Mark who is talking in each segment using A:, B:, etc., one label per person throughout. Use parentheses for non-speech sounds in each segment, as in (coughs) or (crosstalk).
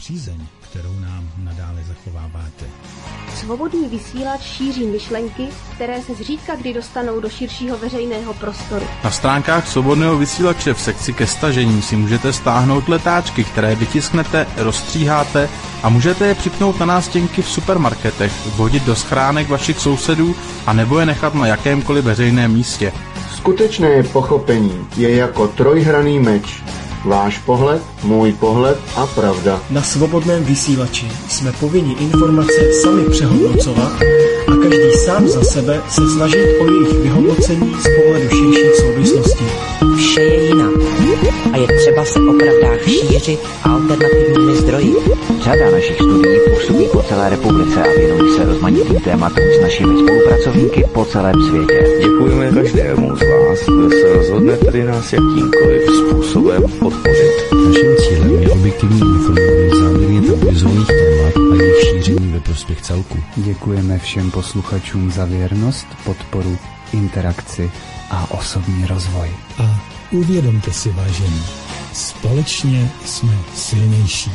A: přízeň, kterou nám nadále zachováváte.
B: Svobodný vysílač šíří myšlenky, které se zřídka kdy dostanou do širšího veřejného prostoru.
C: Na stránkách Svobodného vysílače v sekci ke stažení si můžete stáhnout letáčky, které vytisknete, rozstříháte a můžete je připnout na nástěnky v supermarketech, vhodit do schránek vašich sousedů a nebo je nechat na jakémkoliv veřejném místě.
D: Skutečné pochopení je jako trojhraný meč. Váš pohled, můj pohled a pravda.
E: Na svobodném vysílači jsme povinni informace sami přehodnocovat každý sám za sebe se snažit o jejich vyhodnocení z pohledu širších souvislostí.
F: Vše je jinak a je třeba se o pravdách šířit alternativními zdroji.
G: Řada našich studií působí po celé republice a věnují se rozmanitým tématům s našimi spolupracovníky po celém světě.
H: Děkujeme každému z vás, kdo se rozhodne tady nás jakýmkoliv způsobem podpořit.
A: Naším cílem je objektivní informování záměrně tabuizovaných témat a jejich šíření ve prospěch celku.
I: Děkujeme všem posluchačům za věrnost, podporu, interakci a osobní rozvoj.
A: A uvědomte si, vážení, společně jsme silnější.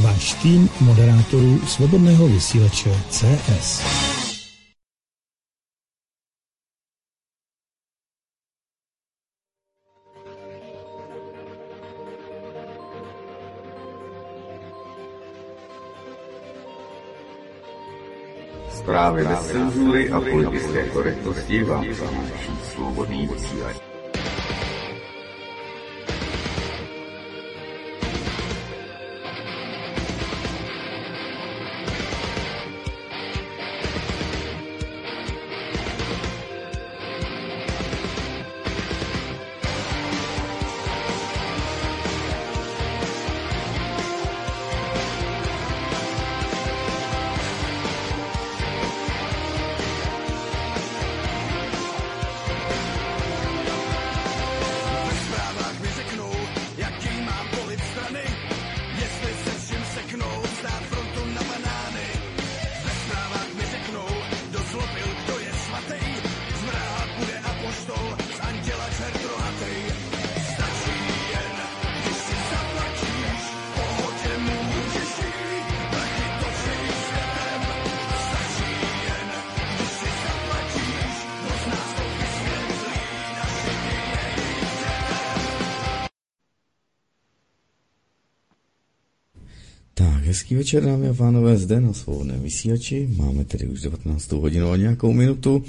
A: Váš tým moderátorů svobodného vysílače CS.
H: Zprávy bez cenzury a politické korektnosti vám přináší svobodný vysílač.
J: Večer, dámy a pánové, zde na svobodném vysílači. Máme tedy už 19. hodinu a nějakou minutu.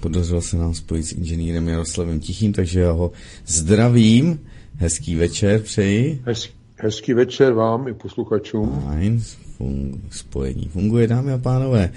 J: Podařilo se nám spojit s inženýrem Jaroslavem Tichým, takže já ho zdravím. Hezký večer přeji.
K: Hezký, hezký večer vám i posluchačům.
J: Fajn, fun- spojení funguje, dámy a pánové.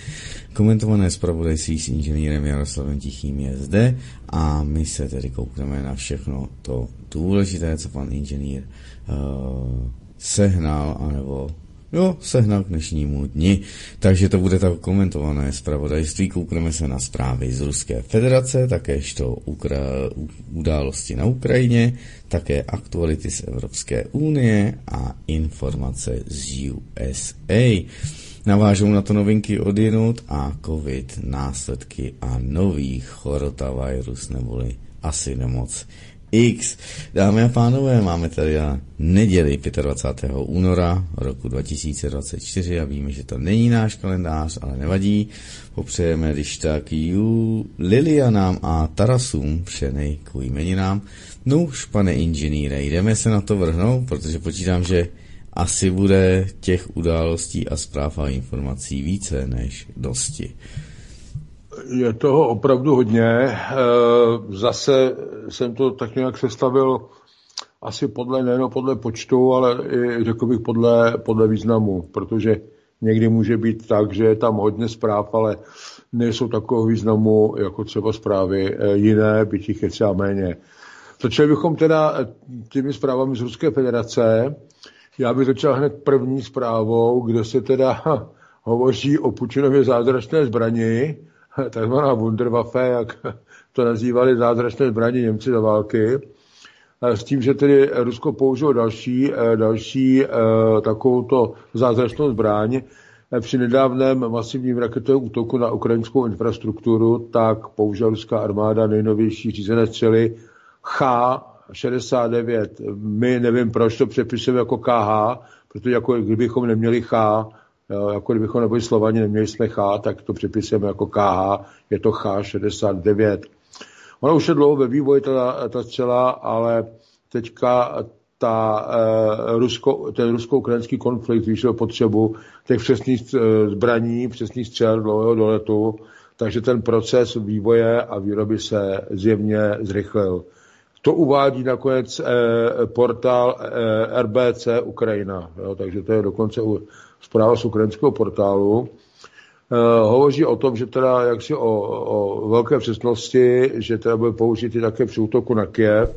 J: Komentované zpravodajství s inženýrem Jaroslavem Tichým je zde a my se tedy koukneme na všechno to důležité, co pan inženýr uh, sehnal, anebo Jo, sehnal k dnešnímu dni. Takže to bude tak komentované zpravodajství. Koukneme se na zprávy z Ruské federace, také to ukra- události na Ukrajině, také aktuality z Evropské unie a informace z USA. Navážou na to novinky od jinut a covid, následky a nový chorotavirus neboli asi nemoc X. Dámy a pánové, máme tady na neděli 25. února roku 2024 a víme, že to není náš kalendář, ale nevadí. Popřejeme, když tak Ju, Lilianám a Tarasům vše k jmeninám. No už, pane inženýre, jdeme se na to vrhnout, protože počítám, že asi bude těch událostí a zpráv a informací více než dosti.
K: Je toho opravdu hodně. Zase jsem to tak nějak sestavil asi podle, nejen podle počtu, ale i řekl bych podle, podle významu, protože někdy může být tak, že je tam hodně zpráv, ale nejsou takového významu jako třeba zprávy jiné, byť jich je třeba méně. Začali bychom teda těmi zprávami z Ruské federace. Já bych začal hned první zprávou, kde se teda (laughs) hovoří o Putinově zázračné zbrani, (laughs) takzvaná Wunderwaffe, jak (laughs) to nazývali zázračné zbraně Němci za války, s tím, že tedy Rusko použilo další, další takovouto zázračnou zbraň při nedávném masivním raketovém útoku na ukrajinskou infrastrukturu, tak použila ruská armáda nejnovější řízené střely H 69. My nevím, proč to přepisujeme jako KH, protože jako kdybychom neměli chá, jako kdybychom nebyli Slovani, neměli jsme chá, tak to přepisujeme jako KH, je to H69. Ona už je dlouho ve vývoji, ta, ta střela, ale teďka ta, uh, rusko, ten rusko-ukrajinský konflikt zvýšil potřebu těch přesných uh, zbraní, přesných střel dlouhého doletu, takže ten proces vývoje a výroby se zjevně zrychlil. To uvádí nakonec uh, portál uh, RBC Ukrajina, jo, takže to je dokonce u, zpráva z ukrajinského portálu. Uh, hovoří o tom, že teda jaksi o, o velké přesnosti, že teda bude použity také při útoku na Kiev,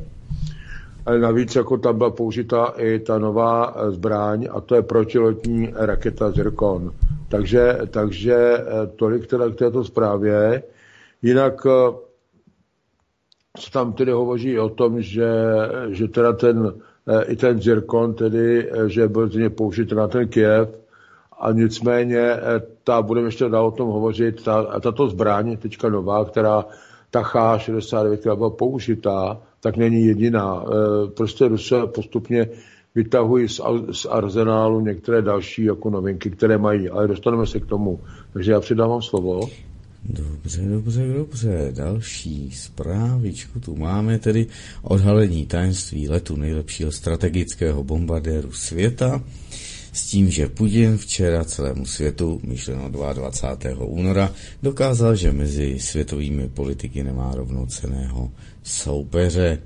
K: ale navíc jako tam byla použita i ta nová eh, zbraň a to je protilotní raketa Zirkon. Takže, takže eh, tolik teda k této zprávě. Jinak eh, se tam tedy hovoří o tom, že, že teda ten, i ten Zirkon tedy, že byl použit na ten Kiev, a nicméně ta, budeme ještě dál o tom hovořit, ta, tato zbraň, teďka nová, která ta H69, která byla použitá, tak není jediná. E, prostě Rusové postupně vytahují z, z arzenálu některé další jako novinky, které mají, ale dostaneme se k tomu. Takže já předávám slovo.
J: Dobře, dobře, dobře. Další zprávičku tu máme tedy odhalení tajemství letu nejlepšího strategického bombardéru světa s tím, že Putin včera celému světu, myšleno 22. února, dokázal, že mezi světovými politiky nemá rovnoceného soupeře.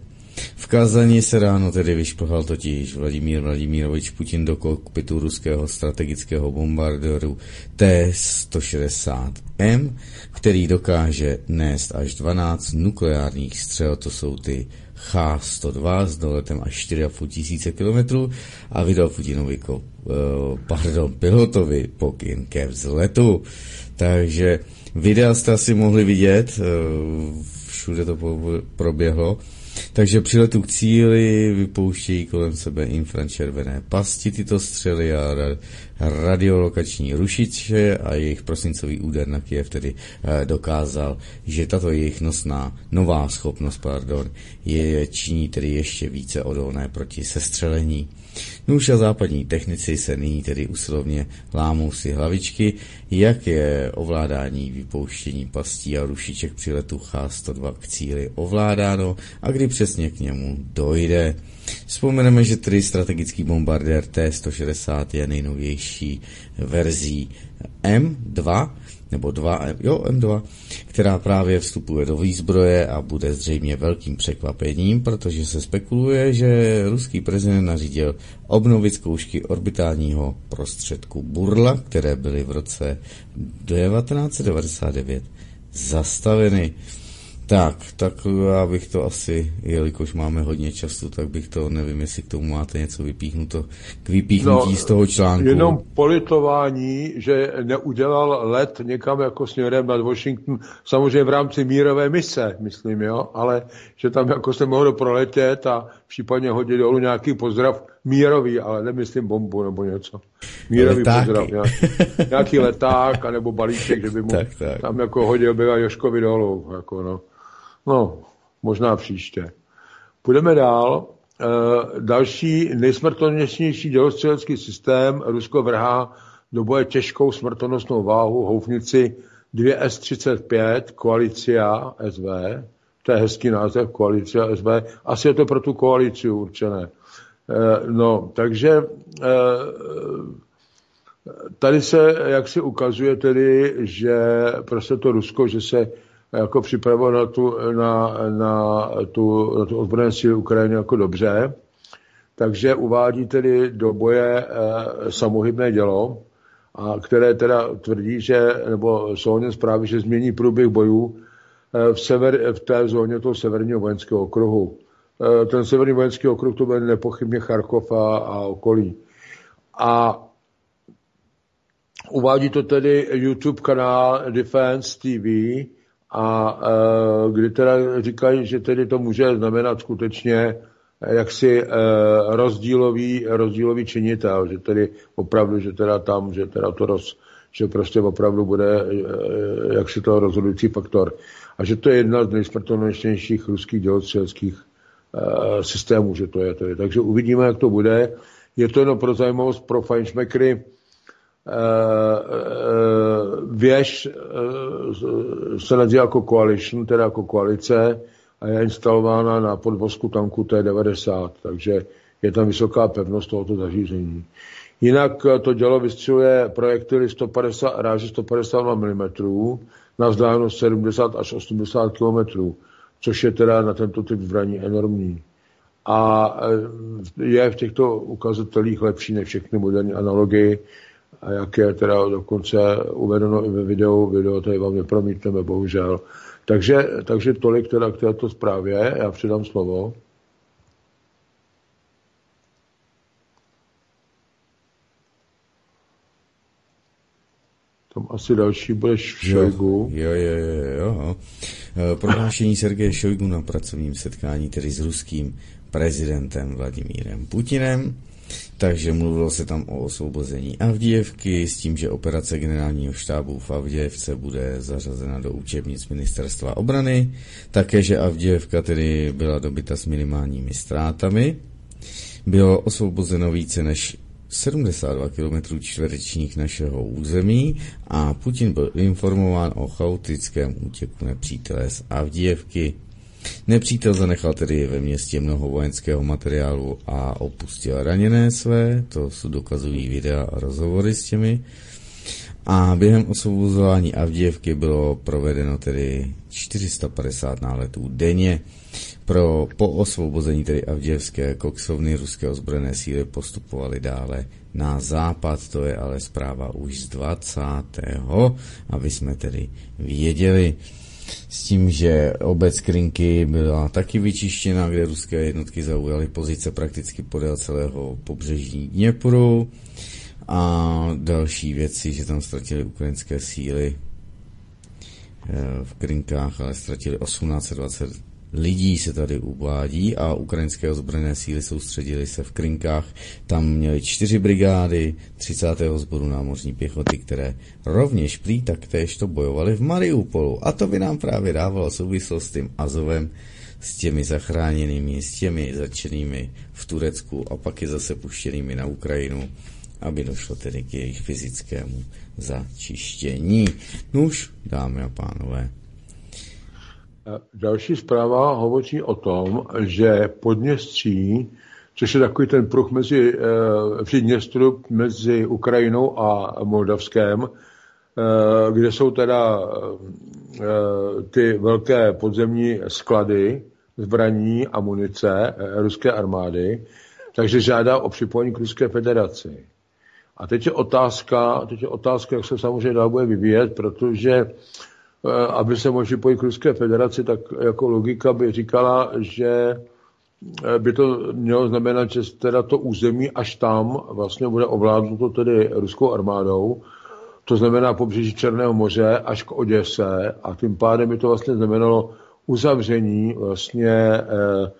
J: V Kazani se ráno tedy vyšplhal totiž Vladimír Vladimírovič Putin do kokpitu ruského strategického bombardéru T-160M, který dokáže nést až 12 nukleárních střel, to jsou ty H-102 s doletem až 4,5 tisíce kilometrů a vydal Putinovi ko, uh, pardon, pilotovi pokyn ke vzletu. Takže videa jste asi mohli vidět, uh, všude to proběhlo. Takže při letu k cíli vypouštějí kolem sebe infračervené pasti tyto střely a radiolokační rušiče a jejich prosincový úder na Kiev tedy eh, dokázal, že tato jejich nosná nová schopnost pardon, je činí tedy ještě více odolné proti sestřelení. Nůž a západní technici se nyní tedy usilovně lámou si hlavičky, jak je ovládání vypouštění pastí a rušiček při letu H-102 k cíli ovládáno a kdy přesně k němu dojde. Vzpomeneme, že tedy strategický bombardér T-160 je nejnovější verzí M2, nebo 2, jo, M2, která právě vstupuje do výzbroje a bude zřejmě velkým překvapením, protože se spekuluje, že ruský prezident nařídil obnovit zkoušky orbitálního prostředku Burla, které byly v roce 1999 zastaveny. Tak, tak já bych to asi, jelikož máme hodně času, tak bych to, nevím, jestli k tomu máte něco vypíchnuto, k vypíchnutí no, z toho článku.
K: Jenom politování, že neudělal let někam jako směrem nad Washington, samozřejmě v rámci mírové mise, myslím, jo, ale že tam jako se mohlo proletět a případně hodit dolů nějaký pozdrav mírový, ale nemyslím bombu nebo něco. Mírový Letáky. pozdrav, nějaký, nějaký leták, anebo balíček, že by mu (laughs) tak, tak. tam jako hodil byla Joškovi dolů, jako no. No, možná příště. Půjdeme dál. E, další nejsmrtonosnější dělostřelecký systém Rusko vrhá do boje těžkou smrtonosnou váhu houfnici 2S-35 Koalicia SV. To je hezký název, Koalicia SV. Asi je to pro tu koalici určené. E, no, takže e, tady se jak si ukazuje tedy, že prostě to Rusko, že se jako připravovat na tu, na, na tu, na tu ozbrojené síly Ukrajiny jako dobře. Takže uvádí tedy do boje e, samohybné dělo, a které teda tvrdí, že, nebo jsou o zprávy, že změní průběh bojů e, v, sever, v té zóně toho severního vojenského okruhu. E, ten severní vojenský okruh to byl nepochybně Charkov a, a okolí. A uvádí to tedy YouTube kanál Defense TV, a e, kdy teda říkají, že tedy to může znamenat skutečně e, jaksi e, rozdílový, rozdílový činitel, že tedy opravdu, že teda tam, že teda to roz, že prostě opravdu bude jaksi to rozhodující faktor. A že to je jedna z nejsmrtonosnějších ruských dělostřelských systémů, že to je tedy. Takže uvidíme, jak to bude. Je to jenom pro zajímavost pro fajnšmekry. Věž se nazývá jako coalition, teda jako koalice a je instalována na podvozku tanku T-90, takže je tam vysoká pevnost tohoto zařízení. Jinak to dělo vystřeluje projektily 150, ráže 152 mm na vzdálenost 70 až 80 km, což je teda na tento typ zbraní enormní. A eh, je v těchto ukazatelích lepší než všechny moderní analogy, a jak je teda dokonce uvedeno i ve videu, video tady vám nepromítneme, bohužel. Takže, takže tolik teda k této zprávě, já předám slovo. Tam asi další bude Šojgu.
J: Jo, jo, jo, jo. E, prohlášení Sergeje Šojgu na pracovním setkání, tedy s ruským prezidentem Vladimírem Putinem. Takže mluvilo se tam o osvobození Avdijevky s tím, že operace generálního štábu v Avdijevce bude zařazena do učebnic ministerstva obrany. Také, že Avdijevka tedy byla dobyta s minimálními ztrátami. Bylo osvobozeno více než 72 km čtverečních našeho území a Putin byl informován o chaotickém útěku nepřítele z Avdijevky. Nepřítel zanechal tedy ve městě mnoho vojenského materiálu a opustil raněné své, to jsou dokazují videa a rozhovory s těmi. A během osvobozování Avdijevky bylo provedeno tedy 450 náletů denně. Pro, po osvobození tedy Avděvské koksovny ruské ozbrojené síly postupovaly dále na západ, to je ale zpráva už z 20. aby jsme tedy věděli. S tím, že obec Krinky byla taky vyčištěna, kde ruské jednotky zaujaly pozice prakticky podél celého pobřeží Dněpru. A další věci, že tam ztratili ukrajinské síly eh, v Krinkách, ale ztratili 1820 lidí se tady uvádí a ukrajinské ozbrojené síly soustředily se v Krinkách. Tam měli čtyři brigády 30. sboru námořní pěchoty, které rovněž prý taktéž to bojovali v Mariupolu. A to by nám právě dávalo souvislost s tím Azovem, s těmi zachráněnými, s těmi začenými v Turecku a pak je zase puštěnými na Ukrajinu, aby došlo tedy k jejich fyzickému začištění. Nuž, dámy a pánové,
K: Další zpráva hovoří o tom, že Podněstří, což je takový ten pruh mezi v Přídněstru mezi Ukrajinou a Moldavském, eh, kde jsou teda eh, ty velké podzemní sklady zbraní a munice eh, ruské armády, takže žádá o připojení k Ruské federaci. A teď je otázka, teď je otázka, jak se samozřejmě dál bude vyvíjet, protože Eh, aby se mohli pojít k Ruské federaci, tak jako logika by říkala, že eh, by to mělo znamenat, že teda to území až tam vlastně bude ovládnuto tedy ruskou armádou, to znamená pobřeží Černého moře až k Oděse a tím pádem by to vlastně znamenalo uzavření vlastně eh,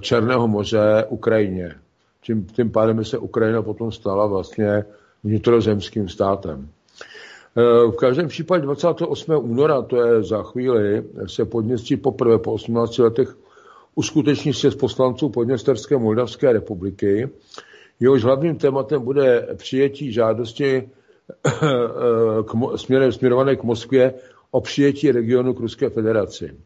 K: Černého moře Ukrajině. Tím, tím pádem by se Ukrajina potom stala vlastně vnitrozemským státem. Eh, v každém případě 28. února, to je za chvíli, se Podněstří poprvé po 18 letech uskuteční z poslanců Podněsterské Moldavské republiky. Jehož hlavním tématem bude přijetí žádosti eh, k, směrem, směrované k Moskvě o přijetí regionu k Ruské federaci.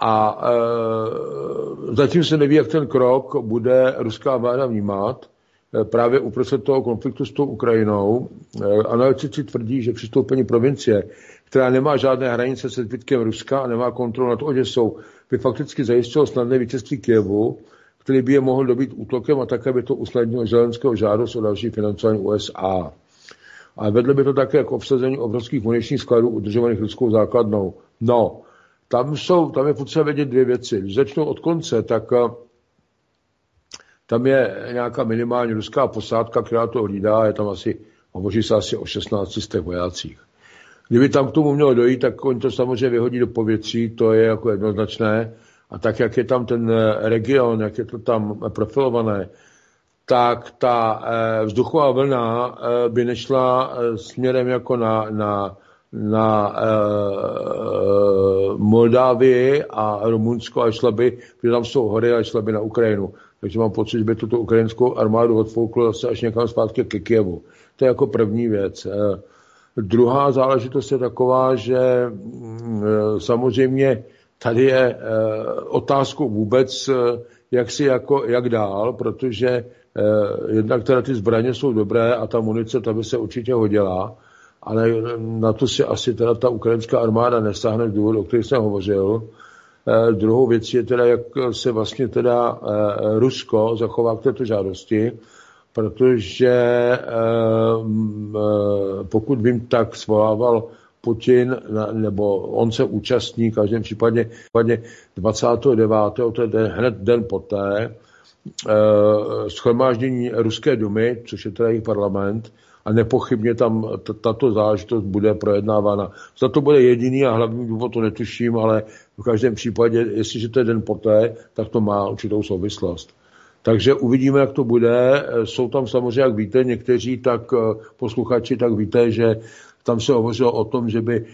K: A e, zatím se neví, jak ten krok bude ruská vláda vnímat. Eh, právě uprostřed toho konfliktu s tou Ukrajinou. Eh, analytici tvrdí, že přistoupení provincie, která nemá žádné hranice se zbytkem Ruska a nemá kontrolu nad Oděsou, by fakticky zajistilo snadné vítězství Kijevu, který by je mohl dobít útokem a také by to usnadnilo Zelenského žádost o další financování USA. A vedle by to také k obsazení obrovských muničních skladů udržovaných ruskou základnou. No, tam, jsou, tam je potřeba vědět dvě věci. Když začnou od konce, tak eh, tam je nějaká minimální ruská posádka, která to hlídá, je tam asi, hovoří se asi o 16 z těch vojácích. Kdyby tam k tomu mělo dojít, tak oni to samozřejmě vyhodí do povětří, to je jako jednoznačné. A tak, jak je tam ten region, jak je to tam profilované, tak ta eh, vzduchová vlna eh, by nešla eh, směrem jako na, na, na Moldávii a Rumunsko a šla by, protože tam jsou hory a šla by na Ukrajinu Takže mám pocit, že by tuto ukrajinskou armádu odfouklo zase až někam zpátky ke Kijevu. To je jako první věc. Eh, druhá záležitost je taková, že mm, eh, samozřejmě tady je eh, otázkou vůbec, jak si jako, jak dál, protože jednak teda ty zbraně jsou dobré a ta munice, ta by se určitě hodila, ale na to si asi teda ta ukrajinská armáda nesáhne z důvodu, o kterých jsem hovořil. Eh, druhou věcí je teda, jak se vlastně teda eh, Rusko zachová k této žádosti, protože eh, pokud vím, tak svolával Putin, nebo on se účastní, v každém případě, případě 29. to je hned den poté, schromáždění Ruské dumy, což je teda jejich parlament, a nepochybně tam tato záležitost bude projednávána. Za to bude jediný a hlavní důvod to netuším, ale v každém případě, jestliže to je den poté, tak to má určitou souvislost. Takže uvidíme, jak to bude. Jsou tam samozřejmě, jak víte, někteří tak eh, posluchači, tak víte, že tam se hovořilo o tom, že by e,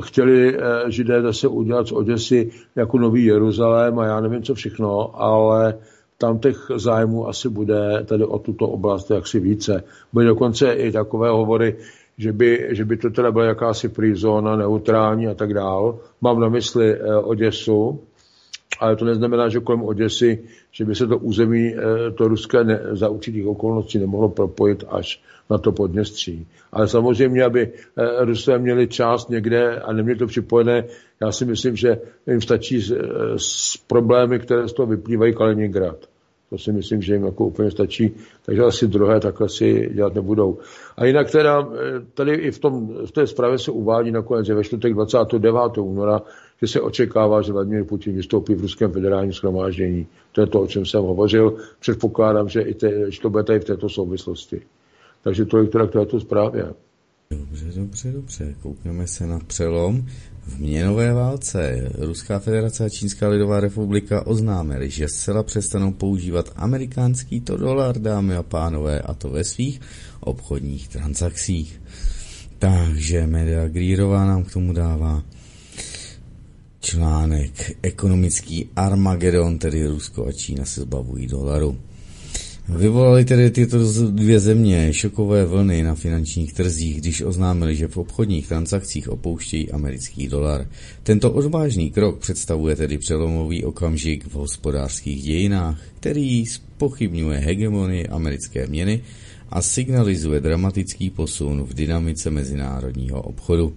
K: chtěli e, židé zase udělat z Oděsy jako nový Jeruzalém a já nevím, co všechno, ale tam těch zájmů asi bude tady o tuto oblast jaksi více. Byly dokonce i takové hovory, že by, že by to teda byla jakási free zóna, neutrální a tak dál. Mám na mysli eh, Oděsu, ale to neznamená, že kolem Oděsy, že by se to území, eh, to ruské ne, za určitých okolností nemohlo propojit až na to podněstří. Ale samozřejmě, aby eh, Rusové měli část někde a neměli to připojené, já si myslím, že jim stačí s, s problémy, které z toho vyplývají Kaliningrad. To si myslím, že jim jako úplně stačí, takže asi druhé takhle si dělat nebudou. A jinak teda, eh, tady i v, tom, v té zprávě se uvádí nakonec, že ve čtvrtek 29. února, že se očekává, že Vladimír Putin vystoupí v Ruském federálním schromáždění. To je to, o čem jsem hovořil. Předpokládám, že, i te, že to bude tady v této souvislosti. Takže tolik teda k této zprávě.
J: Dobře, dobře, dobře. Koukneme se na přelom. V měnové válce Ruská federace a Čínská lidová republika oznámili, že zcela přestanou používat amerikánský to dolar, dámy a pánové, a to ve svých obchodních transakcích. Takže Media Grírová nám k tomu dává článek Ekonomický Armagedon, tedy Rusko a Čína se zbavují dolaru. Vyvolali tedy tyto dvě země šokové vlny na finančních trzích, když oznámili, že v obchodních transakcích opouštějí americký dolar. Tento odvážný krok představuje tedy přelomový okamžik v hospodářských dějinách, který spochybňuje hegemonii americké měny a signalizuje dramatický posun v dynamice mezinárodního obchodu.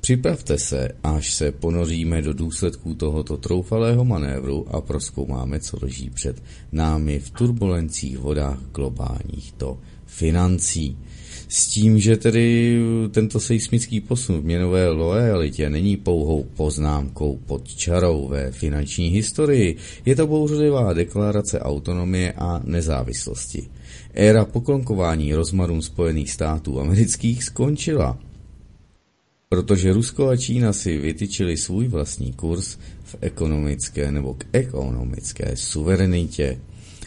J: Připravte se, až se ponoříme do důsledků tohoto troufalého manévru a proskoumáme, co leží před námi v turbulencích vodách globálních to financí. S tím, že tedy tento seismický posun v měnové loajalitě není pouhou poznámkou pod čarou ve finanční historii, je to bouřlivá deklarace autonomie a nezávislosti. Éra poklonkování rozmarům Spojených států amerických skončila protože Rusko a Čína si vytyčili svůj vlastní kurz v ekonomické nebo k ekonomické suverenitě.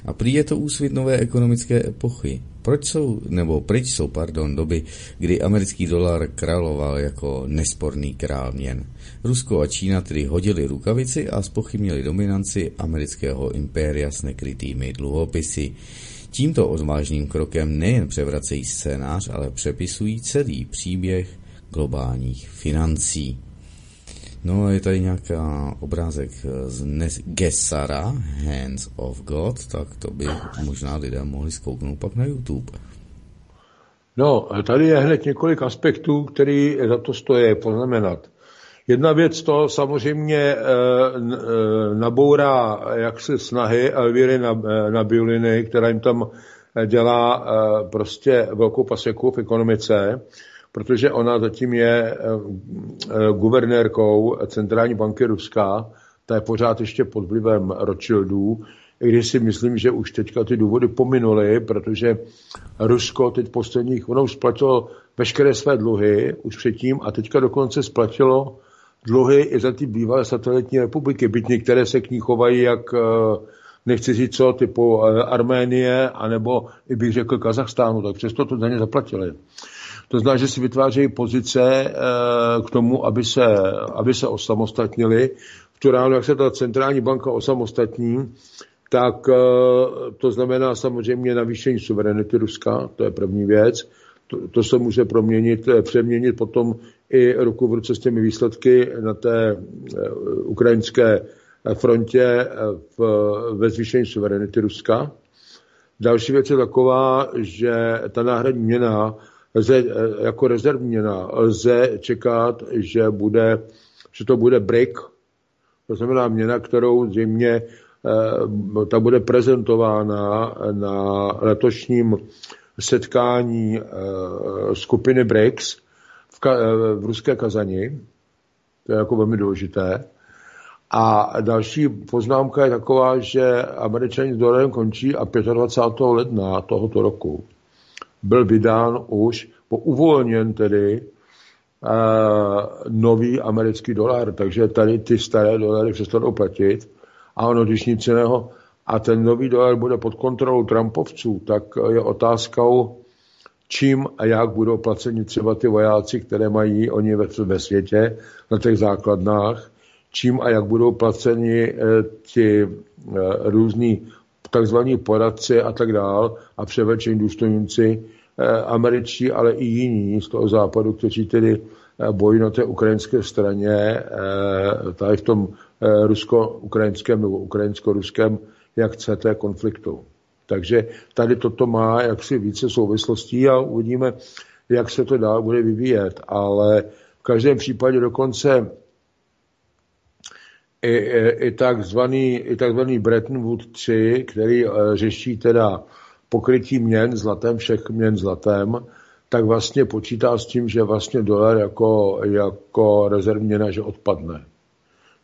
J: A prý je to úsvit nové ekonomické epochy. Proč jsou, nebo pryč jsou, pardon, doby, kdy americký dolar královal jako nesporný král měn. Rusko a Čína tedy hodili rukavici a spochybnili dominanci amerického impéria s nekrytými dluhopisy. Tímto odvážným krokem nejen převracejí scénář, ale přepisují celý příběh globálních financí. No je tady nějaká obrázek z Gesara, Hands of God, tak to by možná lidé mohli zkouknout pak na YouTube.
K: No, tady je hned několik aspektů, který za to stojí poznamenat. Jedna věc to samozřejmě e, e, nabourá jaksi snahy Elvíry na, e, na Bioliny, která jim tam dělá e, prostě velkou paseku v ekonomice protože ona zatím je eh, eh, guvernérkou Centrální banky Ruska, ta je pořád ještě pod vlivem Rothschildů, i když si myslím, že už teďka ty důvody pominuly, protože Rusko teď posledních, ono už splatilo veškeré své dluhy už předtím a teďka dokonce splatilo dluhy i za ty bývalé satelitní republiky, byť některé se k ní chovají jak eh, nechci říct co, typu Arménie, anebo i bych řekl Kazachstánu, tak přesto to daně zaplatili. To znamená, že si vytvářejí pozice eh, k tomu, aby se, aby se osamostatnili. V tu ránu, jak se ta centrální banka osamostatní, tak to znamená samozřejmě navýšení suverenity Ruska, to je první věc. To, to se může proměnit, přeměnit potom i ruku v ruce s těmi výsledky na té ukrajinské frontě v, ve zvýšení suverenity Ruska. Další věc je taková, že ta náhradní měna lze, jako rezervní měna lze čekat, že, bude, že to bude BRIC, to znamená měna, kterou zřejmě eh, ta bude prezentována na letošním setkání eh, skupiny BRICS v, Ka- eh, v ruské Kazani. To je jako velmi důležité. A další poznámka je taková, že američani s dolarem končí a 25. ledna tohoto roku byl vydán už, po uvolněn tedy, uh, nový americký dolar, takže tady ty staré dolary přestanou platit. A ono, když nic jiného, a ten nový dolar bude pod kontrolou Trumpovců, tak je otázkou, čím a jak budou placeni třeba ty vojáci, které mají oni ve, ve světě na těch základnách, čím a jak budou placeni eh, ti eh, různí takzvaní poradci a tak dál a převlečení důstojníci eh, američtí, ale i jiní z toho západu, kteří tedy bojí na té ukrajinské straně, tady v tom rusko-ukrajinském nebo ukrajinsko-ruském, jak chcete, konfliktu. Takže tady toto má jaksi více souvislostí a uvidíme, jak se to dál bude vyvíjet. Ale v každém případě dokonce i, i, takzvaný, i takzvaný Bretton Woods 3, který eh, řeší teda pokrytí měn zlatem, všech měn zlatem, tak vlastně počítá s tím, že vlastně dolar jako, jako rezervní měna, že odpadne.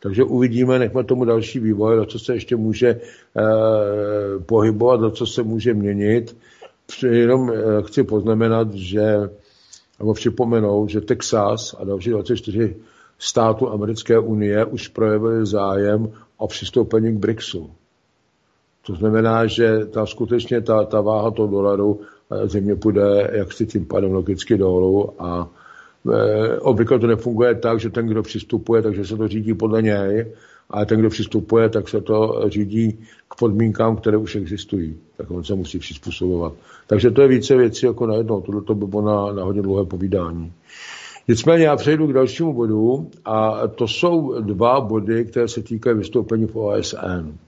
K: Takže uvidíme, nechme tomu další vývoj, do co se ještě může eh, pohybovat, do co se může měnit. Jenom eh, chci poznamenat, že, nebo připomenout, že Texas a další 24 států americké unie už projevili zájem o přistoupení k BRICSu. To znamená, že ta skutečně ta, ta váha toho dolaru eh, země půjde jak si tím pádem logicky dolů a e, obvykle to nefunguje tak, že ten, kdo přistupuje, takže se to řídí podle něj, a ten, kdo přistupuje, tak se to řídí k podmínkám, které už existují. Tak on se musí přizpůsobovat. Takže to je více věcí jako najednou. Tohle to by bylo na, na hodně dlouhé povídání. Nicméně já přejdu k dalšímu bodu a to jsou dva body, které se týkají vystoupení v OSN.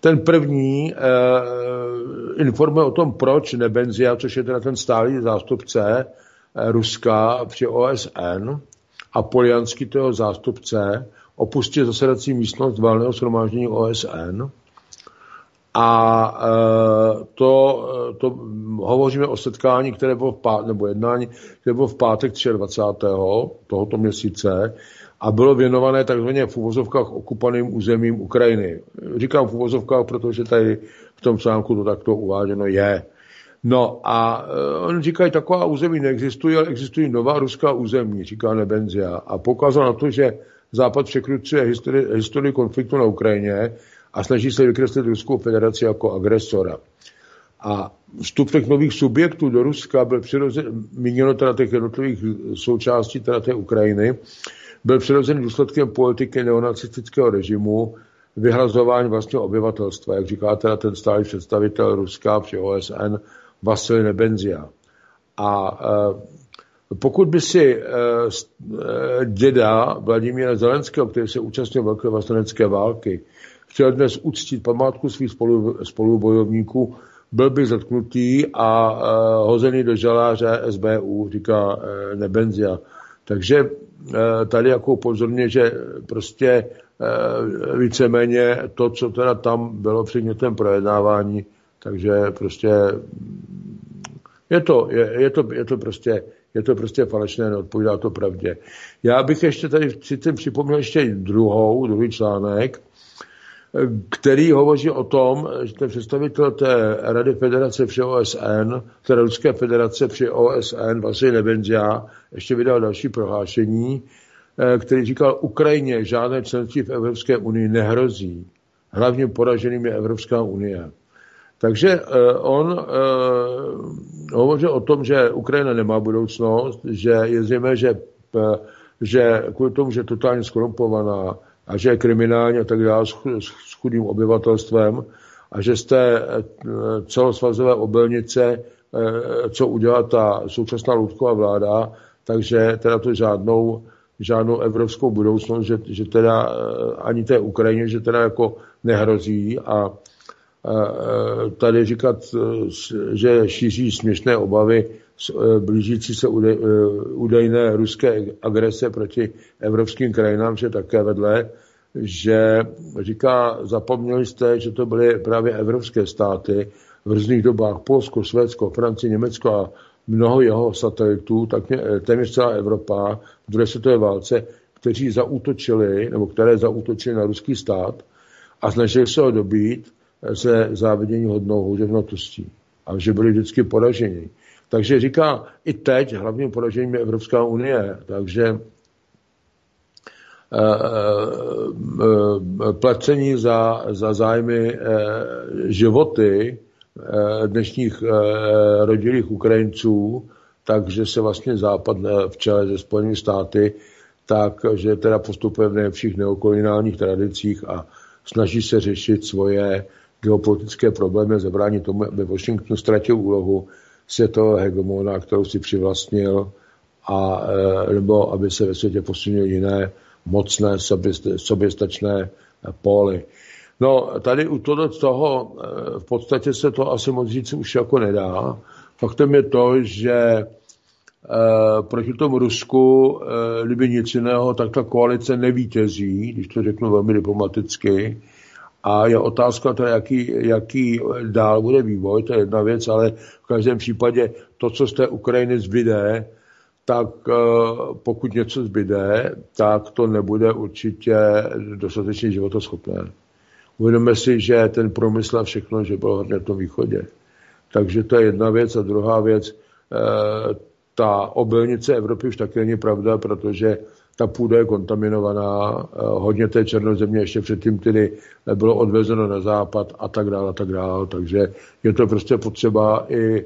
K: Ten první eh, informuje o tom, proč Nebenzia, což je teda ten stálý zástupce eh, Ruska při OSN a Polianský toho zástupce opustil zasedací místnost valného shromáždění OSN a e, to, to hovoříme o setkání, které bylo v pátek, nebo jednání, které bylo v pátek 23. tohoto měsíce a bylo věnované takzvaně v uvozovkách okupaným územím Ukrajiny. Říkám v uvozovkách, protože tady v tom článku to takto uváděno je. No a e, on říkají, taková území neexistují, ale existují nová ruská území, říká Nebenzia. A poukázal na to, že Západ překrucuje historii, historii konfliktu na Ukrajině a snaží se vykreslit Ruskou federaci jako agresora. A vstup těch nových subjektů do Ruska byl přirozen, míněno teda těch jednotlivých součástí teda té Ukrajiny, byl přirozen důsledkem politiky neonacistického režimu, vyhrazování vlastního obyvatelstva, jak říká teda ten stálý představitel Ruska při OSN Vasil Nebenzia. A e, pokud by si e, e, děda Vladimíra Zelenského, který se účastnil velké vlastenecké války, chtěl dnes uctít památku svých spolu, spolubojovníků, byl by zatknutý a uh, hozený do žaláře SBU, říká uh, Nebenzia. Takže uh, tady jako upozorně, že prostě uh, víceméně to, co teda tam bylo předmětem projednávání, takže prostě je to, je, je to, je to prostě je to prostě falešné, neodpovídá to pravdě. Já bych ještě tady si připomněl ještě druhou, druhý článek, který hovoří o tom, že ten představitel té Rady federace při OSN, té Ruské federace při OSN, Vasil Nebenzia, ještě vydal další prohlášení, eh, který říkal, Ukrajině žádné členství v Evropské unii nehrozí. Hlavním poraženým je Evropská unie. Takže uh, on uh, hovořil o tom, že Ukrajina nemá budoucnost, že je zřejmé, že, že kvůli tomu, že je totálně skorumpovaná, a že je kriminální a tak dále s chudým obyvatelstvem a že z té celosvazové obilnice, co udělá ta současná Ludková vláda, takže teda to žádnou, žádnou evropskou budoucnost, že, že teda ani té Ukrajině, že teda jako nehrozí a tady říkat, že šíří směšné obavy blížící se údajné ruské agrese proti evropským krajinám, že také vedle, že říká, zapomněli jste, že to byly právě evropské státy v různých dobách, Polsko, Švédsko, Francie, Německo a mnoho jeho satelitů, tak téměř celá Evropa v druhé světové válce, kteří zaútočili, nebo které zaútočili na ruský stát a snažili se ho dobít se závidění hodnou houževnatostí. A že byli vždycky poraženi. Takže říká, i teď hlavním poražením je Evropská unie. Takže placení za, za zájmy životy dnešních rodilých Ukrajinců, takže se vlastně Západ v čele ze Spojenými státy, takže teda postupuje v nejlepších neokoloniálních tradicích a snaží se řešit svoje geopolitické problémy, zabránit tomu, aby Washington ztratil úlohu světového hegemona, kterou si přivlastnil, a, nebo aby se ve světě posunul jiné mocné, soběstačné póly. No, tady u toho, toho v podstatě se to asi moc říct už jako nedá. Faktem je to, že e, proti tomu Rusku, e, kdyby nic jiného, tak ta koalice nevítězí, když to řeknu velmi diplomaticky. A je otázka to, jaký, jaký dál bude vývoj, to je jedna věc, ale v každém případě to, co z té Ukrajiny zbyde, tak eh, pokud něco zbyde, tak to nebude určitě dostatečně životoschopné. Uvědomme si, že ten promysl a všechno, že bylo hlavně v tom východě. Takže to je jedna věc. A druhá věc, eh, ta obilnice Evropy už taky není pravda, protože ta půda je kontaminovaná, eh, hodně té černozemě ještě předtím tedy bylo odvezeno na západ a tak dále a tak dále. Takže je to prostě potřeba i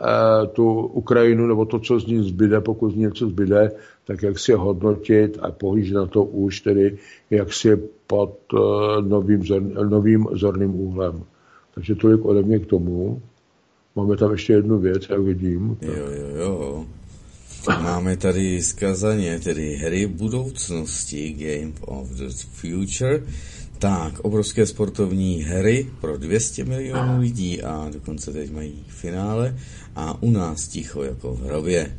K: Eh, tu Ukrajinu, nebo to, co z ní zbyde, pokud z ní něco zbyde, tak jak si hodnotit a pohlížet na to už tedy, jak si pod eh, novým, novým zorným úhlem. Takže tolik ode mě k tomu. Máme tam ještě jednu věc, jak vidím.
J: Jo, jo, jo. Máme tady zkazaně, tedy hry budoucnosti, Game of the Future. Tak, obrovské sportovní hry pro 200 milionů lidí a dokonce teď mají finále a u nás ticho jako v hrobě.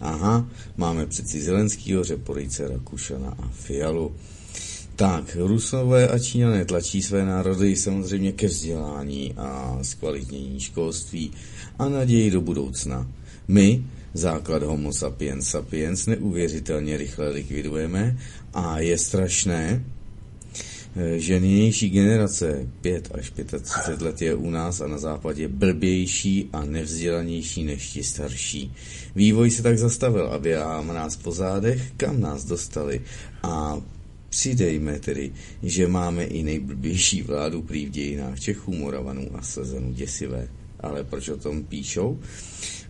J: Aha, máme přeci Zelenskýho, Řeporice, Rakušana a Fialu. Tak, Rusové a Číňané tlačí své národy samozřejmě ke vzdělání a zkvalitnění školství a naději do budoucna. My, základ Homo sapiens sapiens, neuvěřitelně rychle likvidujeme a je strašné, Eh, že nynější generace 5 až 35 let je u nás a na západě blbější a nevzdělanější než ti starší. Vývoj se tak zastavil a běháme nás po zádech, kam nás dostali a přidejme tedy, že máme i nejblbější vládu prý v dějinách Čechů, Moravanů a Slezanů děsivé. Ale proč o tom píšou?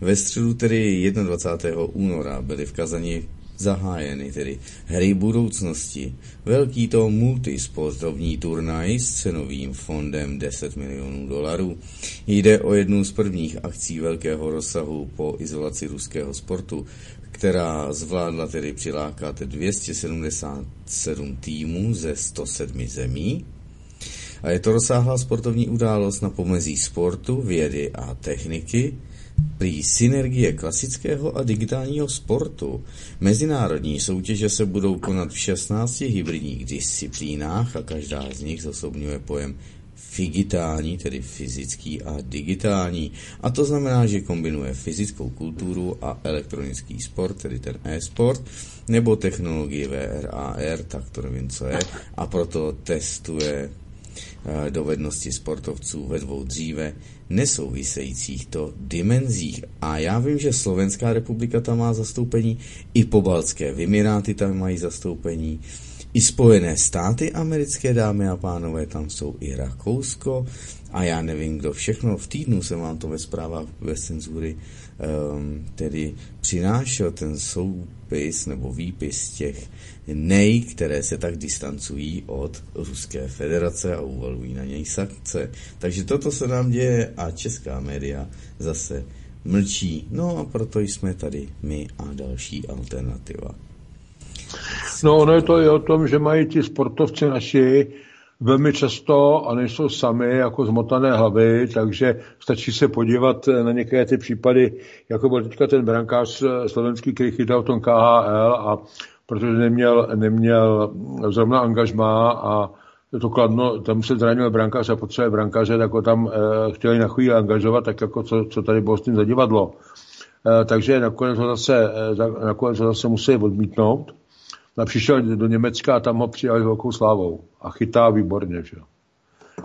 J: Ve středu tedy 21. února byly v Kazani zahájeny tedy hry budoucnosti. Velký to multisportovní turnaj s cenovým fondem 10 milionů dolarů. Jde o jednu z prvních akcí velkého rozsahu po izolaci ruského sportu, která zvládla tedy přilákat 277 týmů ze 107 zemí. A je to rozsáhlá sportovní událost na pomezí sportu, vědy a techniky, Prý synergie klasického a digitálního sportu. Mezinárodní soutěže se budou konat v 16 hybridních disciplínách a každá z nich zosobňuje pojem digitální, tedy fyzický a digitální. A to znamená, že kombinuje fyzickou kulturu a elektronický sport, tedy ten e-sport, nebo technologii VR, AR, tak to nevím, co je, a proto testuje eh, dovednosti sportovců ve dvou dříve nesouvisejících to dimenzích. A já vím, že Slovenská republika tam má zastoupení, i pobaltské Vymiráty tam mají zastoupení, i Spojené státy americké, dámy a pánové, tam jsou i Rakousko a já nevím, kdo všechno. V týdnu jsem vám to ve zprávách bez cenzury um, tedy přinášel ten soupis nebo výpis těch nej, které se tak distancují od Ruské federace a uvalují na něj sankce. Takže toto se nám děje a česká média zase mlčí. No a proto jsme tady my a další alternativa.
K: No ono je to i o tom, že mají ti sportovci naši velmi často a nejsou sami jako zmotané hlavy, takže stačí se podívat na některé ty případy, jako byl teďka ten brankář slovenský, který chytal v tom KHL a protože neměl, neměl zrovna angažmá a to kladno, tam se zranil brankář a potřebuje brankáře, tak ho tam e, chtěli na chvíli angažovat, tak jako co, co tady bylo s tím zadivadlo. E, takže nakonec ho zase, e, nakonec ho zase musí odmítnout. A přišel do Německa a tam ho přijali velkou slávou. A chytá výborně, že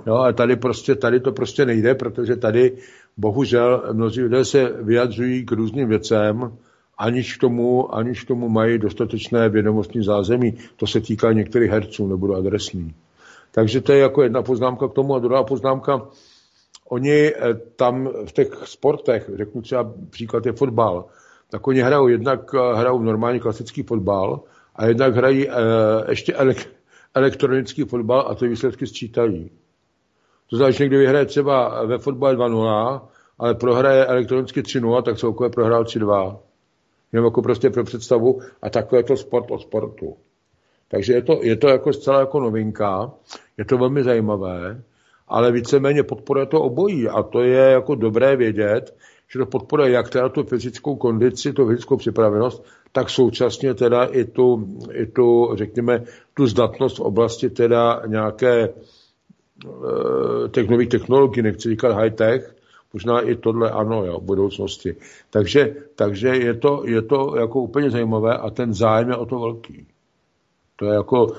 K: jo. ale tady prostě, tady to prostě nejde, protože tady bohužel mnozí lidé se vyjadřují k různým věcem, aniž k tomu, aniž k tomu mají dostatečné vědomostní zázemí. To se týká některých herců, nebudu adresný. Takže to je jako jedna poznámka k tomu a druhá poznámka. Oni eh, tam v těch sportech, řeknu třeba příklad je fotbal, tak oni hrajou jednak eh, hrajou normální klasický fotbal a jednak hrají e, ještě elek, elektronický fotbal a ty výsledky sčítají. To znamená, že někdy vyhraje třeba ve fotbale 2-0, ale prohraje elektronicky 3-0, tak celkově prohrál 3-2. Jenom jako prostě pro představu a takové to sport o sportu. Takže je to, je to jako zcela jako novinka, je to velmi zajímavé, ale víceméně podporuje to obojí a to je jako dobré vědět, že to podporuje jak teda tu fyzickou kondici, tu fyzickou připravenost, tak současně teda i tu, i tu řekněme, tu zdatnost v oblasti teda nějaké e, těch nových technologií, nechci říkat high-tech, možná i tohle ano, jo, v budoucnosti. Takže, takže je, to, je to jako úplně zajímavé a ten zájem je o to velký. To je jako,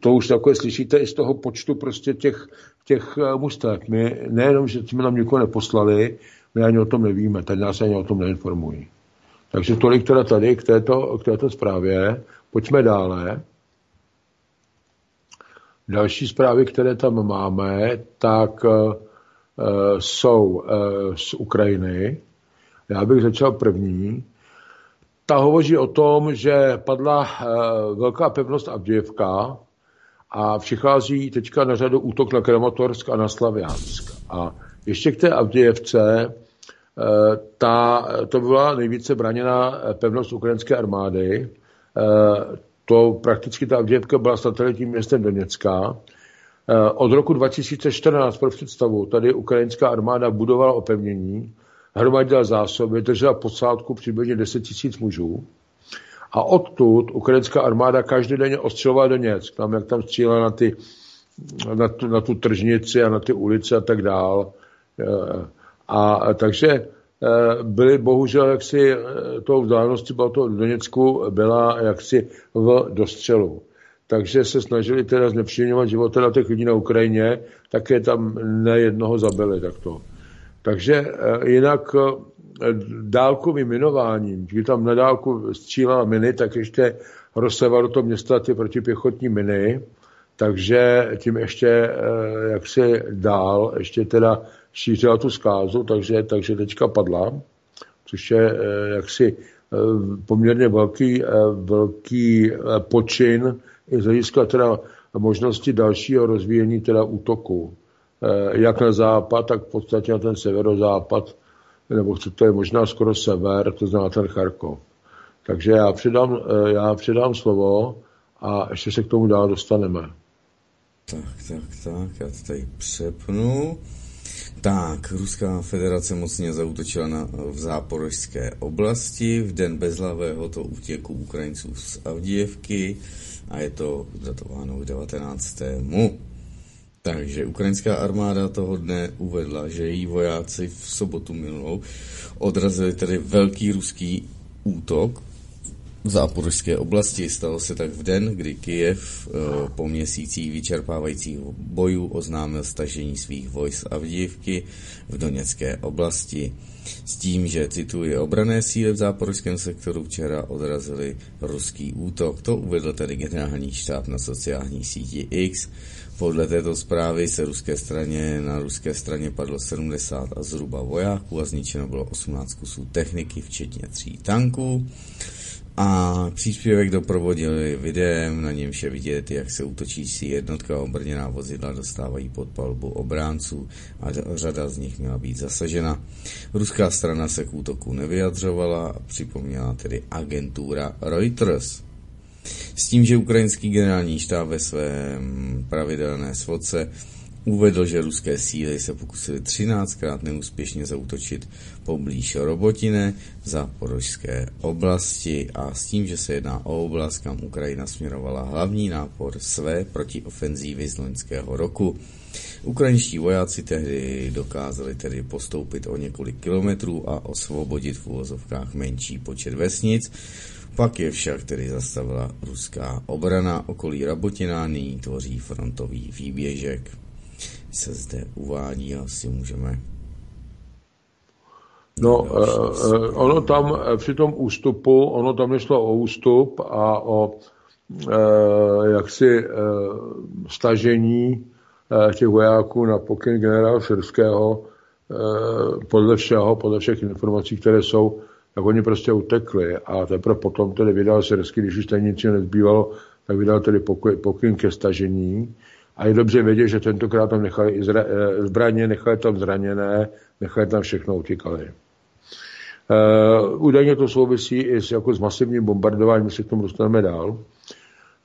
K: to už takové slyšíte i z toho počtu prostě těch, těch eh, mustev. My nejenom, že jsme nám nikoho neposlali, my ani o tom nevíme, tady nás ani o tom neinformují. Takže tolik teda tady k této, k této zprávě. Pojďme dále. Další zprávy, které tam máme, tak uh, jsou uh, z Ukrajiny. Já bych začal první. Ta hovoří o tom, že padla uh, velká pevnost Avdějevka a přichází teďka na řadu útok na Krematorsk a na Slaviansk. A ještě k té Avdějevce, Eh, ta, to byla nejvíce braněná pevnost ukrajinské armády. Eh, to prakticky ta Avděvka byla satelitním městem Doněcka. Eh, od roku 2014 pro představu tady ukrajinská armáda budovala opevnění, hromadila zásoby, držela posádku přibližně 10 tisíc mužů. A odtud ukrajinská armáda každodenně ostřelovala Doněck, tam jak tam střílela na, ty, na, tu, na tu tržnici a na ty ulice a tak dál. A takže eh, byly bohužel jaksi eh, tou vzdáleností bylo to Doněcku byla jaksi v dostřelu. Takže se snažili teda znepříjemňovat život teda těch lidí na Ukrajině, také tam nejednoho zabili takto. Takže eh, jinak dálkovým minováním, když tam na dálku střílela miny, tak ještě rozsevalo to města ty protipěchotní miny, takže tím ještě jaksi dál, ještě teda šířila tu zkázu, takže, takže teďka padla, což je eh, jaksi eh, poměrně velký, eh, velký počin z hlediska teda možnosti dalšího rozvíjení teda útoku. Jak na západ, tak v podstatě na ten severozápad, nebo to je možná skoro sever, to znamená ten Charkov. Takže já předám, já předám slovo a ještě se k tomu dál dostaneme.
J: Tak, tak, tak, já to tady přepnu. Tak, Ruská federace mocně zautočila na, v záporožské oblasti v den bezhlavého to útěku Ukrajinců z Avdijevky a je to datováno k 19. Takže ukrajinská armáda toho dne uvedla, že její vojáci v sobotu minulou odrazili tedy velký ruský útok v záporožské oblasti. Stalo se tak v den, kdy Kijev eh, po měsících vyčerpávajících bojů oznámil stažení svých vojsk Avdívky v Doněcké oblasti. S tím, že cituje obrané síly v záporožském sektoru včera odrazili ruský útok. To uvedl tedy generální štáb na sociální síti X. Podle této zprávy se ruské straně, na ruské straně padlo 70 a zhruba vojáků a zničeno bylo 18 kusů techniky, včetně tří tanků. A příspěvek doprovodili videem, na němž je vidět, jak se útočící jednotka obrněná vozidla dostávají pod palbu obránců a řada z nich měla být zasažena. Ruská strana se k útoku nevyjadřovala a připomněla tedy agentura Reuters. S tím, že ukrajinský generální štáb ve svém pravidelné svodce Uvedl, že ruské síly se pokusily 13krát neúspěšně zautočit poblíž Robotine v záporožské oblasti a s tím, že se jedná o oblast, kam Ukrajina směrovala hlavní nápor své protiofenzívy z loňského roku. Ukrajinští vojáci tehdy dokázali tedy postoupit o několik kilometrů a osvobodit v úvozovkách menší počet vesnic, pak je však tedy zastavila ruská obrana okolí Rabotina, nyní tvoří frontový výběžek se zde uvádí, asi můžeme
K: No, uh, ono tam při tom ústupu, ono tam nešlo o ústup a o uh, jaksi uh, stažení uh, těch vojáků na pokyn generála Syrského uh, podle všeho, podle všech informací, které jsou, tak oni prostě utekli. A teprve potom tedy vydal Syrský, když už tady nic nezbývalo, tak vydal tedy pokyn ke stažení a je dobře vědět, že tentokrát tam nechali i zra, eh, zbraně, nechali tam zraněné, nechali tam všechno, utíkali. Uh, údajně to souvisí i s, jako s masivním bombardováním, my se k tomu dostaneme dál,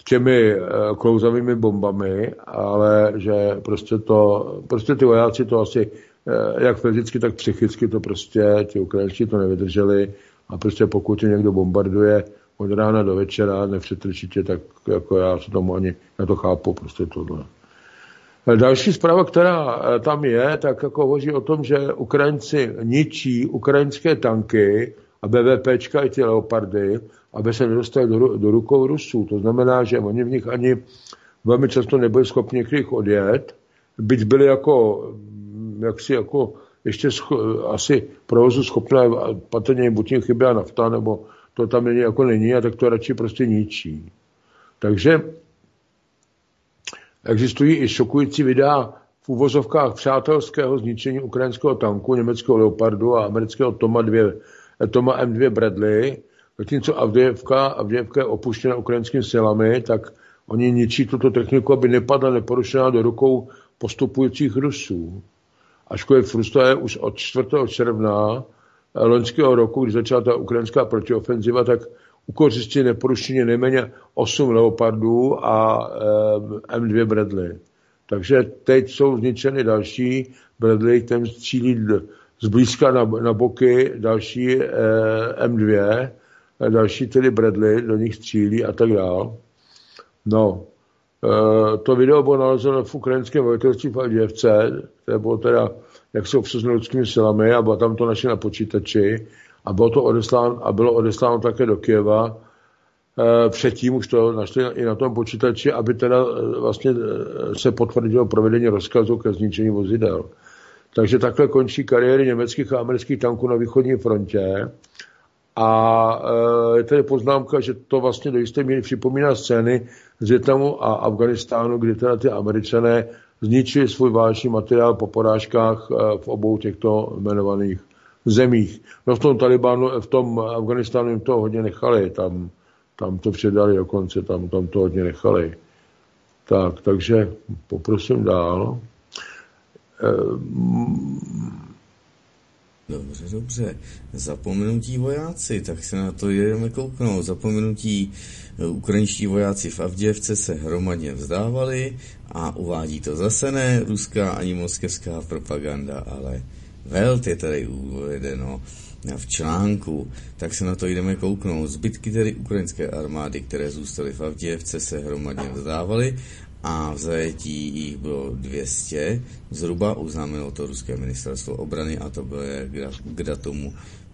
K: s těmi uh, klouzavými bombami, ale že prostě to, prostě ty vojáci to asi, uh, jak fyzicky, tak psychicky to prostě, ti Ukrajinci to nevydrželi a prostě pokud tě někdo bombarduje od rána do večera, nepřetrčitě, tak jako já se tomu ani, já to chápu, prostě tohle. Další zpráva, která eh, tam je, tak jako hovoří o tom, že Ukrajinci ničí ukrajinské tanky a BVPčka i ty leopardy, aby se nedostali do, do rukou Rusů. To znamená, že oni v nich ani velmi často nebyli schopni některých odjet, byť byli jako, mm, jaksi jako ještě scho- asi provozu schopné, patrně jim buď jim chyběla nafta, nebo to tam není, jako není, a tak to radši prostě ničí. Takže Existují i šokující videa v úvozovkách přátelského zničení ukrajinského tanku, německého Leopardu a amerického Toma, 2, Toma M2 Bradley. Zatímco Avdijevka, Avdijevka je opuštěna ukrajinskými silami, tak oni ničí tuto techniku, aby nepadla neporušená do rukou postupujících Rusů. Ačkoliv Rusko je už od 4. června loňského roku, když začala ta ukrajinská protiofenziva, tak ukořistí neporušeně nejméně 8 Leopardů a e, M2 Bradley. Takže teď jsou zničeny další Bradley, ten střílí zblízka na, na boky další e, M2, další tedy Bradley, do nich střílí a tak dál. No, e, to video bylo nalezeno v ukrajinském velitelství v Alděvce, které bylo teda, jak jsou obsazeno lidskými silami a bylo tam to naše na počítači a bylo to odesláno, a bylo odesláno také do Kieva. E, předtím už to našli i na tom počítači, aby teda e, vlastně e, se potvrdilo provedení rozkazu ke zničení vozidel. Takže takhle končí kariéry německých a amerických tanků na východní frontě. A je tady poznámka, že to vlastně do jisté míry připomíná scény z Větnamu a Afganistánu, kdy teda ty američané zničili svůj válečný materiál po porážkách v obou těchto jmenovaných zemích. No v tom Talibánu, v tom Afganistánu jim to hodně nechali, tam, tam to předali dokonce, tam, tam to hodně nechali. Tak, takže poprosím dál.
J: Ehm... Dobře, dobře. Zapomenutí vojáci, tak se na to jdeme kouknout. Zapomenutí eh, ukrajinští vojáci v Avděvce se hromadně vzdávali a uvádí to zase ne ruská ani moskevská propaganda, ale Welt je tady uvedeno v článku, tak se na to jdeme kouknout. Zbytky tedy ukrajinské armády, které zůstaly v Avděvce, se hromadně vzdávaly a v zajetí jich bylo 200. Zhruba uznámilo to ruské ministerstvo obrany a to bylo k datomu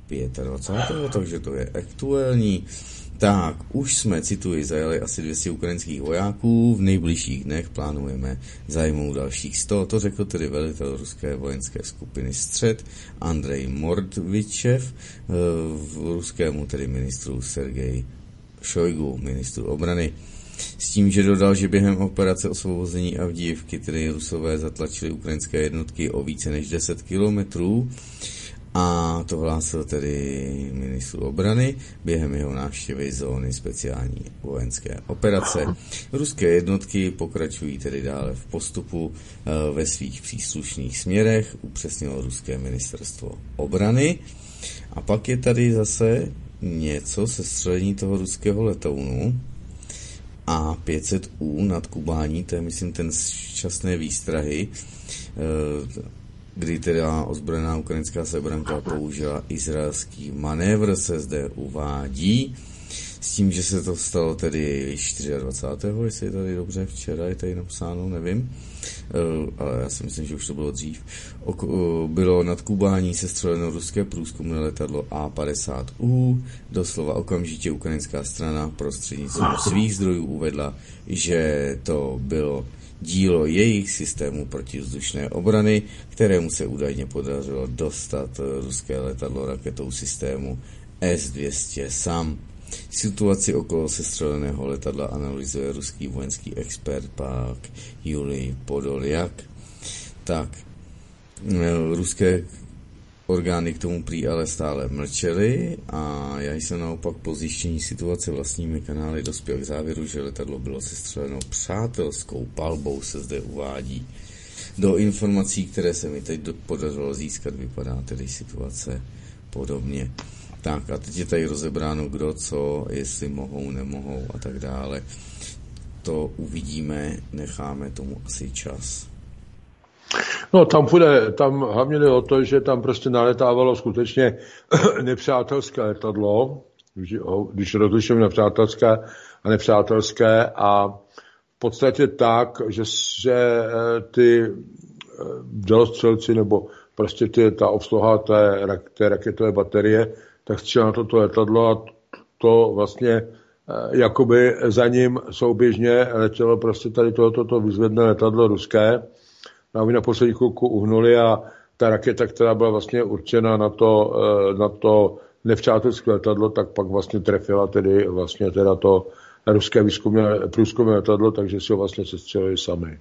J: 25. takže to je aktuální. Tak, už jsme, cituji, zajali asi 200 ukrajinských vojáků, v nejbližších dnech plánujeme zajmout dalších 100, to řekl tedy velitel ruské vojenské skupiny Střed Andrej Mordvičev, eh, v ruskému tedy ministru Sergej Šojgu, ministru obrany. S tím, že dodal, že během operace osvobození Avdívky tedy Rusové zatlačili ukrajinské jednotky o více než 10 kilometrů a to hlásil tedy ministru obrany během jeho návštěvy zóny speciální vojenské operace. Ruské jednotky pokračují tedy dále v postupu eh, ve svých příslušných směrech, upřesnilo ruské ministerstvo obrany. A pak je tady zase něco se střelení toho ruského letounu a 500U nad Kubání, to je myslím ten šťastné výstrahy, eh, kdy teda ozbrojená ukrajinská sebranka použila izraelský manévr, se zde uvádí. S tím, že se to stalo tedy 24. jestli je tady dobře, včera je tady napsáno, nevím, eh, ale já si myslím, že už to bylo dřív. Eh, bylo nad Kubání sestřeleno ruské průzkumné letadlo A-50U. Doslova okamžitě ukrajinská strana prostřednictvím svých zdrojů uvedla, že to bylo dílo jejich systému protivzdušné obrany, kterému se údajně podařilo dostat ruské letadlo raketou systému S-200 SAM. Situaci okolo sestřeleného letadla analyzuje ruský vojenský expert pak Julij Podoljak. Tak, ruské Orgány k tomu prý ale stále mlčely a já jsem naopak po zjištění situace vlastními kanály dospěl k závěru, že letadlo bylo sestřeleno přátelskou palbou, se zde uvádí. Do informací, které se mi teď podařilo získat, vypadá tedy situace podobně. Tak a teď je tady rozebráno kdo co, jestli mohou, nemohou a tak dále. To uvidíme, necháme tomu asi čas.
K: No tam půjde, tam hlavně jde o to, že tam prostě naletávalo skutečně (clears throat) nepřátelské letadlo, když rozlišujeme nepřátelské a nepřátelské a v podstatě tak, že, že eh, ty eh, dělostřelci nebo prostě ty, ta obsluha té, té raketové baterie, tak střelila na toto letadlo a to vlastně eh, jakoby za ním souběžně letělo prostě tady tohoto to vyzvedné letadlo ruské, oni na poslední chvilku uhnuli a ta raketa, která byla vlastně určena na to, eh, na to nepřátelské letadlo, tak pak vlastně trefila tedy vlastně teda to ruské výzkumné, průzkumné letadlo, takže si ho vlastně sestřelili sami.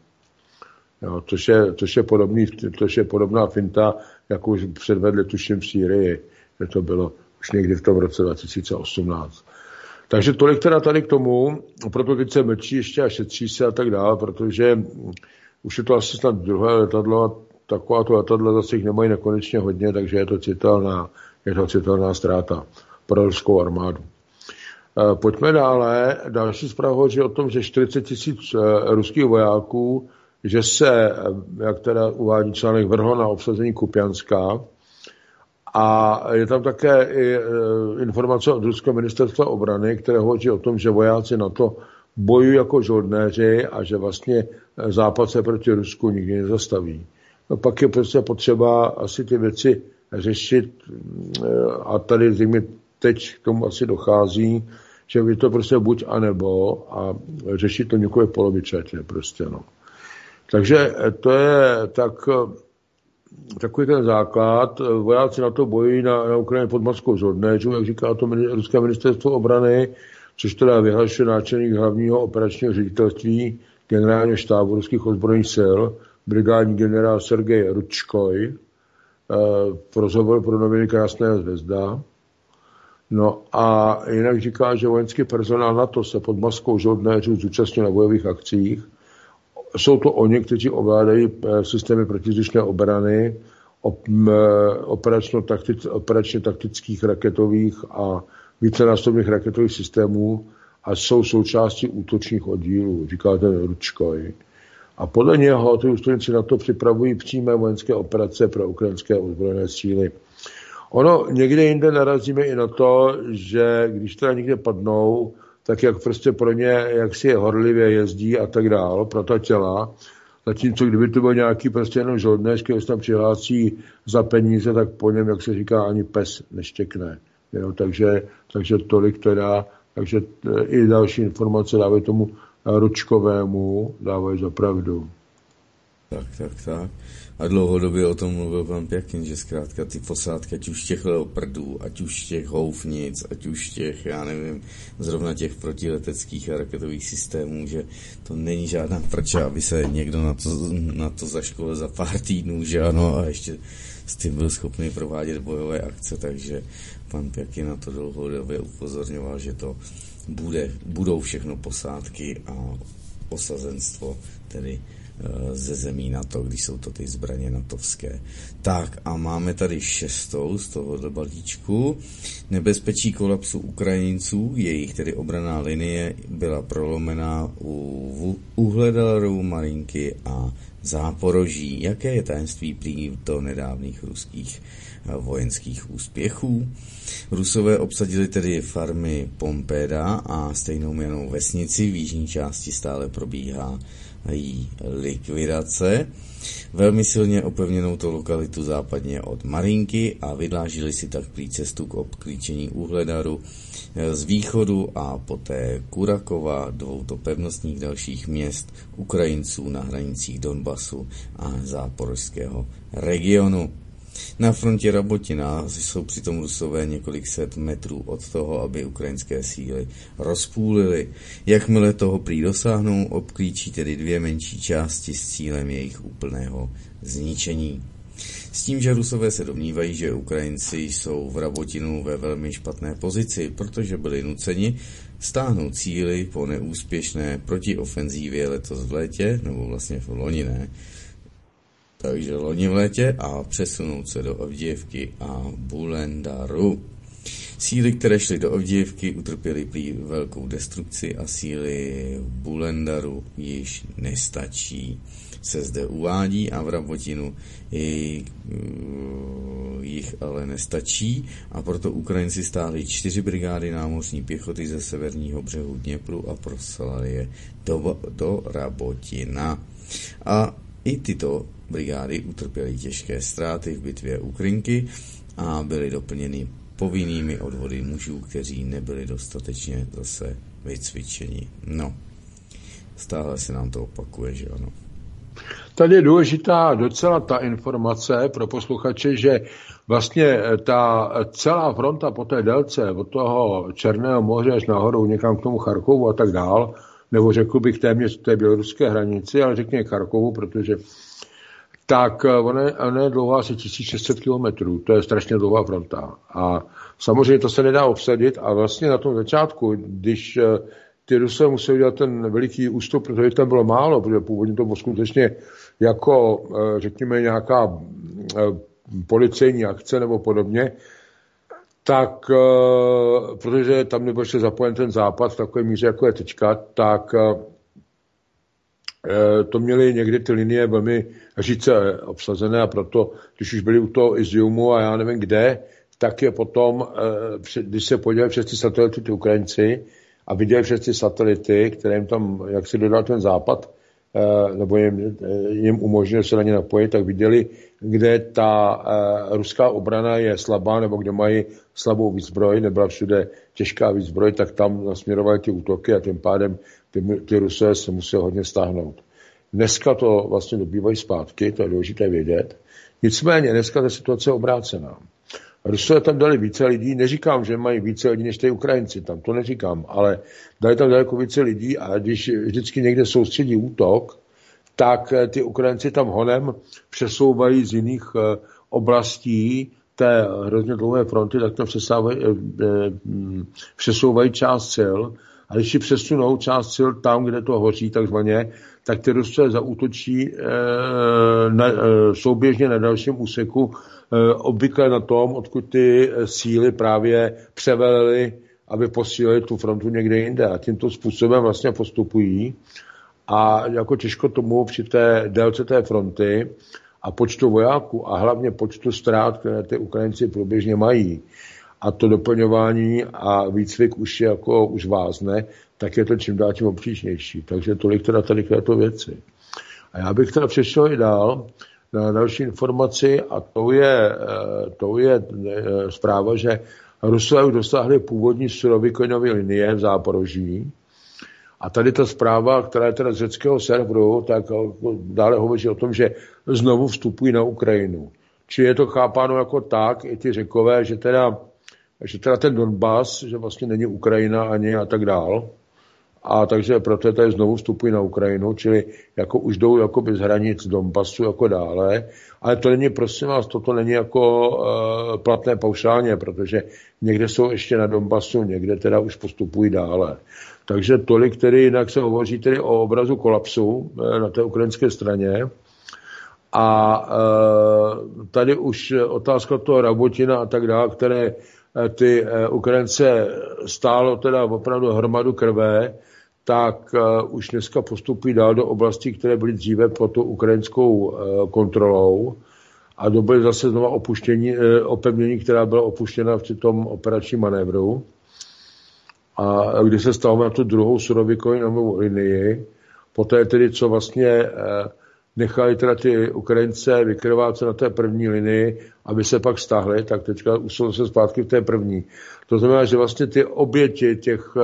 K: Jo, což, je, což, je podobný, což je podobná finta, jako už předvedli tuším v Sýrii, že to bylo už někdy v tom roce 2018. Takže tolik teda tady k tomu, proto teď se mlčí ještě a šetří se a tak dále, protože už je to asi snad druhé letadlo a taková to letadla zase jich nemají nekonečně hodně, takže je to citelná, je to citelná ztráta pro ruskou armádu. E, pojďme dále. Další zpráva hovoří o tom, že 40 tisíc e, ruských vojáků, že se, e, jak teda uvádí článek, vrhlo na obsazení Kupjanska. A je tam také i informace od Ruského ministerstva obrany, které hovoří o tom, že vojáci na to bojují jako žoldnéři a že vlastně Západ se proti Rusku nikdy nezastaví. No pak je prostě potřeba asi ty věci řešit a tady zřejmě teď k tomu asi dochází, že by to prostě buď a nebo a řešit to několik polovičatě prostě, no. Takže to je tak, takový ten základ. Vojáci na to bojí na, na Ukrajině pod maskou žoldnéřů, jak říká to ruské ministerstvo obrany, což teda vyhlašuje náčelník hlavního operačního ředitelství generálního štábu ruských ozbrojených sil, brigádní generál Sergej Ručkoj, eh, v rozhovoru pro noviny Krásná zvezda. No a jinak říká, že vojenský personál NATO se pod maskou žoldnéřů zúčastnil na bojových akcích. Jsou to oni, kteří ovládají eh, systémy protizdušné obrany, operačně taktických raketových a vícenásobných raketových systémů a jsou součástí útočních oddílů, říká ten Ručkoj. A podle něho ty ústojníci na to připravují přímé vojenské operace pro ukrajinské ozbrojené síly. Ono někde jinde narazíme i na to, že když teda někde padnou, tak jak prostě pro ně, jak si horlivě jezdí a tak dál, pro ta těla, Zatímco kdyby to byl nějaký prostě jenom žoldnéř, který se tam přihlásí za peníze, tak po něm, jak se říká, ani pes neštěkne. Jo, takže, takže tolik teda, takže e, i další informace dávají tomu Ručkovému, dávají za pravdu.
J: Tak, tak, tak. A dlouhodobě o tom mluvil pan Pěkin, že zkrátka ty posádky, ať už těch leopardů, ať už těch houfnic, ať už těch, já nevím, zrovna těch protileteckých a raketových systémů, že to není žádná prča, aby se někdo na to, na to zaškolil za pár týdnů, že ano, a ještě s tím byl schopný provádět bojové akce, takže pan Pěkin na to dlouhodobě upozorňoval, že to bude, budou všechno posádky a osazenstvo, tedy Eh, ze zemí NATO, když jsou to ty zbraně natovské. Tak a máme tady šestou z tohohle balíčku. Nebezpečí kolapsu Ukrajinců, jejich tedy obraná linie byla prolomená u Uhledaru, Marinky a Záporoží. Jaké je tajemství prý do nedávných ruských vojenských úspěchů? Rusové obsadili tedy farmy Pompéda a stejnou jmenou vesnici v jižní části stále probíhá její likvidace. Velmi silně opevněnou to lokalitu západně od Marinky a vydlážili si tak prý cestu k obklíčení Úhledaru z východu a poté Kurakova, dvou to pevnostních dalších měst Ukrajinců na hranicích Donbasu a záporožského regionu. Na frontě Rabotina jsou přitom Rusové několik set metrů od toho, aby ukrajinské síly rozpůlily. Jakmile toho prý dosáhnou, obklíčí tedy dvě menší části s cílem jejich úplného zničení. S tím, že Rusové se domnívají, že Ukrajinci jsou v Rabotinu ve velmi špatné pozici, protože byli nuceni stáhnout cíly po neúspěšné protiofenzívě letos v létě, nebo vlastně v loni ne, takže loni v létě a přesunout se do Avděvky a Bulendaru. Síly, které šly do Avděvky, utrpěly prý velkou destrukci a síly Bulendaru již nestačí se zde uvádí a v Rabotinu jich ale nestačí a proto Ukrajinci stáhli čtyři brigády námořní pěchoty ze severního břehu Dněpru a proslali je do, do Rabotina. A i tyto brigády utrpěly těžké ztráty v bitvě u Krinky a byly doplněny povinnými odvody mužů, kteří nebyli dostatečně zase vycvičeni. No, stále se nám to opakuje, že ano.
K: Tady je důležitá docela ta informace pro posluchače, že vlastně ta celá fronta po té délce od toho Černého moře až nahoru někam k tomu Charkovu a tak dál, nebo řekl bych téměř té běloruské hranici, ale řekně Charkovu, protože tak eh, ona je, ona je dlouhá asi 1600 kilometrů, to je strašně dlouhá fronta. A samozřejmě to se nedá obsadit a vlastně na tom začátku, když eh, ty Rusové museli dělat ten veliký ústup, protože tam bylo málo, protože původně to bylo skutečně jako, eh, řekněme, nějaká policejní akce nebo podobně, tak protože tam nebyl ještě zapojen ten západ v takové míře, jako je teďka, tak to měly někdy ty linie velmi říce obsazené a proto, když už byli u toho Iziumu a já nevím kde, tak je potom, eh, když se podívali přes ty satelity, ty Ukrajinci, a viděli přes ty satelity, které jim tam, jak si dodal ten západ, eh, nebo jim, eh, jim umožnil se na ně napojit, tak viděli, kde ta ruská obrana je slabá, nebo kde mají slabou výzbroj, nebyla všude těžká výzbroj, tak tam nasměrovali ty útoky a tím pádem ty, ty Rusové se museli hodně stáhnout. Dneska to vlastně dobývají zpátky, to je důležité vědět. Nicméně dneska ta situace je obrácená. Rusové tam dali více lidí, neříkám, že mají více lidí než ty Ukrajinci, tam to neříkám, ale dali tam daleko více lidí a když vždycky někde soustředí útok, tak eh, ty Ukrajinci tam honem přesouvají z jiných eh, oblastí té hrozně dlouhé fronty, tak tam přesouvají, eh, mm, přesouvají část sil a když si přesunou část sil tam, kde to hoří takzvaně, tak ty Rusové zaútočí e, na, e, souběžně na dalším úseku, e, obvykle na tom, odkud ty síly právě převelily, aby posílili tu frontu někde jinde. A tímto způsobem vlastně postupují. A jako těžko tomu při té délce té fronty a počtu vojáků a hlavně počtu ztrát, které ty Ukrajinci průběžně mají, a to doplňování a výcvik už je jako už vázne, tak je to čím dál tím obtížnější. Takže tolik teda tady k této věci. A já bych teda přešel i dál na další informaci a to je, to je zpráva, že Rusové už dosáhli původní surovikonové linie v Záporoží, a tady ta zpráva, která je teda z řeckého serveru, tak dále hovoří o tom, že znovu vstupují na Ukrajinu. Či je to chápáno jako tak, i ty řekové, že teda, že teda ten Donbass, že vlastně není Ukrajina ani a tak dál. A takže proto tady znovu vstupují na Ukrajinu, čili jako už jdou jako bez hranic Donbassu jako dále. Ale to není, prosím vás, toto není jako uh, platné paušálně, protože někde jsou ještě na Donbassu, někde teda už postupují dále. Takže tolik tedy, jinak se hovoří tedy o obrazu kolapsu eh, na té ukrajinské straně. A e, tady už otázka toho Rabotina a tak dále, které ty Ukrajince stálo teda opravdu hromadu krve, tak už dneska postupují dál do oblastí, které byly dříve pod tou ukrajinskou kontrolou a dobyly zase znova opuštění, opevnění, která byla opuštěna při tom operačním manévru. A když se stává na tu druhou surovikovou linii, poté tedy, co vlastně eh, nechali teda ty Ukrajince vykrvácet na té první linii, aby se pak stáhli, tak teďka jsou se zpátky v té první. To znamená, že vlastně ty oběti těch uh,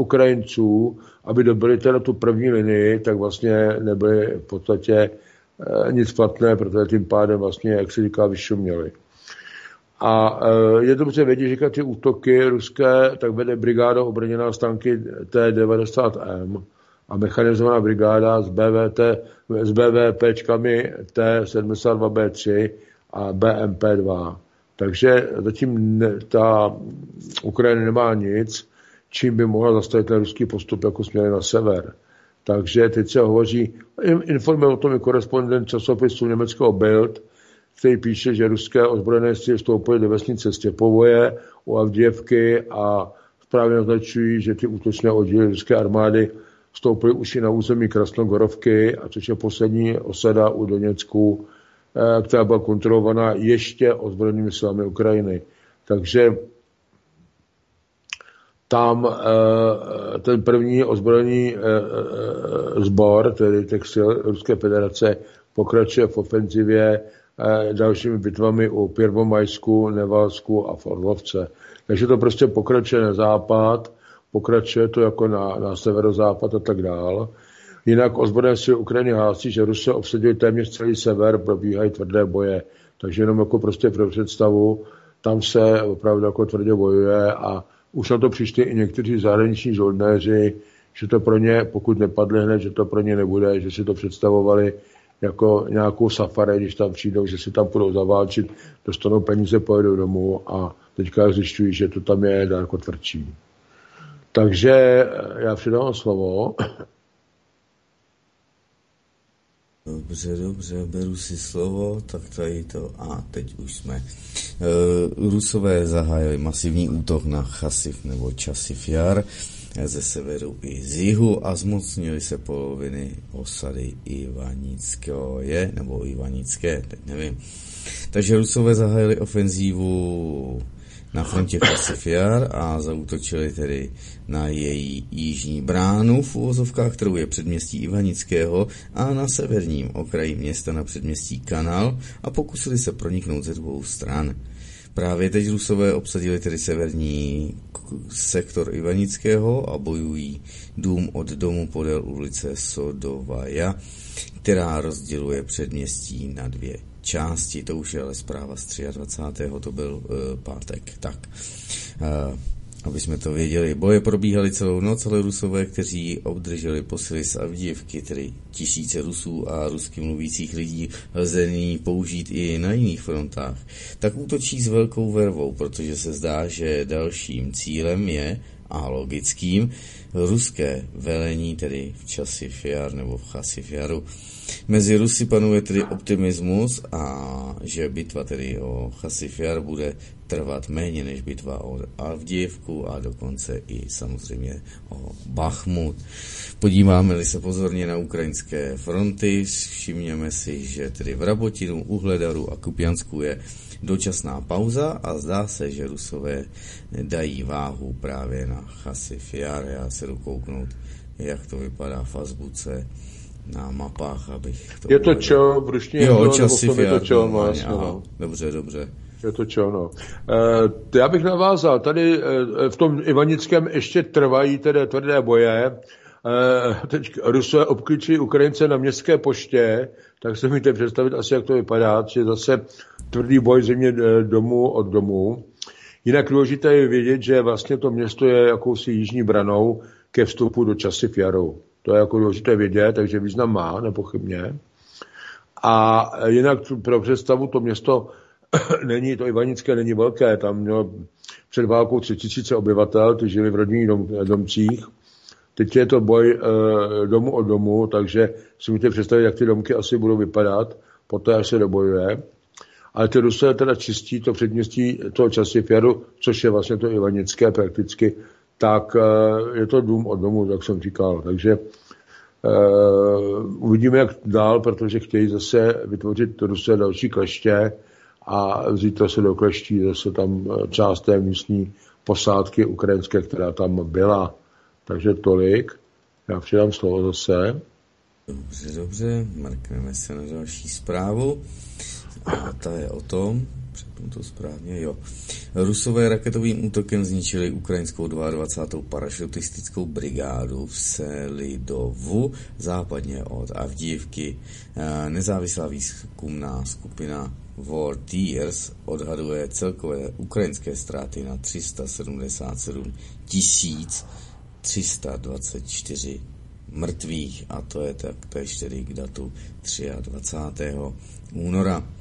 K: Ukrajinců, aby dobili teda tu první linii, tak vlastně nebyly v podstatě uh, nic platné, protože tím pádem vlastně, jak se říká, vyšuměli. A e, je dobře vědět, že ty útoky ruské, tak vede brigáda obrněná z tanky T-90M a mechanizovaná brigáda s, BVT, s BVPčkami T-72B3 a BMP-2. Takže zatím ne, ta Ukrajina nemá nic, čím by mohla zastavit ten ruský postup jako směrem na sever. Takže teď se hovoří, informuje o tom i korespondent časopisu německého Bild, který píše, že ruské ozbrojené síly vstoupily do vesnice Stěpovoje u Avděvky a správně označují, že ty útočné oddíly ruské armády vstoupily už i na území Krasnogorovky, a což je poslední osada u Doněcku, eh, která byla kontrolovaná ještě ozbrojenými silami Ukrajiny. Takže tam eh, ten první ozbrojený eh, sbor, tedy sil Ruské federace, pokračuje v ofenzivě dalšími bitvami u Pěrvomajsku, Nevalsku a Forlovce. Takže to prostě pokračuje na západ, pokračuje to jako na, na severozápad a tak dál. Jinak ozbrojené si Ukrajiny hlásí, že Rusové obsadili téměř celý sever, probíhají tvrdé boje. Takže jenom jako prostě pro představu, tam se opravdu jako tvrdě bojuje a už na to přišli i někteří zahraniční žoldnéři, že to pro ně, pokud nepadli hned, že to pro ně nebude, že si to představovali jako nějakou safari, když tam přijdou, že si tam budou zaválčit, dostanou peníze, pojedou domů a teďka zjišťují, že to tam je daleko tvrdší. Takže eh, já přidám slovo.
J: Dobře, dobře, beru si slovo, tak tady to, a teď už jsme. E, Rusové zahájili masivní útok na Chasiv nebo Časiv Jar ze severu i z jihu a zmocnili se poloviny osady Ivanického je, nebo Ivanické, teď nevím. Takže Rusové zahájili ofenzívu na frontě Kasifiar a zautočili tedy na její jižní bránu v uvozovkách, kterou je předměstí Ivanického a na severním okraji města na předměstí Kanal a pokusili se proniknout ze dvou stran. Právě teď Rusové obsadili tedy severní sektor Ivanického a bojují dům od domu podél ulice Sodovaja, která rozděluje předměstí na dvě části. To už je ale zpráva z 23. to byl uh, pátek. Tak. Uh, aby jsme to věděli. Boje probíhaly celou noc, ale Rusové, kteří obdrželi posily z Avdivky, tedy tisíce Rusů a rusky mluvících lidí, lze nyní použít i na jiných frontách, tak útočí s velkou vervou, protože se zdá, že dalším cílem je, a logickým, ruské velení, tedy v Časifiar nebo v Chasifiaru. Mezi Rusy panuje tedy optimismus a že bitva tedy o Chasifiar bude trvat méně než bitva o Avdivku a dokonce i samozřejmě o Bachmut. Podíváme-li se pozorně na ukrajinské fronty, všimněme si, že tedy v Rabotinu, Uhledaru a Kupjansku je dočasná pauza a zdá se, že Rusové dají váhu právě na Chasifiar. Já se jdu kouknout, jak to vypadá v azbuce na mapách, abych
K: to... Je to čo, v ruštině
J: jo, časy
K: je to čo,
J: jasně, no. Dobře, dobře.
K: Je to čo, no. E, já bych navázal, tady e, v tom Ivanickém ještě trvají tedy tvrdé boje. E, teď Rusové obklíčí Ukrajince na městské poště, tak se mi představit asi, jak to vypadá, že zase tvrdý boj země domů od domu. Jinak důležité je vědět, že vlastně to město je jakousi jižní branou ke vstupu do časy Fjarou. To je jako důležité vědět, takže význam má, nepochybně. A jinak pro představu to město (coughs) není, to Ivanické není velké, tam mělo před válkou 3 tisíce obyvatel, ty žili v rodinných dom, domcích. Teď je to boj e, domu o domu, takže si můžete představit, jak ty domky asi budou vypadat, poté, až se dobojuje. Ale ty Rusové teda čistí to předměstí toho Časifiaru, což je vlastně to Ivanické prakticky, tak e, je to dům od domu, jak jsem říkal. Takže Uh, uvidíme, jak dál, protože chtějí zase vytvořit Rusové další kleště a vzít to se do kleští zase tam část té místní posádky ukrajinské, která tam byla. Takže tolik. Já přidám slovo zase.
J: Dobře, dobře, mrkneme se na další zprávu. A ta je o tom, Přepnu to správně, jo. Rusové raketovým útokem zničili ukrajinskou 22. parašutistickou brigádu v Selidovu, západně od Avdívky. Nezávislá výzkumná skupina War Tears odhaduje celkové ukrajinské ztráty na 377 324 mrtvých a to je tak též tedy k datu 23. února.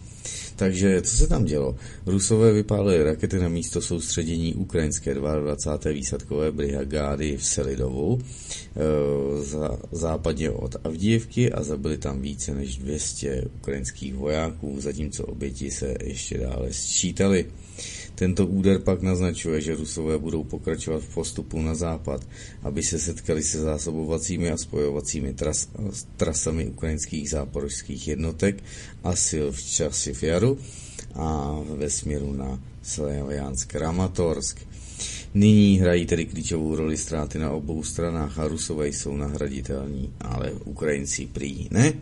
J: Takže co se tam dělo? Rusové vypálili rakety na místo soustředění ukrajinské 22. výsadkové brigády v Selidovu e, za, západně od Avdívky a zabili tam více než 200 ukrajinských vojáků, zatímco oběti se ještě dále sčítali. Tento úder pak naznačuje, že Rusové budou pokračovat v postupu na západ, aby se setkali se zásobovacími a spojovacími tras, trasami ukrajinských záporožských jednotek a sil v časi Fiaru a ve směru na Slaviansk Kramatorsk. Nyní hrají tedy klíčovou roli ztráty na obou stranách a Rusové jsou nahraditelní, ale Ukrajinci prý ne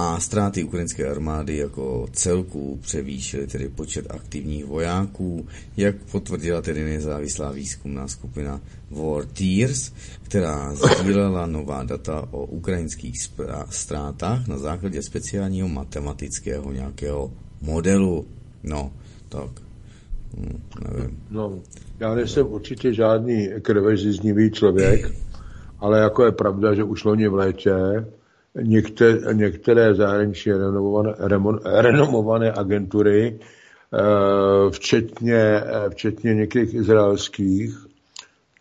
J: a ztráty ukrajinské armády jako celku převýšily tedy počet aktivních vojáků, jak potvrdila tedy nezávislá výzkumná skupina War Tears, která sdílela nová data o ukrajinských ztrátách na základě speciálního matematického nějakého modelu. No, tak, hm, nevím.
K: No, já nejsem určitě žádný krvežiznivý člověk, (laughs) ale jako je pravda, že už loni v létě některé, některé renomované, renomované agentury, eh, včetně, eh, včetně některých izraelských,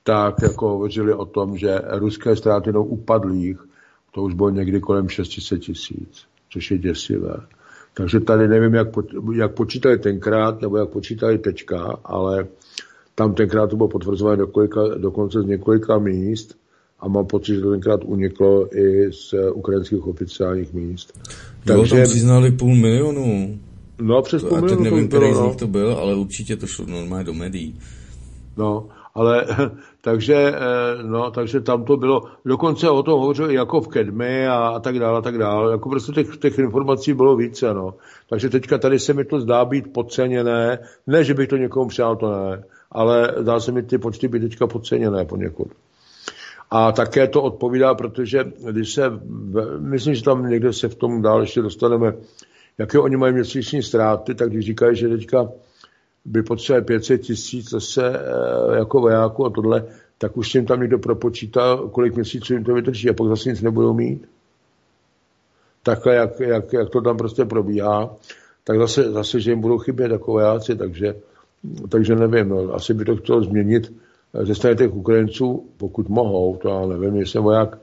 K: tak jako hovořili o tom, že ruské ztráty no upadlých, to už bylo někdy kolem 600 tisíc, což je děsivé. Takže tady nevím, jak, jak počítali tenkrát, nebo jak počítali teďka, ale tam tenkrát to bylo potvrzované dokonce z několika míst a mám pocit, že to tenkrát uniklo i z ukrajinských oficiálních míst.
J: Jo, Takže... tam přiznali půl milionu.
K: No, přes půl milionu.
J: teď nevím, který z nich to byl, ale určitě to šlo normálně do médií.
K: No, ale (laughs) takže, eh, no, takže tam to bylo, dokonce o tom hovořil jako v Kedmi a, a tak dále, a tak dále. Jako prostě těch, těch informací bylo více, no. Takže teďka tady se mi to zdá být podceněné, ne, že bych to někomu přál, to ne, ale zdá se mi ty počty být teďka podceněné poněkud. A také to odpovídá, protože když se, myslím, že tam někde se v tom dál ještě dostaneme, jaké oni mají měsíční ztráty, tak když říkají, že teďka by potřebovali 500 tisíc zase eh, jako vojáků a tohle, tak už jim tam někdo propočítal, kolik měsíců jim to vydrží a pak zase nic nebudou mít. Takhle, jak, jak, jak to tam prostě probíhá, tak zase, zase, že jim budou chybět jako vojáci, takže, takže nevím, no, asi by to chtělo změnit ze strany těch Ukrajinců, pokud mohou, to já nevím, jestli voják,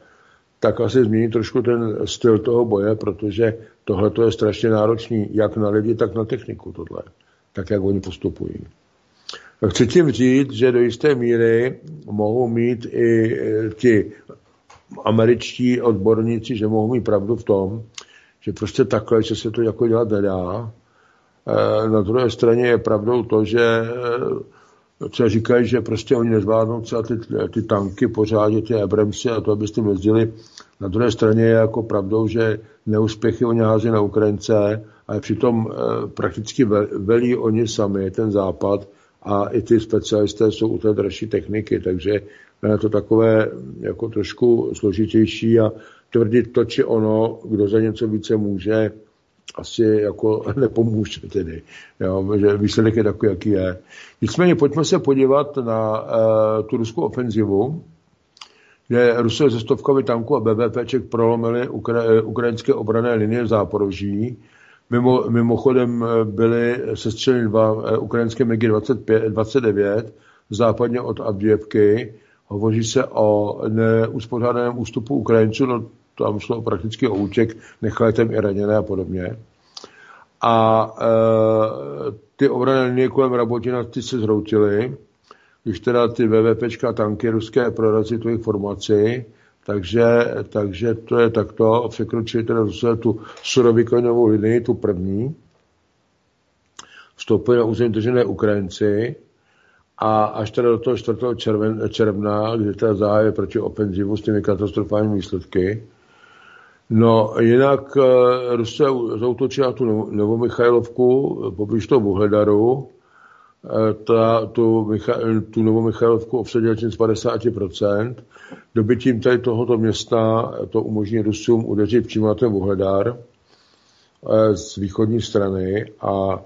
K: tak asi změní trošku ten styl toho boje, protože tohle je strašně náročný, jak na lidi, tak na techniku tohle, tak jak oni postupují. Chci tím říct, že do jisté míry mohou mít i ti američtí odborníci, že mohou mít pravdu v tom, že prostě takhle, že se to jako dělat nedá. E, na druhé straně je pravdou to, že co říkají, že prostě oni nezvládnou třeba ty, ty tanky pořádně, ty Abramsy a to, abyste jezdili. Na druhé straně je jako pravdou, že neúspěchy oni hází na Ukrajince, ale přitom e, prakticky velí oni sami, ten západ, a i ty specialisté jsou u té dražší techniky, takže je to takové jako trošku složitější a tvrdit to, či ono, kdo za něco více může, asi jako (laughs) nepomůže tedy. Jo, že výsledek je takový, jaký je. Nicméně pojďme se podívat na uh, tu ruskou ofenzivu, kde Rusové ze stovkami tanků a BVPček prolomili ukra- ukrajinské obrané linie v Záporoží. Mimo, mimochodem eh, byly sestřeleny dva ukrajinské MiGy 29 západně od Avdievky. Hovoří se o neuspořádaném ústupu Ukrajinců, no tam šlo prakticky o útěk, nechali tam i raněné a podobně. A e, ty obrané linie kolem Rabotina ty se zhroutily, když teda ty VVPčka tanky ruské prorazí tu formaci, takže, takže to je takto, překročili teda zase tu surovikojnovou linii, tu první, vstoupili na území držené Ukrajinci a až teda do toho 4. Červen, června, kdy teda zahájili proti ofenzivu s těmi katastrofálními výsledky, No, jinak uh, Rusové zautočili na tu Novomichajlovku poblíž toho Vuhledaru. Eh, ta, tu, Micha, tu Novomichajlovku obsadili z 50%. Dobytím tady tohoto města to umožní Rusům udeřit přímo na ten Vuhledar eh, z východní strany a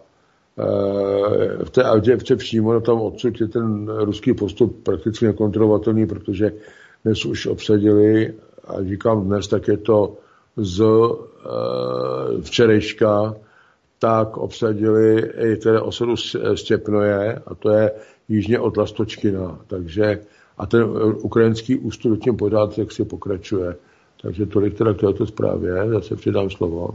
K: v té Avděvce přímo no tam odsud je ten ruský postup prakticky nekontrolovatelný, protože dnes už obsadili, a říkám dnes, tak je to z uh, včerejška, tak obsadili i tedy osadu Stěpnoje, a to je jižně od Lastočkina. Takže, a ten ukrajinský ústup tím pořád si pokračuje. Takže tolik teda k této zprávě, zase přidám slovo.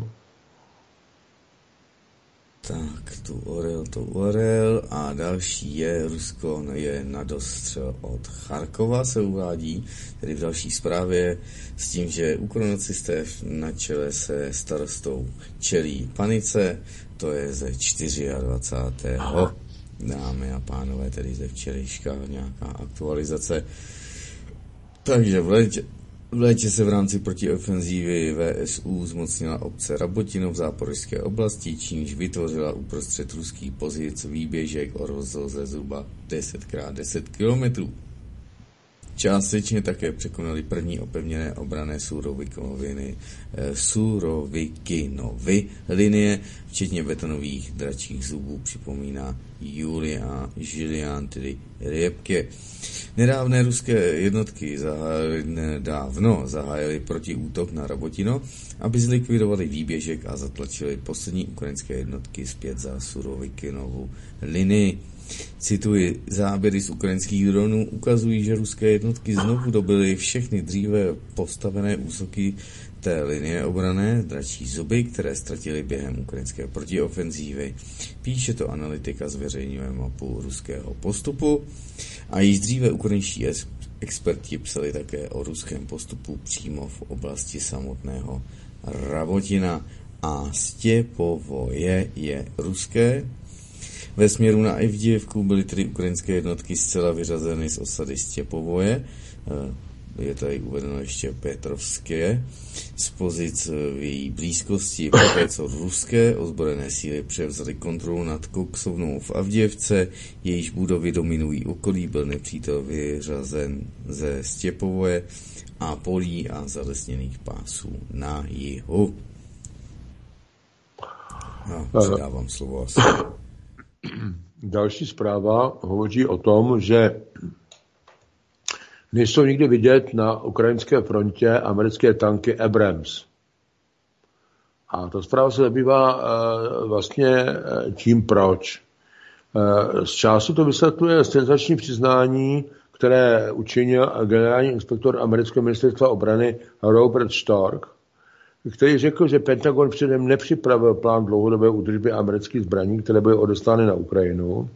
J: Tak, tu Orel, to Orel a další je, Rusko je na dostřel od Charkova, se uvádí, tedy v další zprávě, s tím, že ukronocisté na čele se starostou čelí panice, to je ze 24. Dámy a pánové, tedy ze včerejška nějaká aktualizace. Takže v létě, v létě se v rámci protiofenzívy VSU zmocnila obce Rabotino v záporožské oblasti, čímž vytvořila uprostřed ruský pozic výběžek o rozloze zhruba 10x10 km. Částečně také překonali první opevněné obrané Surovikinoviny, eh, Surovikinovy linie, včetně betonových dračích zubů, připomíná Julia Žilian, tedy Rěbke. Nedávné ruské jednotky zahájili, nedávno zahájili protiútok na Rabotino, aby zlikvidovali výběžek a zatlačili poslední ukrajinské jednotky zpět za Surovikinovu linii. Cituji, záběry z ukrajinských dronů ukazují, že ruské jednotky znovu dobily všechny dříve postavené úsoky té linie obrané, dračí zuby, které ztratili během ukrajinské protiofenzívy. Píše to analytika zveřejňuje mapu ruského postupu. A již dříve ukrajinští experti psali také o ruském postupu přímo v oblasti samotného Ravotina. A Stěpovoje je ruské, ve směru na Evdivku byly tedy ukrajinské jednotky zcela vyřazeny z osady Stěpovoje. Eh, je tady uvedeno ještě Petrovské z pozic v její blízkosti, poté co ruské ozbrojené síly převzaly kontrolu nad Koksovnou v Avděvce, jejíž budovy dominují okolí, byl nepřítel vyřazen ze Stěpovoje a polí a zalesněných pásů na jihu. No, předávám slovo asi. (clears throat)
K: Další zpráva hovoří o tom, že nejsou nikdy vidět na ukrajinské frontě americké tanky Abrams. A ta zpráva se zabývá e, vlastně eh, tím, proč. E, z času to vysvětluje senzační přiznání, které učinil generální inspektor amerického ministerstva obrany Robert Stork, který řekl, že Pentagon předem nepřipravil plán dlouhodobé údržby amerických zbraní, které byly odeslány na Ukrajinu.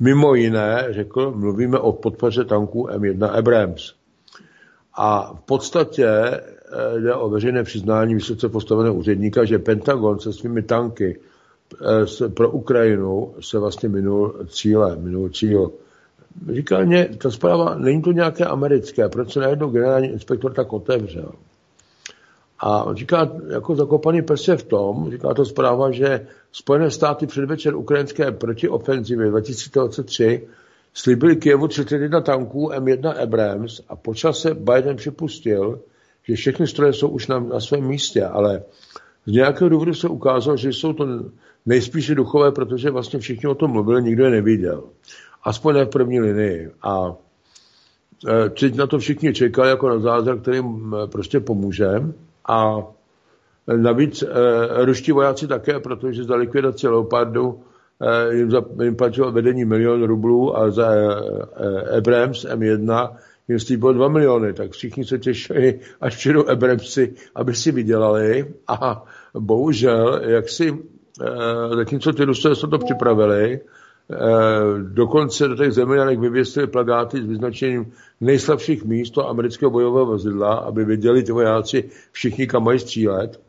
K: Mimo jiné, řekl, mluvíme o podpoře tanků M1 Abrams. A v podstatě eh, jde o veřejné přiznání vysoce postaveného úředníka, že Pentagon se svými tanky eh, pro Ukrajinu se vlastně minul cíle, minul cíl. Říká mě, ta zpráva, není to nějaké americké, proč se najednou generální inspektor tak otevřel? A říká, jako zakopaný pes je v tom, říká to zpráva, že Spojené státy předvečer ukrajinské protiofenzivy 2023 slíbili Kijevu 31 tanků M1 Abrams a po čase Biden připustil, že všechny stroje jsou už na, na svém místě, ale z nějakého důvodu se ukázalo, že jsou to nejspíše duchové, protože vlastně všichni o tom mluvili, nikdo je neviděl. Aspoň ne v první linii. A e, teď na to všichni čekali jako na zázrak, který jim e, prostě pomůže. A navíc e, ruští vojáci také, protože za likvidaci Leopardu jim, za, jim platilo vedení milion rublů a za Abrams M1 jim slíbil 2 miliony, tak všichni se těšili, až přijdou Abramsy, aby si vydělali. A bohužel, jak si, zatímco ty Rusové se to připravili, Eh, dokonce do těch zemljanek vyvěsili plagáty s vyznačením nejslabších míst amerického bojového vozidla, aby věděli ty vojáci všichni, kam mají střílet,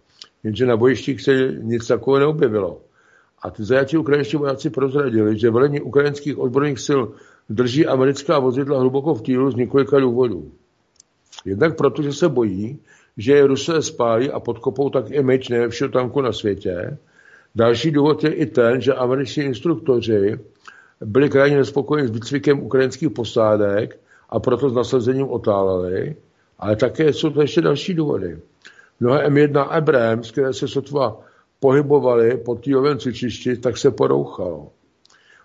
K: jenže na bojištích se nic takového neobjevilo. A ty zajatí ukrajinští vojáci prozradili, že velení ukrajinských odborných sil drží americká vozidla hluboko v týlu z několika důvodů. Jednak proto, že se bojí, že je Rusové spálí a podkopou tak image nejlepšího tanku na světě, Další důvod je i ten, že američtí instruktoři byli krajně nespokojeni s výcvikem ukrajinských posádek a proto s nasazením otáleli, ale také jsou to ještě další důvody. Mnohé M1 Abrams, které se sotva pohybovaly po týlovém cvičišti, tak se porouchalo.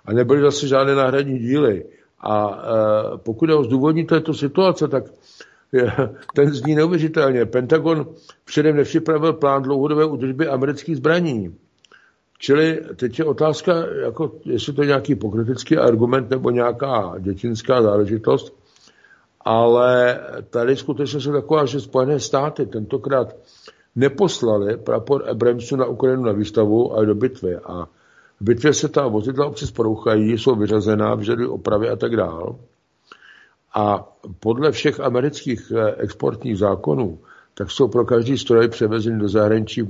K: A nebyly zase žádné náhradní díly. A e, pokud je o zdůvodní této situace, tak je, ten zní neuvěřitelně. Pentagon předem nepřipravil plán dlouhodobé údržby amerických zbraní. Čili teď je otázka, jako, jestli to je nějaký pokritický argument nebo nějaká dětinská záležitost, ale tady skutečně se taková, že Spojené státy tentokrát neposlali prapor Abramsu na Ukrajinu na výstavu, ale do bitvy. A v bitvě se ta vozidla občas porouchají, jsou vyřazená, vyžadují opravy a tak dál. A podle všech amerických eh, exportních zákonů, tak jsou pro každý stroj převezeny do zahraničí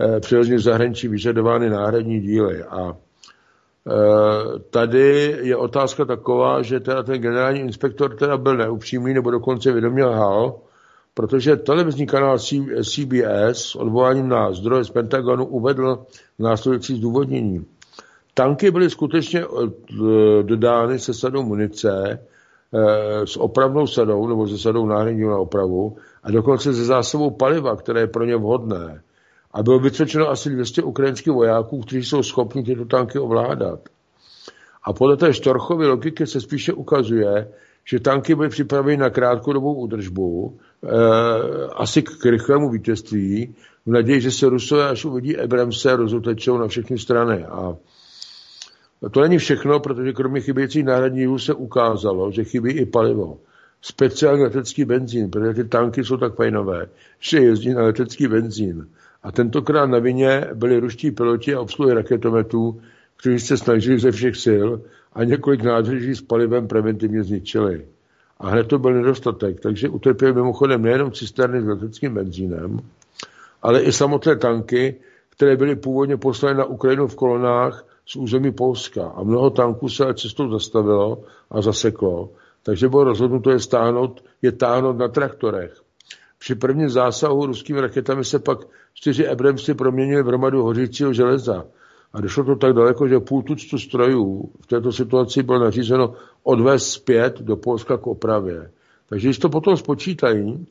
K: Eh, přirozeně v zahraničí vyžadovány náhradní díly. A eh, tady je otázka taková, že teda ten generální inspektor teda byl neupřímný nebo dokonce vědomě lhal, protože televizní kanál CBS odvoláním na zdroje z Pentagonu uvedl následující zdůvodnění. Tanky byly skutečně eh, dodány se sadou munice, s opravnou sadou nebo se sadou náhradního na opravu a dokonce se zásobou paliva, které je pro ně vhodné a bylo vycvičeno asi 200 ukrajinských vojáků, kteří jsou schopni tyto tanky ovládat. A podle té Štorchovy logiky se spíše ukazuje, že tanky byly připraveny na krátkodobou údržbu, e, asi k rychlému vítězství, v naději, že se Rusové, až uvidí Abramse, rozutečou na všechny strany. A to není všechno, protože kromě chybějících náhradních se ukázalo, že chybí i palivo. Speciální letecký benzín, protože ty tanky jsou tak fajnové, že jezdí na letecký benzín. A tentokrát na vině byli ruští piloti a obsluhy raketometů, kteří se snažili ze všech sil a několik nádrží s palivem preventivně zničili. A hned to byl nedostatek, takže utrpěli mimochodem nejenom cisterny s leteckým benzínem, ale i samotné tanky, které byly původně poslány na Ukrajinu v kolonách z území Polska. A mnoho tanků se cestou zastavilo a zaseklo, takže bylo rozhodnuto je, stáhnout, je táhnout na traktorech. Při prvním zásahu ruskými raketami se pak čtyři Abramsy proměnily v hromadu hořícího železa. A došlo to tak daleko, že půl tuctu strojů v této situaci bylo nařízeno odvést zpět do Polska k opravě. Takže když to potom spočítají,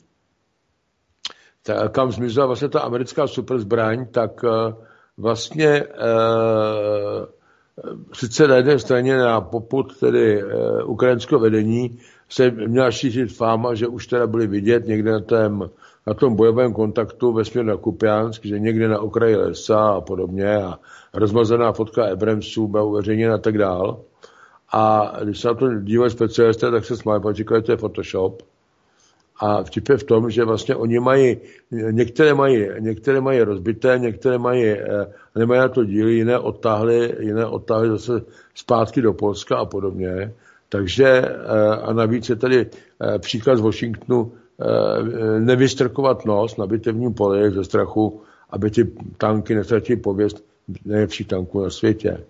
K: tak, kam zmizela vlastně ta americká superzbraň, tak uh, vlastně uh, sice na jedné straně na poput tedy uh, ukrajinského vedení se měla šířit fáma, že už teda byli vidět někde na, tém, na tom bojovém kontaktu ve směru na Kupiansk, že někde na okraji lesa a podobně a rozmazaná fotka Abramsů byla uveřejněna a tak dál. A když se na to dívají specialisté, tak se smáli, protože to je Photoshop. A vtip je v tom, že vlastně oni mají, některé mají, některé mají rozbité, některé mají, eh, nemají na to díly, jiné odtáhly, jiné odtáhly zase zpátky do Polska a podobně. Takže eh, a navíc je tady eh, příkaz Washingtonu eh, nevystrkovat nos na bitevním poli ze strachu, aby ty tanky nestratily pověst nejlepších tanků na světě.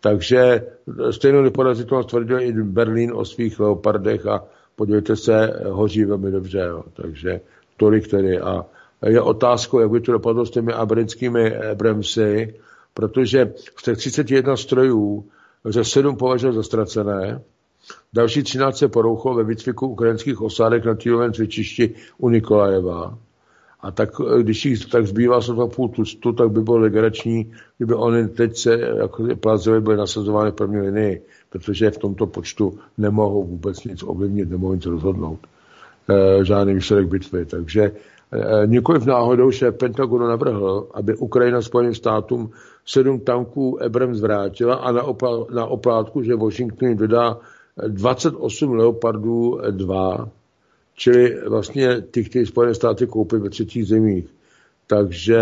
K: Takže stejnou neporazitelnost tvrdil i Berlín o svých leopardech a podívejte se, hoří velmi dobře. Jo. Takže tolik tedy. A je otázkou, jak by to dopadlo s těmi abrinskými Abramsy, protože z těch 31 strojů lze 7 považovat za ztracené, další 13 se porouchlo ve výcviku ukrajinských osádek na týlovém cvičišti u Nikolajeva. A tak, když jich tak zbývá sotva půl tustu, tak by bylo legrační, kdyby oni teď se jako plazily byly nasazovány v první linii, protože v tomto počtu nemohou vůbec nic ovlivnit, nemohou nic rozhodnout. E, žádný výsledek bitvy. Takže e, nikoliv náhodou že Pentagonu navrhl, aby Ukrajina Spojeným státům sedm tanků Abrams vrátila a na, opla, na oplátku, že Washington jim dodá 28 Leopardů 2, čili vlastně ty, kteří Spojené státy koupí ve třetích zemích. Takže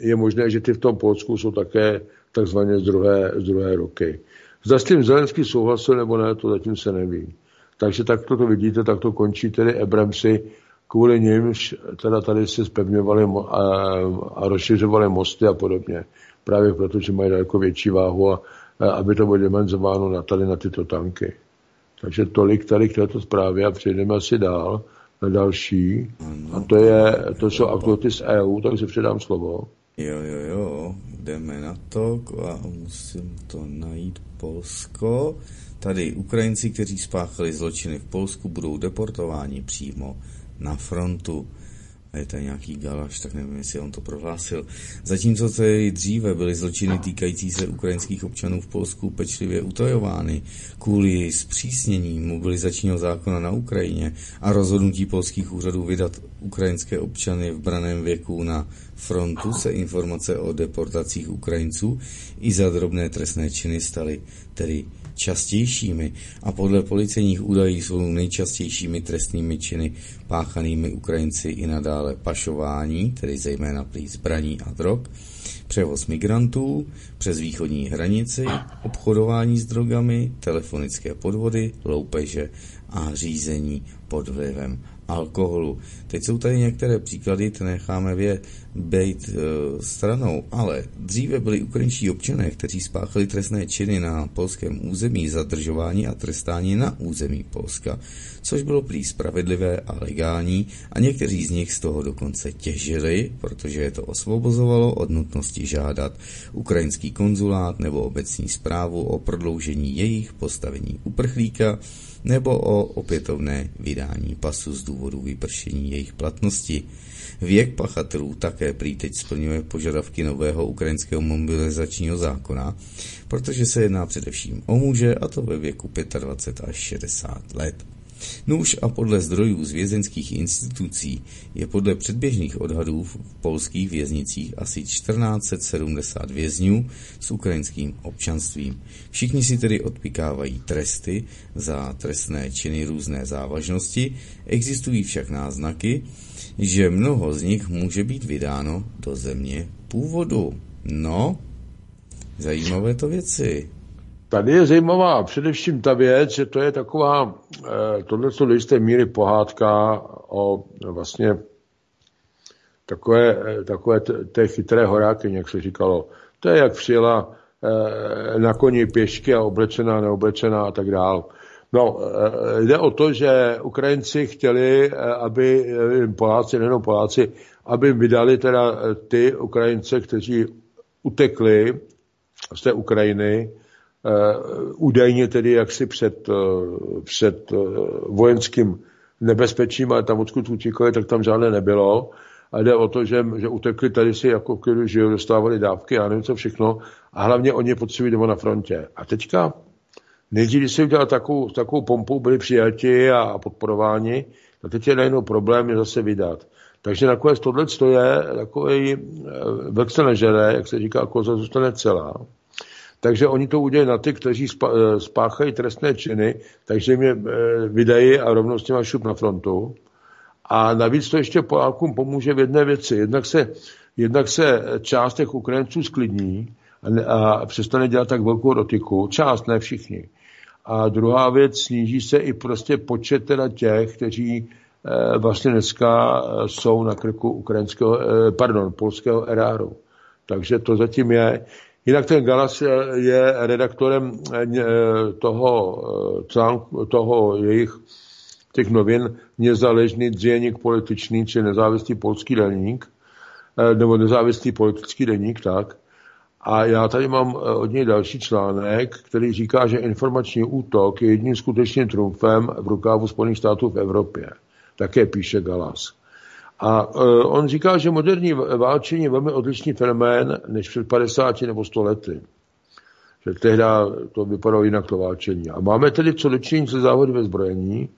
K: je možné, že ty v tom Polsku jsou také takzvaně z druhé, z druhé roky. Zda s tím Zelenský souhlasil nebo ne, to zatím se neví. Takže tak to vidíte, tak to končí tedy Abramsy, kvůli nimž teda tady se zpevňovali a, a rozšiřovali mosty a podobně. Právě proto, že mají daleko větší váhu a, a aby to bylo dimenzováno na tady na tyto tanky. Takže tolik tady k této zprávě a přejdeme asi dál na další. A to, je, to jsou aktuality z EU, takže předám slovo.
J: Jo, jo, jo, jdeme na to a musím to najít Polsko. Tady Ukrajinci, kteří spáchali zločiny v Polsku, budou deportováni přímo na frontu a je tady nějaký galaš, tak nevím, jestli on to prohlásil. Zatímco tady dříve byly zločiny týkající se ukrajinských občanů v Polsku pečlivě utajovány kvůli zpřísnění mobilizačního zákona na Ukrajině a rozhodnutí polských úřadů vydat ukrajinské občany v braném věku na frontu se informace o deportacích Ukrajinců i za drobné trestné činy staly tedy častějšími a podle policejních údajů jsou nejčastějšími trestnými činy páchanými Ukrajinci i nadále pašování, tedy zejména prý zbraní a drog, převoz migrantů přes východní hranici, obchodování s drogami, telefonické podvody, loupeže a řízení pod vlivem alkoholu. Teď jsou tady některé příklady, ty necháme vě být e, stranou, ale dříve byli ukrajinští občané, kteří spáchali trestné činy na polském území, zadržování a trestání na území Polska, což bylo prý spravedlivé a legální a někteří z nich z toho dokonce těžili, protože je to osvobozovalo od nutnosti žádat ukrajinský konzulát nebo obecní zprávu o prodloužení jejich postavení uprchlíka, nebo o opětovné vydání pasu z důvodu vypršení jejich platnosti. Věk pachatelů také prý teď splňuje požadavky nového ukrajinského mobilizačního zákona, protože se jedná především o muže, a to ve věku 25 až 60 let. Nůž a podle zdrojů z vězeňských institucí je podle předběžných odhadů v polských věznicích asi 1470 vězňů s ukrajinským občanstvím. Všichni si tedy odpikávají tresty za trestné činy různé závažnosti, existují však náznaky, že mnoho z nich může být vydáno do země původu. No, zajímavé to věci.
K: Tady je zajímavá především ta věc, že to je taková, eh, tohle jsou do jisté míry pohádka o vlastně takové, eh, takové té chytré horáky, jak se říkalo. To je, jak přijela eh, na koni pěšky a oblečená, neoblečená a tak dál. No, jde o to, že Ukrajinci chtěli, aby Poláci, nejenom Poláci, aby vydali teda ty Ukrajince, kteří utekli z té Ukrajiny, údajně tedy jaksi před, uh, před uh, vojenským nebezpečím, ale tam odkud utíkali, tak tam žádné nebylo. A jde o to, že, že utekli tady si jako když žijou, dostávali dávky a nevím co všechno. A hlavně oni potřebují doma na frontě. A teďka, nejdřív, když se udělal takovou, takovou pompu, byli přijati a podporováni, a teď je najednou problém je zase vydat. Takže nakonec tohle je takový vlk se nežere, jak se říká, koza zůstane celá. Takže oni to udělají na ty, kteří eh, spáchají trestné činy, takže je eh, vydají a rovnou s těma šup na frontu. A navíc to ještě Polákům pomůže v jedné věci. Jednak se, jednak se část těch Ukrajinců sklidní a, a přestane dělat tak velkou rotiku. Část, ne všichni. A druhá věc, sníží se i prostě počet teda těch, kteří e, vlastně dneska jsou na krku ukrajinského, e, pardon, polského eráru. Takže to zatím je. Jinak ten Galas je redaktorem eh, toho, eh, toho jejich těch novin Nezaležný děník političný, či nezávislý polský deník, eh, nebo nezávislý politický deník, tak. A já tady mám eh, od něj další článek, který říká, že informační útok je jedním skutečným trumfem v rukávu Spojených států v Evropě. Také píše Galas. A uh, on říká, že moderní válčení je velmi odlišný fenomén než před 50 nebo 100 lety. Že tehdy to vypadalo jinak to válčení. A máme tedy co dočinit se závody ve zbrojení,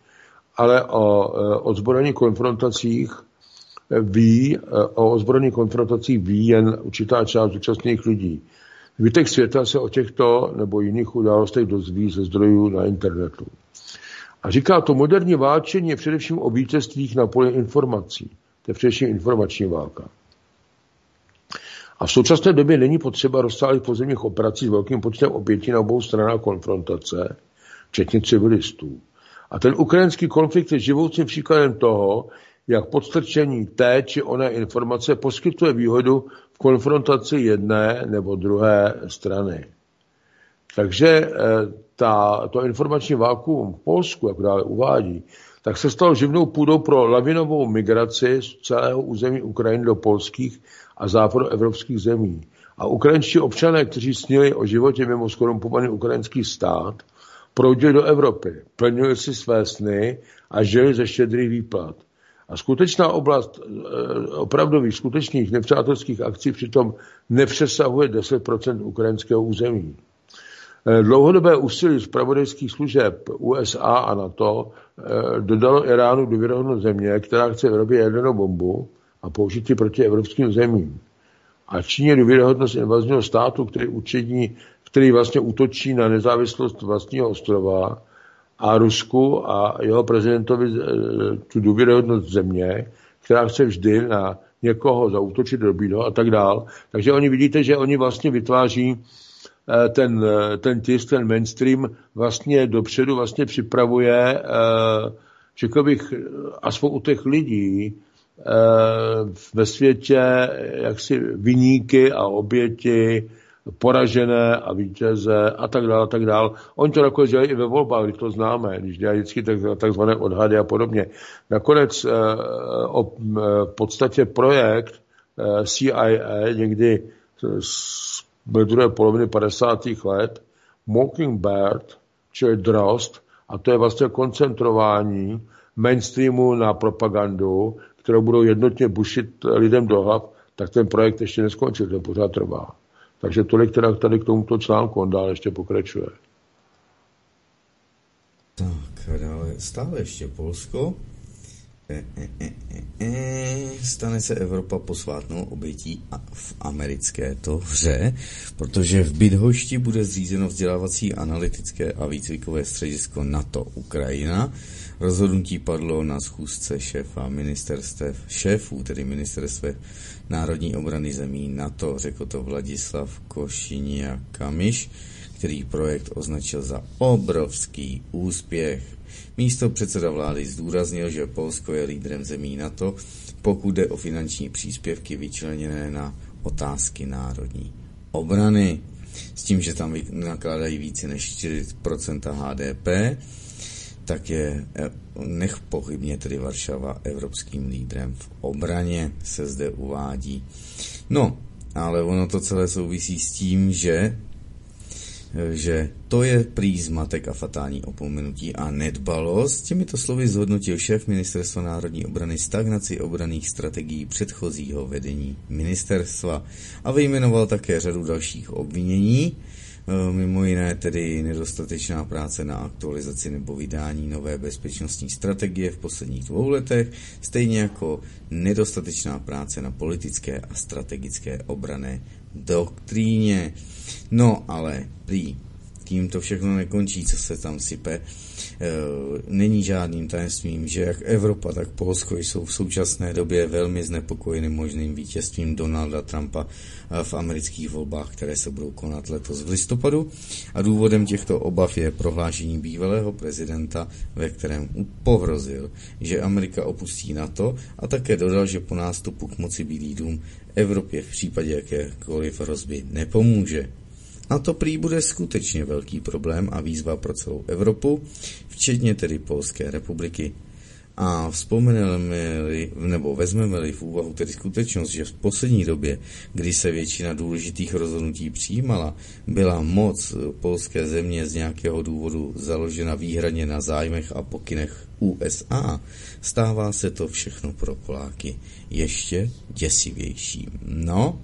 K: ale o uh, ozbrojených konfrontacích ví, uh, o ozbrojených konfrontacích ví jen určitá část zúčastněných lidí. Zbytek světa se o těchto nebo jiných událostech dozví ze zdrojů na internetu. A říká to, moderní válčení je především o vítězstvích na poli informací. To je především informační válka. A v současné době není potřeba rozsáhlých pozemních operací s velkým počtem obětí na obou stranách konfrontace, včetně civilistů. A ten ukrajinský konflikt je živoucím příkladem toho, jak podstrčení té či oné informace poskytuje výhodu v konfrontaci jedné nebo druhé strany. Takže eh, ta, to informační vákuum v Polsku, jak dále uvádí, tak se stal živnou půdou pro lavinovou migraci z celého území Ukrajiny do polských a západoevropských zemí. A ukrajinští občané, kteří snili o životě mimo skorumpovaný ukrajinský stát, proudili do Evropy, plnili si své sny a žili ze štědrých výplat. A skutečná oblast eh, opravdových, skutečných nepřátelských akcí přitom nepřesahuje 10% ukrajinského území. Eh, dlouhodobé úsilí zpravodajských služeb USA a NATO eh, dodalo Iránu důvěryhodnost země, která chce vyrobit jadernou bombu a použít ji proti evropským zemím. A Číně důvěryhodnost invazního státu, který, učení, který vlastně útočí na nezávislost vlastního ostrova a Rusku a jeho prezidentovi eh, tu důvěryhodnost země, která chce vždy na někoho zautočit, dobít a tak dál. Takže oni vidíte, že oni vlastně vytváří ten, eh, ten tisk, ten mainstream vlastně dopředu vlastně připravuje, eh, řekl bych, aspoň u těch lidí, ve světě jaksi vyníky a oběti, poražené a vítěze a tak dále, a tak dále. Oni to nakonec dělají i ve volbách, když to známe, když dělají vždycky tak, takzvané odhady a podobně. Nakonec o podstatě projekt CIA někdy byly druhé poloviny 50. let, Mockingbird, čili drost, a to je vlastně koncentrování mainstreamu na propagandu, kterou budou jednotně bušit lidem do hlav, tak ten projekt ještě neskončil, ten pořád trvá. Takže tolik teda tady k tomuto článku, on dál ještě pokračuje.
J: Tak, dále stále ještě Polsko. E, e, e, stane se Evropa posvátnou obětí v americké to hře, protože v Bydhošti bude zřízeno vzdělávací analytické a výcvikové středisko NATO Ukrajina. Rozhodnutí padlo na schůzce šéfa ministerstev, šéfů, tedy ministerstve národní obrany zemí NATO, řekl to Vladislav Košinia Kamiš, který projekt označil za obrovský úspěch. Místo předseda vlády zdůraznil, že Polsko je lídrem zemí NATO, pokud jde o finanční příspěvky vyčleněné na otázky národní obrany. S tím, že tam nakládají více než 4% HDP, tak je eh, nech pochybně tedy Varšava evropským lídrem v obraně, se zde uvádí. No, ale ono to celé souvisí s tím, že že to je prý zmatek a fatální opomenutí a nedbalost. Těmito slovy zhodnotil šéf Ministerstva národní obrany stagnaci obraných strategií předchozího vedení ministerstva a vyjmenoval také řadu dalších obvinění, e, mimo jiné tedy nedostatečná práce na aktualizaci nebo vydání nové bezpečnostní strategie v posledních dvou letech, stejně jako nedostatečná práce na politické a strategické obrané doktríně. No ale prý tím to všechno nekončí, co se tam sype. E, není žádným tajemstvím, že jak Evropa, tak Polsko jsou v současné době velmi znepokojeny možným vítězstvím Donalda Trumpa e, v amerických volbách, které se budou konat letos v listopadu. A důvodem těchto obav je prohlášení bývalého prezidenta, ve kterém pohrozil, že Amerika opustí NATO a také dodal, že po nástupu k moci Bílý dům Evropě v případě jakékoliv hrozby nepomůže. A to prý bude skutečně velký problém a výzva pro celou Evropu, včetně tedy Polské republiky. A vzpomeneme-li, nebo vezmeme-li v úvahu tedy skutečnost, že v poslední době, kdy se většina důležitých rozhodnutí přijímala, byla moc polské země z nějakého důvodu založena výhradně na zájmech a pokynech USA, stává se to všechno pro Poláky ještě děsivější. No,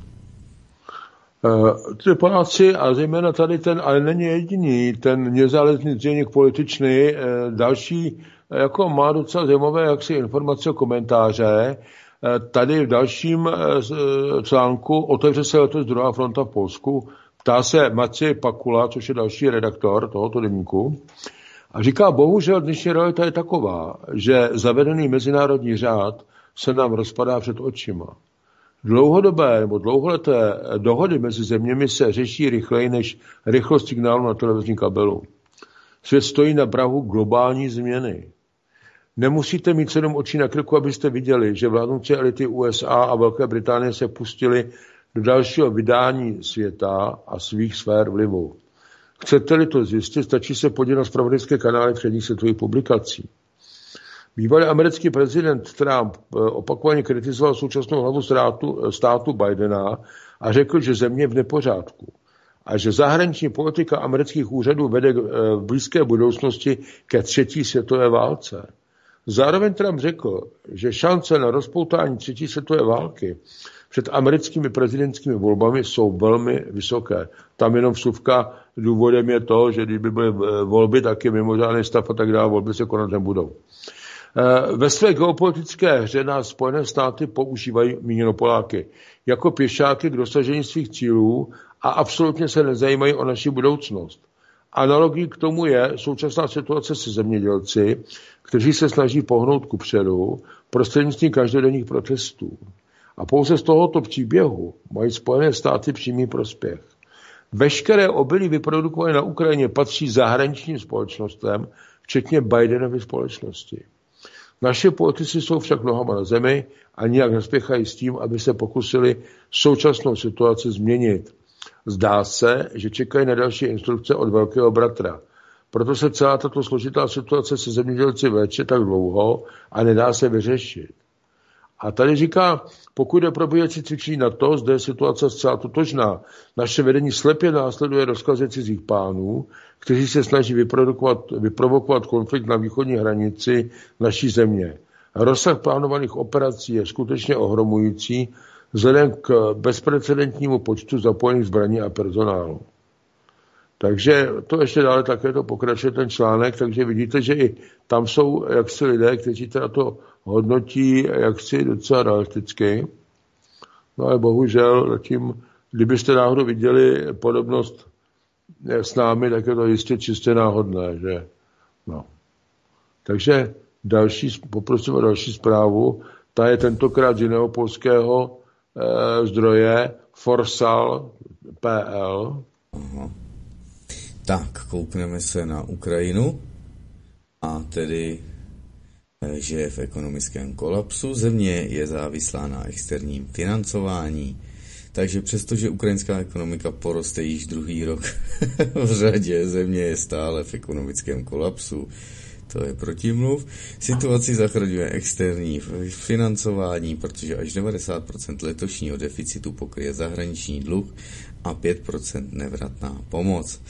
K: Uh, ty Poláci, a zejména tady ten, ale není jediný, ten nezáležný děník političný, uh, další jako má docela zajímavé jaksi informace, komentáře. Eh, tady v dalším eh, eh, článku otevře se letos druhá fronta v Polsku. Ptá se Maciej Pakula, což je další redaktor tohoto denníku. A říká, bohužel dnešní realita je taková, že zavedený mezinárodní řád se nám rozpadá před očima. Dlouhodobé nebo dlouholeté dohody mezi zeměmi se řeší rychleji než rychlost signálu na televizní kabelu. Svět stojí na Prahu globální změny. Nemusíte mít sedm očí na krku, abyste viděli, že vládnoucí elity USA a Velké Británie se pustili do dalšího vydání světa a svých sfér vlivu. Chcete-li to zjistit, stačí se podívat na spravodajské kanály předních světových publikací. Bývalý americký prezident Trump eh, opakovaně kritizoval současnou hlavu státu, eh, státu Bidena a řekl, že země je v nepořádku a že zahraniční politika amerických úřadů vede eh, v blízké budoucnosti ke třetí světové válce. Zároveň Trump řekl, že šance na rozpoutání třetí světové války před americkými prezidentskými volbami jsou velmi vysoké. Tam jenom vsuvka důvodem je to, že kdyby byly volby, tak je mimořádný stav a tak dále, volby se konat nebudou. Eh, ve své geopolitické hře nás Spojené státy používají míněno Poláky jako pěšáky k dosažení svých cílů a absolutně se nezajímají o naši budoucnost. Analogií k tomu je současná situace se zemědělci, kteří se snaží pohnout ku předu prostřednictvím každodenních protestů. A pouze z tohoto příběhu mají Spojené státy přímý prospěch. Veškeré obilí vyprodukované na Ukrajině patří zahraničním společnostem, včetně Bidenovy společnosti. Naše politici jsou však nohama na zemi a nijak nespěchají s tím, aby se pokusili současnou situaci změnit. Zdá se, že čekají na další instrukce od velkého bratra. Proto se celá tato složitá situace se zemědělci vleče tak dlouho a nedá se vyřešit. A tady říká, pokud je probíhající cvičení na to, zde je situace zcela totožná. Naše vedení slepě následuje rozkazy cizích pánů, kteří se snaží vyprovokovat konflikt na východní hranici naší země. Rozsah plánovaných operací je skutečně ohromující vzhledem k bezprecedentnímu počtu zapojených zbraní a personálu. Takže to ještě dále také to pokračuje ten článek, takže vidíte, že i tam jsou jaksi lidé, kteří teda to hodnotí jaksi docela realisticky. No ale bohužel zatím, kdybyste náhodou viděli podobnost s námi, tak je to jistě čistě náhodné, že? No. Takže další, poprosím o další zprávu. Ta je tentokrát z jiného polského e, zdroje Forsal.pl.
J: Aha. Tak, koukneme se na Ukrajinu a tedy, eh, že je v ekonomickém kolapsu. Země je závislá na externím financování, takže přestože ukrajinská ekonomika poroste již druhý rok (laughs) v řadě, země je stále v ekonomickém kolapsu. To je protimluv. Situaci zachraňuje externí financování, protože až 90% letošního deficitu pokryje zahraniční dluh a 5% nevratná pomoc.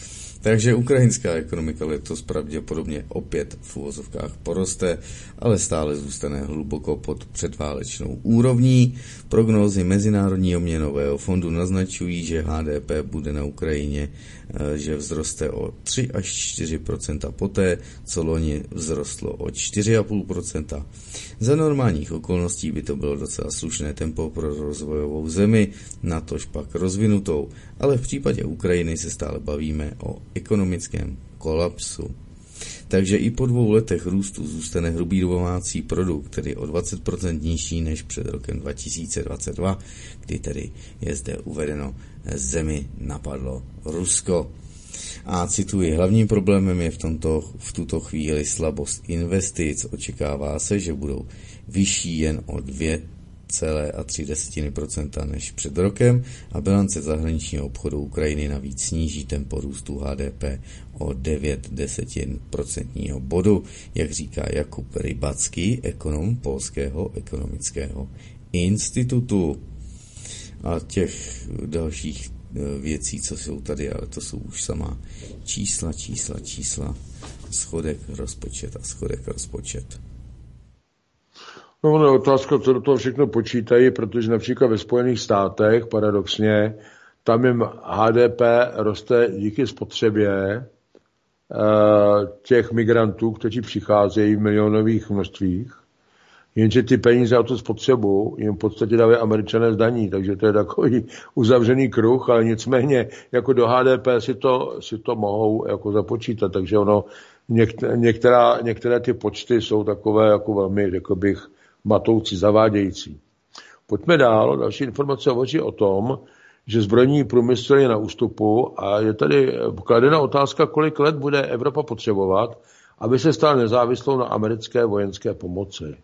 J: Takže ukrajinská ekonomika letos pravděpodobně opět v úvozovkách poroste, ale stále zůstane hluboko pod předválečnou úrovní. Prognózy Mezinárodního měnového fondu naznačují, že HDP bude na Ukrajině že vzroste o 3 až 4% poté, co loni vzrostlo o 4,5% Za normálních okolností by to bylo docela slušné tempo pro rozvojovou zemi, natož pak rozvinutou, ale v případě Ukrajiny se stále bavíme o ekonomickém kolapsu. Takže i po dvou letech růstu zůstane hrubý domácí produkt, tedy o 20% nižší než před rokem 2022, kdy tedy je zde uvedeno zemi napadlo Rusko. A cituji, hlavním problémem je v, tomto, v tuto chvíli slabost investic. Očekává se, že budou vyšší jen o 2 2,3% než před rokem a bilance zahraničního obchodu Ukrajiny navíc sníží tempo růstu HDP o 9 desetin procentního bodu, jak říká Jakub Rybacký, ekonom Polského ekonomického institutu. A těch dalších e, věcí, co jsou tady, ale to jsou už samá čísla, čísla, čísla, schodek, rozpočet a schodek, rozpočet.
K: No, no otázka, co do toho všechno počítají, protože například ve Spojených státech, paradoxně, tam jim HDP roste díky spotřebě eh, těch migrantů, kteří přicházejí v milionových množstvích, jenže ty peníze a tu spotřebu jim v podstatě dávají američané zdaní, takže to je takový (laughs) uzavřený kruh, ale nicméně jako do HDP si to, si to mohou jako započítat, takže ono, některá, některé ty počty jsou takové jako velmi, řekl bych, matoucí, zavádějící. Pojďme dál. Další informace hovoří o tom, že zbrojní průmysl je na ústupu a je tady kladena otázka, kolik let bude Evropa potřebovat, aby se stala nezávislou na americké vojenské pomoci.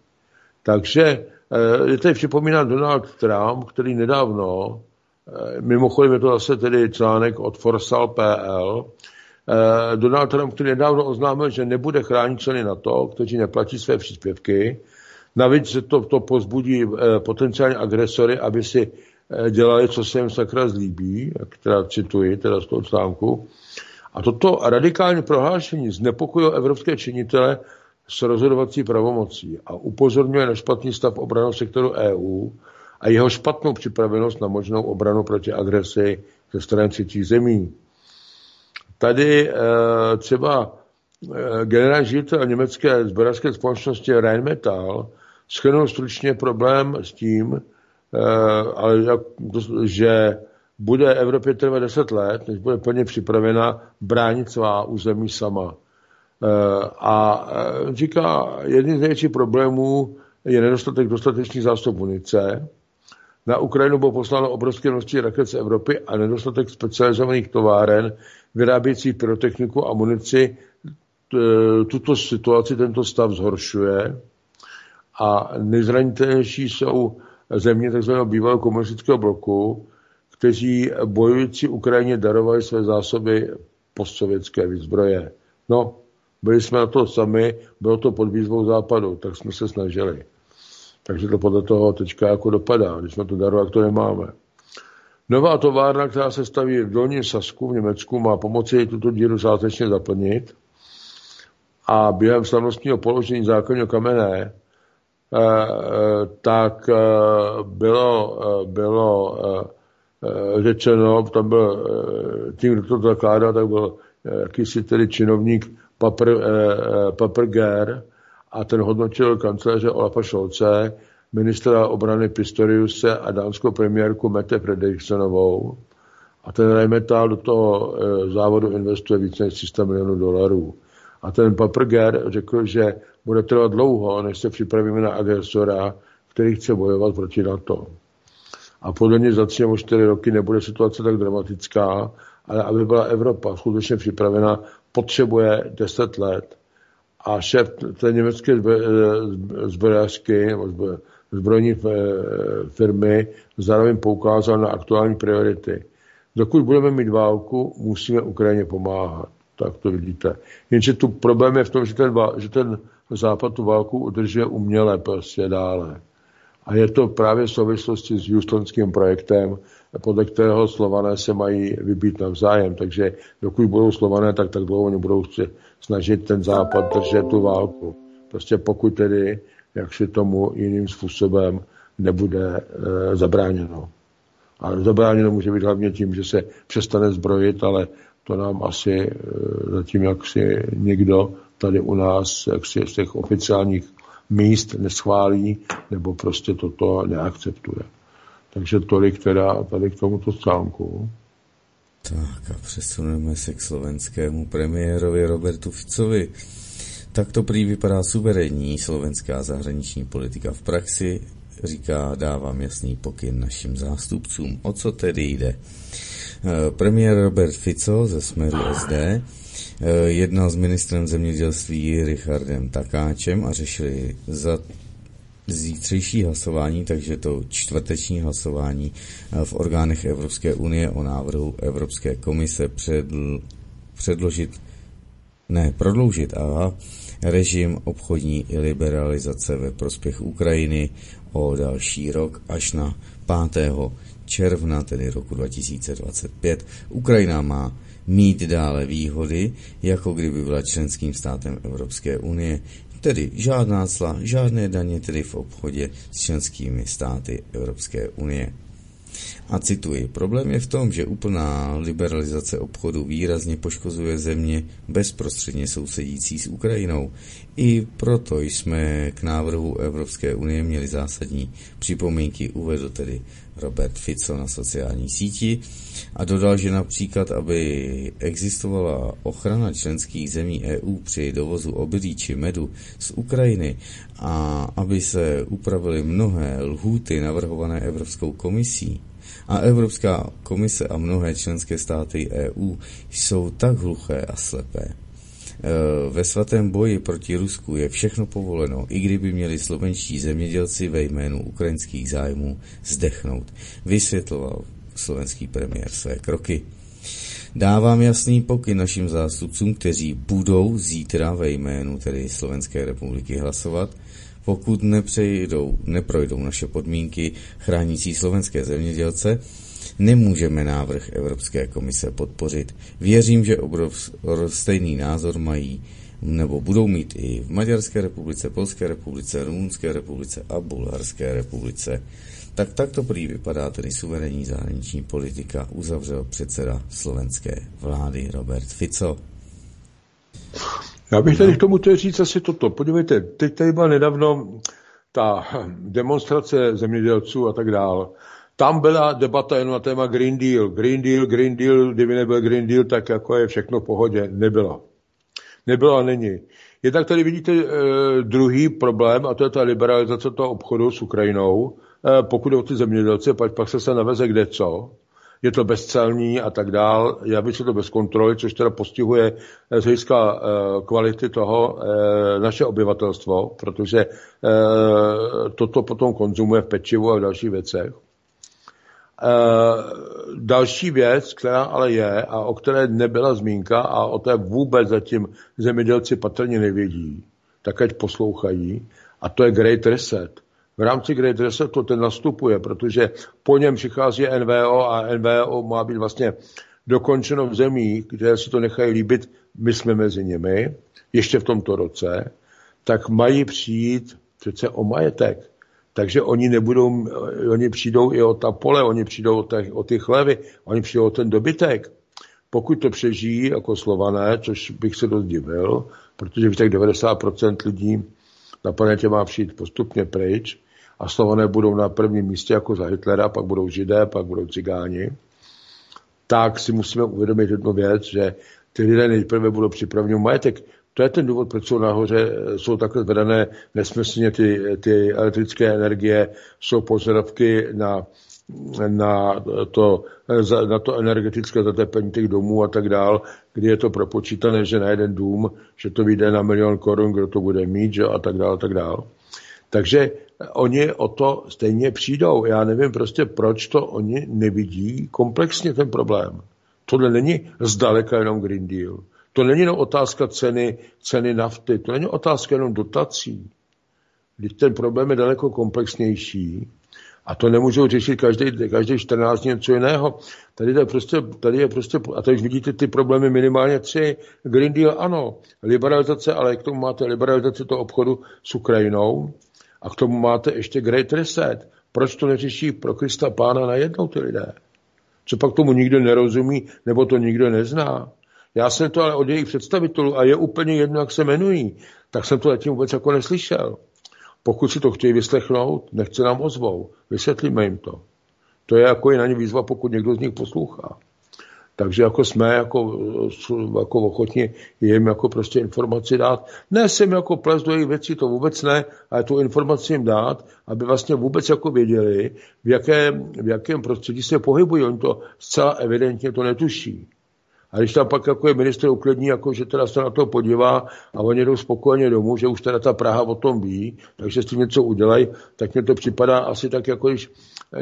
K: Takže eh, je tady připomíná Donald Trump, který nedávno, eh, mimochodem je to zase tedy článek od Forsal.pl, eh, Donald Trump, který nedávno oznámil, že nebude chránit členy NATO, kteří neplatí své příspěvky, Navíc se to, to pozbudí potenciální agresory, aby si dělali, co se jim sakra zlíbí, která cituji teda z toho článku. A toto radikální prohlášení znepokojilo evropské činitele s rozhodovací pravomocí a upozorňuje na špatný stav obraného sektoru EU a jeho špatnou připravenost na možnou obranu proti agresi ze strany třetích zemí. Tady e, třeba e, generální ředitel německé zbrojařské společnosti Rheinmetall Schrnul stručně problém s tím, eh, ale že bude Evropě trvat 10 let, než bude plně připravena bránit svá území sama. Eh, a eh, říká, jedním z největších problémů je nedostatek dostatečných zásob munice. Na Ukrajinu bylo posláno obrovské množství raket z Evropy a nedostatek specializovaných továren vyrábějících pyrotechniku a munici tuto situaci, tento stav zhoršuje a nejzranitelnější jsou země tzv. bývalého komunistického bloku, kteří bojující Ukrajině darovali své zásoby postsovětské výzbroje. No, byli jsme na to sami, bylo to pod výzvou západu, tak jsme se snažili. Takže to podle toho teďka jako dopadá. Když jsme to darovali, jak to nemáme. Nová továrna, která se staví v Dolním Sasku v Německu, má pomoci tuto díru zátečně zaplnit. A během slavnostního položení základního kamenné Eh, eh, tak eh, bylo, bylo řečeno, tam byl tím, kdo to zakládal, tak byl jakýsi tedy činovník Papr, Paprger a ten hodnotil kanceláře Olafa Šolce, ministra obrany Pistoriuse a dánskou premiérku Mette Frederiksenovou. A ten Rheinmetall do toho závodu investuje více než 300 milionů dolarů. A ten Paprger řekl, že bude trvat dlouho, než se připravíme na agresora, který chce bojovat proti NATO. A podle něj za tři nebo čtyři roky nebude situace tak dramatická, ale aby byla Evropa skutečně připravena, potřebuje deset let. A šéf té německé zbrojařky nebo zbrojní eh, firmy zároveň poukázal na aktuální priority. Dokud budeme mít válku, musíme Ukrajině pomáhat. Tak to vidíte. Jenže tu problém je v tom, že ten, že ten Západ tu válku udržuje uměle prostě dále. A je to právě v souvislosti s Houstonským projektem, podle kterého Slované se mají vybít navzájem. Takže dokud budou Slované, tak tak dlouho oni budou snažit ten Západ držet tu válku. Prostě pokud tedy, jak si tomu jiným způsobem nebude e, zabráněno. Ale zabráněno může být hlavně tím, že se přestane zbrojit, ale to nám asi e, zatím jaksi někdo tady u nás jaksi z těch oficiálních míst neschválí nebo prostě toto neakceptuje. Takže tolik teda tady k tomuto stránku.
J: Tak a přesuneme se k slovenskému premiérovi Robertu Ficovi. Tak to prý vypadá suverénní slovenská zahraniční politika v praxi, říká, dávám jasný pokyn našim zástupcům. O co tedy jde? Eh, premiér Robert Fico ze Smeru SD eh, jednal s ministrem zemědělství Richardem Takáčem a řešili za zítřejší hlasování, takže to čtvrteční hlasování eh, v orgánech Evropské unie o návrhu Evropské komise předl, předložit, ne, prodloužit a režim obchodní liberalizace ve prospěch Ukrajiny o další rok až na 5. června, tedy roku 2025. Ukrajina má mít dále výhody, jako kdyby byla členským státem Evropské unie, tedy žádná cla, žádné daně tedy v obchodě s členskými státy Evropské unie. A cituji, problém je v tom, že úplná liberalizace obchodu výrazně poškozuje země bezprostředně sousedící s Ukrajinou. I proto jsme k návrhu Evropské unie měli zásadní připomínky, uvedl tedy Robert Fico na sociální síti a dodal, že například, aby existovala ochrana členských zemí EU při dovozu obilí či medu z Ukrajiny a aby se upravily mnohé lhůty navrhované Evropskou komisí, a Evropská komise a mnohé členské státy EU jsou tak hluché a slepé. E, ve svatém boji proti Rusku je všechno povoleno, i kdyby měli slovenští zemědělci ve jménu ukrajinských zájmů zdechnout, vysvětloval slovenský premiér své kroky. Dávám jasný pokyn našim zástupcům, kteří budou zítra ve jménu tedy Slovenské republiky hlasovat, pokud nepřejdou, neprojdou naše podmínky chránící slovenské zemědělce, nemůžeme návrh Evropské komise podpořit. Věřím, že obrov, stejný názor mají nebo budou mít i v Maďarské republice, Polské republice, Rumunské republice a Bulharské republice. Tak takto prý vypadá tedy suverénní zahraniční politika, uzavřel předseda slovenské vlády Robert Fico.
K: Já bych tady k tomu chtěl říct asi toto. Podívejte, teď tady byla nedávno ta demonstrace zemědělců a tak dál. Tam byla debata jen na téma Green Deal. Green Deal, Green Deal, kdyby nebyl Green Deal, tak jako je všechno v pohodě. Nebyla. Nebyla a není. Jednak tady vidíte e, druhý problém, a to je ta liberalizace toho obchodu s Ukrajinou. E, pokud o ty zemědělce, pak, pak se se naveze kde co. Je to bezcelní a tak dál, javí se to bez kontroly, což teda postihuje eh, z hlediska eh, kvality toho eh, naše obyvatelstvo, protože toto potom konzumuje v pečivu a v dalších věcech. Další věc, která ale je a o které nebyla zmínka a o té vůbec zatím zemědělci patrně nevědí, tak ať poslouchají, a to je Great Reset v rámci Great Resetu ten nastupuje, protože po něm přichází NVO a NVO má být vlastně dokončeno v zemích, kde si to nechají líbit, my jsme mezi nimi, ještě v tomto roce, tak mají přijít přece o majetek. Takže oni nebudou, oni přijdou i o ta pole, oni přijdou o, ty, o ty chlevy, oni přijdou o ten dobytek. Pokud to přežijí jako slované, což bych se dost divil, protože těch 90% lidí na planetě má přijít postupně pryč, a Slované budou na prvním místě jako za Hitlera, pak budou Židé, pak budou Cigáni, tak si musíme uvědomit jednu věc, že ty lidé nejprve budou připraveni majetek. To je ten důvod, proč jsou nahoře, jsou takhle zvedané nesmyslně ty, ty elektrické energie, jsou požadavky na, na, to, na to energetické zateplení těch domů a tak dál, kdy je to propočítané, že na jeden dům, že to vyjde na milion korun, kdo to bude mít, že, a tak dál, a tak dál. Takže oni o to stejně přijdou. Já nevím prostě, proč to oni nevidí komplexně ten problém. Tohle není zdaleka jenom Green Deal. To není jenom otázka ceny, ceny nafty, to není otázka jenom dotací. Když ten problém je daleko komplexnější a to nemůžou řešit každý, každý 14 dní něco jiného. Tady je prostě, tady je prostě, a tady už vidíte ty problémy minimálně tři. Green Deal ano, liberalizace, ale k tomu máte liberalizaci toho obchodu s Ukrajinou, a k tomu máte ještě Great Reset. Proč to neřeší pro Krista Pána najednou ty lidé? Co pak tomu nikdo nerozumí, nebo to nikdo nezná? Já jsem to ale od jejich představitelů, a je úplně jedno, jak se jmenují, tak jsem to zatím vůbec jako neslyšel. Pokud si to chtějí vyslechnout, nechce nám ozvou. Vysvětlíme jim to. To je jako i na ně výzva, pokud někdo z nich poslouchá. Takže jako jsme jako, jako ochotni jim jako prostě informaci dát. Ne jsem jako ples do jejich věcí, to vůbec ne, ale tu informaci jim dát, aby vlastně vůbec jako věděli, v jakém, v jakém prostředí se pohybují. Oni to zcela evidentně to netuší. A když tam pak jako je minister uklidní, jako že teda se na to podívá a oni jdou spokojeně domů, že už teda ta Praha o tom ví, takže s tím něco udělají, tak mně to připadá asi tak, jako když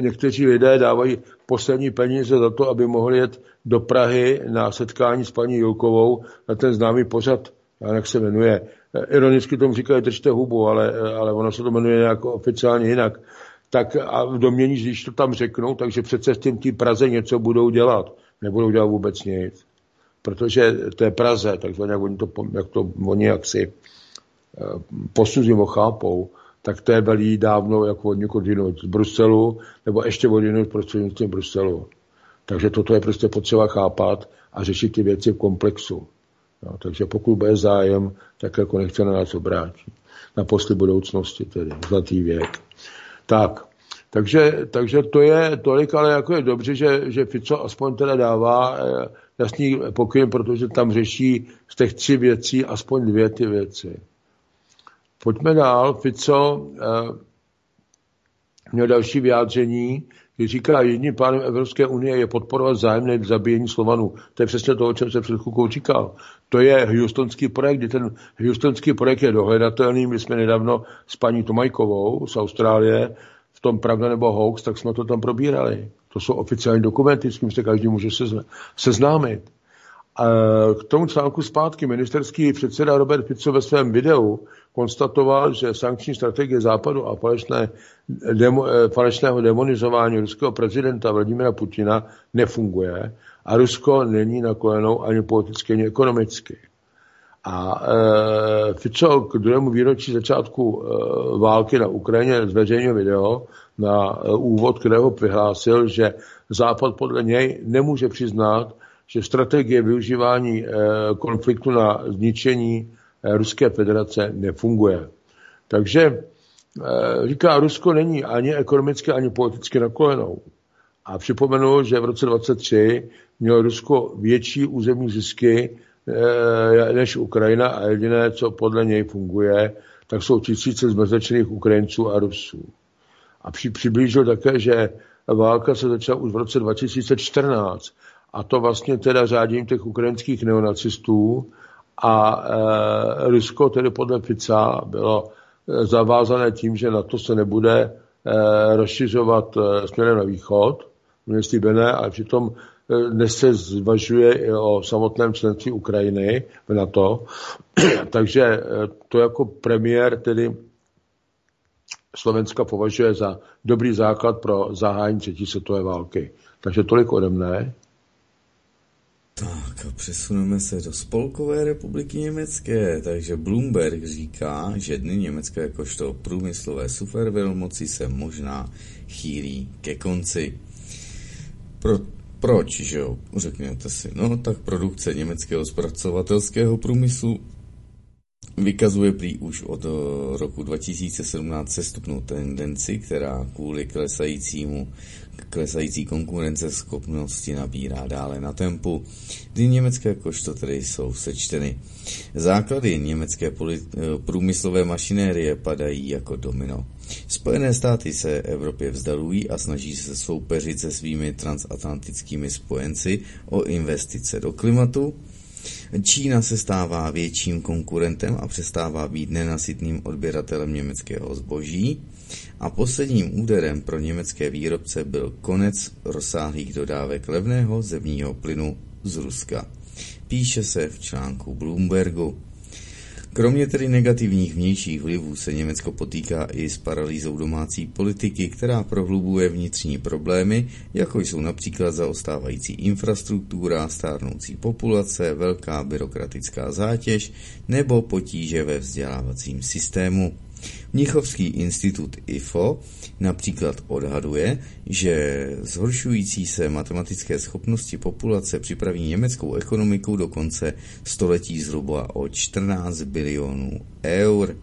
K: někteří lidé dávají poslední peníze za to, aby mohli jet do Prahy na setkání s paní Julkovou na ten známý pořad, jak se jmenuje. Ironicky tomu říkají držte hubu, ale, ale ono se to jmenuje nějak oficiálně jinak. Tak a domění, když to tam řeknou, takže přece s tím tí Praze něco budou dělat. Nebudou dělat vůbec nic protože té Praze, takzvaně jak oni to, jak to oni jaksi eh, posuzují, chápou, tak té velí dávno jako od někud jinou z Bruselu, nebo ještě od jinou prostřednictvím Bruselu. Takže toto je prostě potřeba chápat a řešit ty věci v komplexu. No, takže pokud bude zájem, tak jako nechce na nás obrátit. Na posly budoucnosti tedy, zlatý věk. Tak, takže, takže to je tolik, ale jako je dobře, že, že Fico aspoň teda dává eh, jasný pokyn, protože tam řeší z těch tři věcí aspoň dvě ty věci. Pojďme dál. Fico eh, měl další vyjádření, kdy říká, jedním plánem Evropské unie je podporovat zájemné zabíjení Slovanů. To je přesně to, o čem se před chvilkou říkal. To je Houstonský projekt, kdy ten Houstonský projekt je dohledatelný. My jsme nedávno s paní Tomajkovou z Austrálie v tom Pravda nebo hoax, tak jsme to tam probírali. To jsou oficiální dokumenty, s tím se každý může seznámit. K tomu článku zpátky ministerský předseda Robert Fico ve svém videu konstatoval, že sankční strategie Západu a falešné, demo, eh, falešného demonizování ruského prezidenta Vladimira Putina nefunguje a Rusko není nakolenou ani politicky, ani ekonomicky. A e, Fico k druhému výročí začátku e, války na Ukrajině zveřejnil video na e, úvod, kterého vyhlásil, že Západ podle něj nemůže přiznat, že strategie využívání e, konfliktu na zničení e, Ruské federace nefunguje. Takže e, říká, Rusko není ani ekonomicky, ani politicky nakolenou. A připomenu, že v roce 23 mělo Rusko větší územní zisky Eh, než Ukrajina a jediné, co podle něj funguje, tak jsou tisíce zmrzečených Ukrajinců a Rusů. A při, přiblížil také, že válka se začala už v roce 2014 a to vlastně teda řádím těch ukrajinských neonacistů a e, Rusko tedy podle Fica bylo eh, zavázané tím, že na to se nebude e, rozšiřovat e, směrem na východ, bené, ale přitom dnes se zvažuje i o samotném členství Ukrajiny v NATO, (clears throat) takže eh, to jako premiér tedy Slovenska považuje za dobrý základ pro zahájení třetí světové války. Takže tolik ode mne.
J: Tak a přesuneme se do Spolkové republiky Německé. Takže Bloomberg říká, že dny Německé jakožto průmyslové supervelmoci se možná chýlí ke konci. Pro proč, že jo? Řekněte si. No, tak produkce německého zpracovatelského průmyslu vykazuje prý už od eh, roku 2017 sestupnou tendenci, která kvůli klesajícímu klesající konkurenceschopnosti nabírá dále na tempu, kdy německé košto tedy jsou sečteny. Základy německé eh, průmyslové mašinérie padají jako domino. Spojené státy se Evropě vzdalují a snaží se soupeřit se svými transatlantickými spojenci o investice do klimatu. Čína se stává větším konkurentem a přestává být nenasytným odběratelem německého zboží. A posledním úderem pro německé výrobce byl konec rozsáhlých dodávek levného zemního plynu z Ruska. Píše se v článku Bloombergu. Kromě tedy negativních vnějších vlivů se Německo potýká i s paralýzou domácí politiky, která prohlubuje vnitřní problémy, jako jsou například zaostávající infrastruktura, stárnoucí populace, velká byrokratická zátěž nebo potíže ve vzdělávacím systému. Mnichovský institut IFO například odhaduje, že zhoršující se matematické schopnosti populace připraví německou ekonomiku do konce století zhruba o 14 bilionů eur.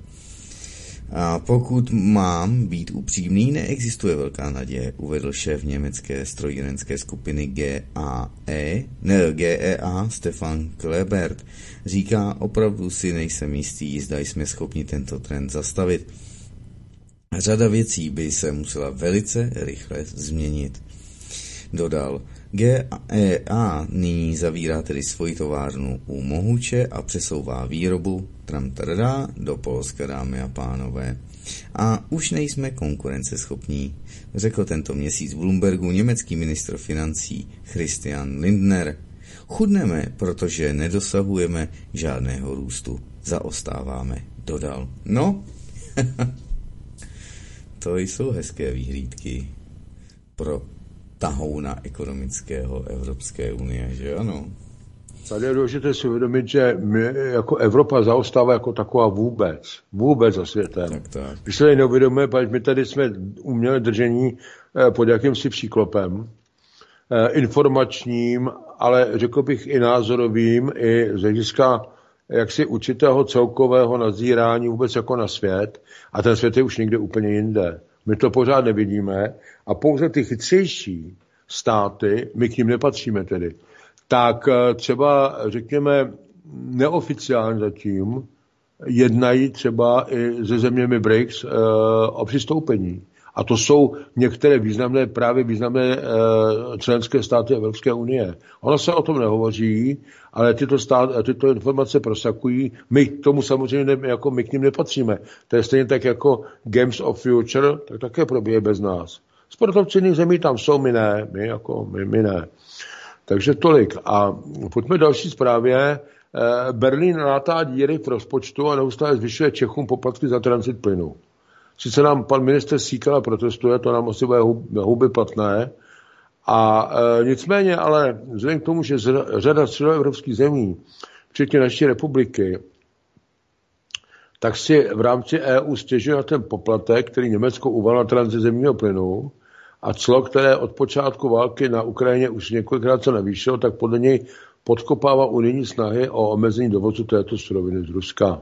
J: A pokud mám být upřímný, neexistuje velká naděje, uvedl šéf německé strojírenské skupiny GAE, ne, GEA Stefan Klebert. Říká, opravdu si nejsem jistý, zda jsme schopni tento trend zastavit. Řada věcí by se musela velice rychle změnit. Dodal, GEA nyní zavírá tedy svoji továrnu u Mohuče a přesouvá výrobu tramtrdá do Polska, dámy a pánové. A už nejsme konkurenceschopní, řekl tento měsíc Bloombergu německý ministr financí Christian Lindner. Chudneme, protože nedosahujeme žádného růstu. Zaostáváme, dodal. No, (laughs) to jsou hezké výhlídky pro tahouna ekonomického Evropské unie, že ano?
K: Tady je důležité si uvědomit, že my jako Evropa zaostává jako taková vůbec. Vůbec za světem.
J: Tak, tak.
K: My se tady neuvědomujeme, protože my tady jsme uměli držení eh, pod jakýmsi příklopem eh, informačním, ale řekl bych i názorovým, i z hlediska jaksi určitého celkového nazírání vůbec jako na svět a ten svět je už někde úplně jinde. My to pořád nevidíme a pouze ty chytřejší státy, my k ním nepatříme tedy, tak eh, třeba, řekněme, neoficiálně zatím jednají třeba i se zeměmi BRICS e, o přistoupení. A to jsou některé významné, právě významné e, členské státy Evropské unie. Ono se o tom nehovoří, ale tyto, stát, tyto informace prosakují. My k tomu samozřejmě ne, jako my k ním nepatříme. To je stejně tak jako Games of Future, tak také probíhá bez nás. Sportovci jiných zemí tam jsou, my ne, my, jako, my, my ne. Takže tolik. A pojďme další zprávě. Eh, Berlín látá díry v rozpočtu a neustále zvyšuje Čechům poplatky za transit plynu. Sice nám pan minister Síkala protestuje, to nám asi bude huby platné, a e, nicméně, ale vzhledem k tomu, že řada středoevropských zemí, včetně naší republiky, tak si v rámci EU stěžuje na ten poplatek, který Německo uvalilo na tranzit zemního plynu a clo, které od počátku války na Ukrajině už několikrát se navýšilo, tak podle něj podkopává unijní snahy o omezení dovozu této suroviny z Ruska.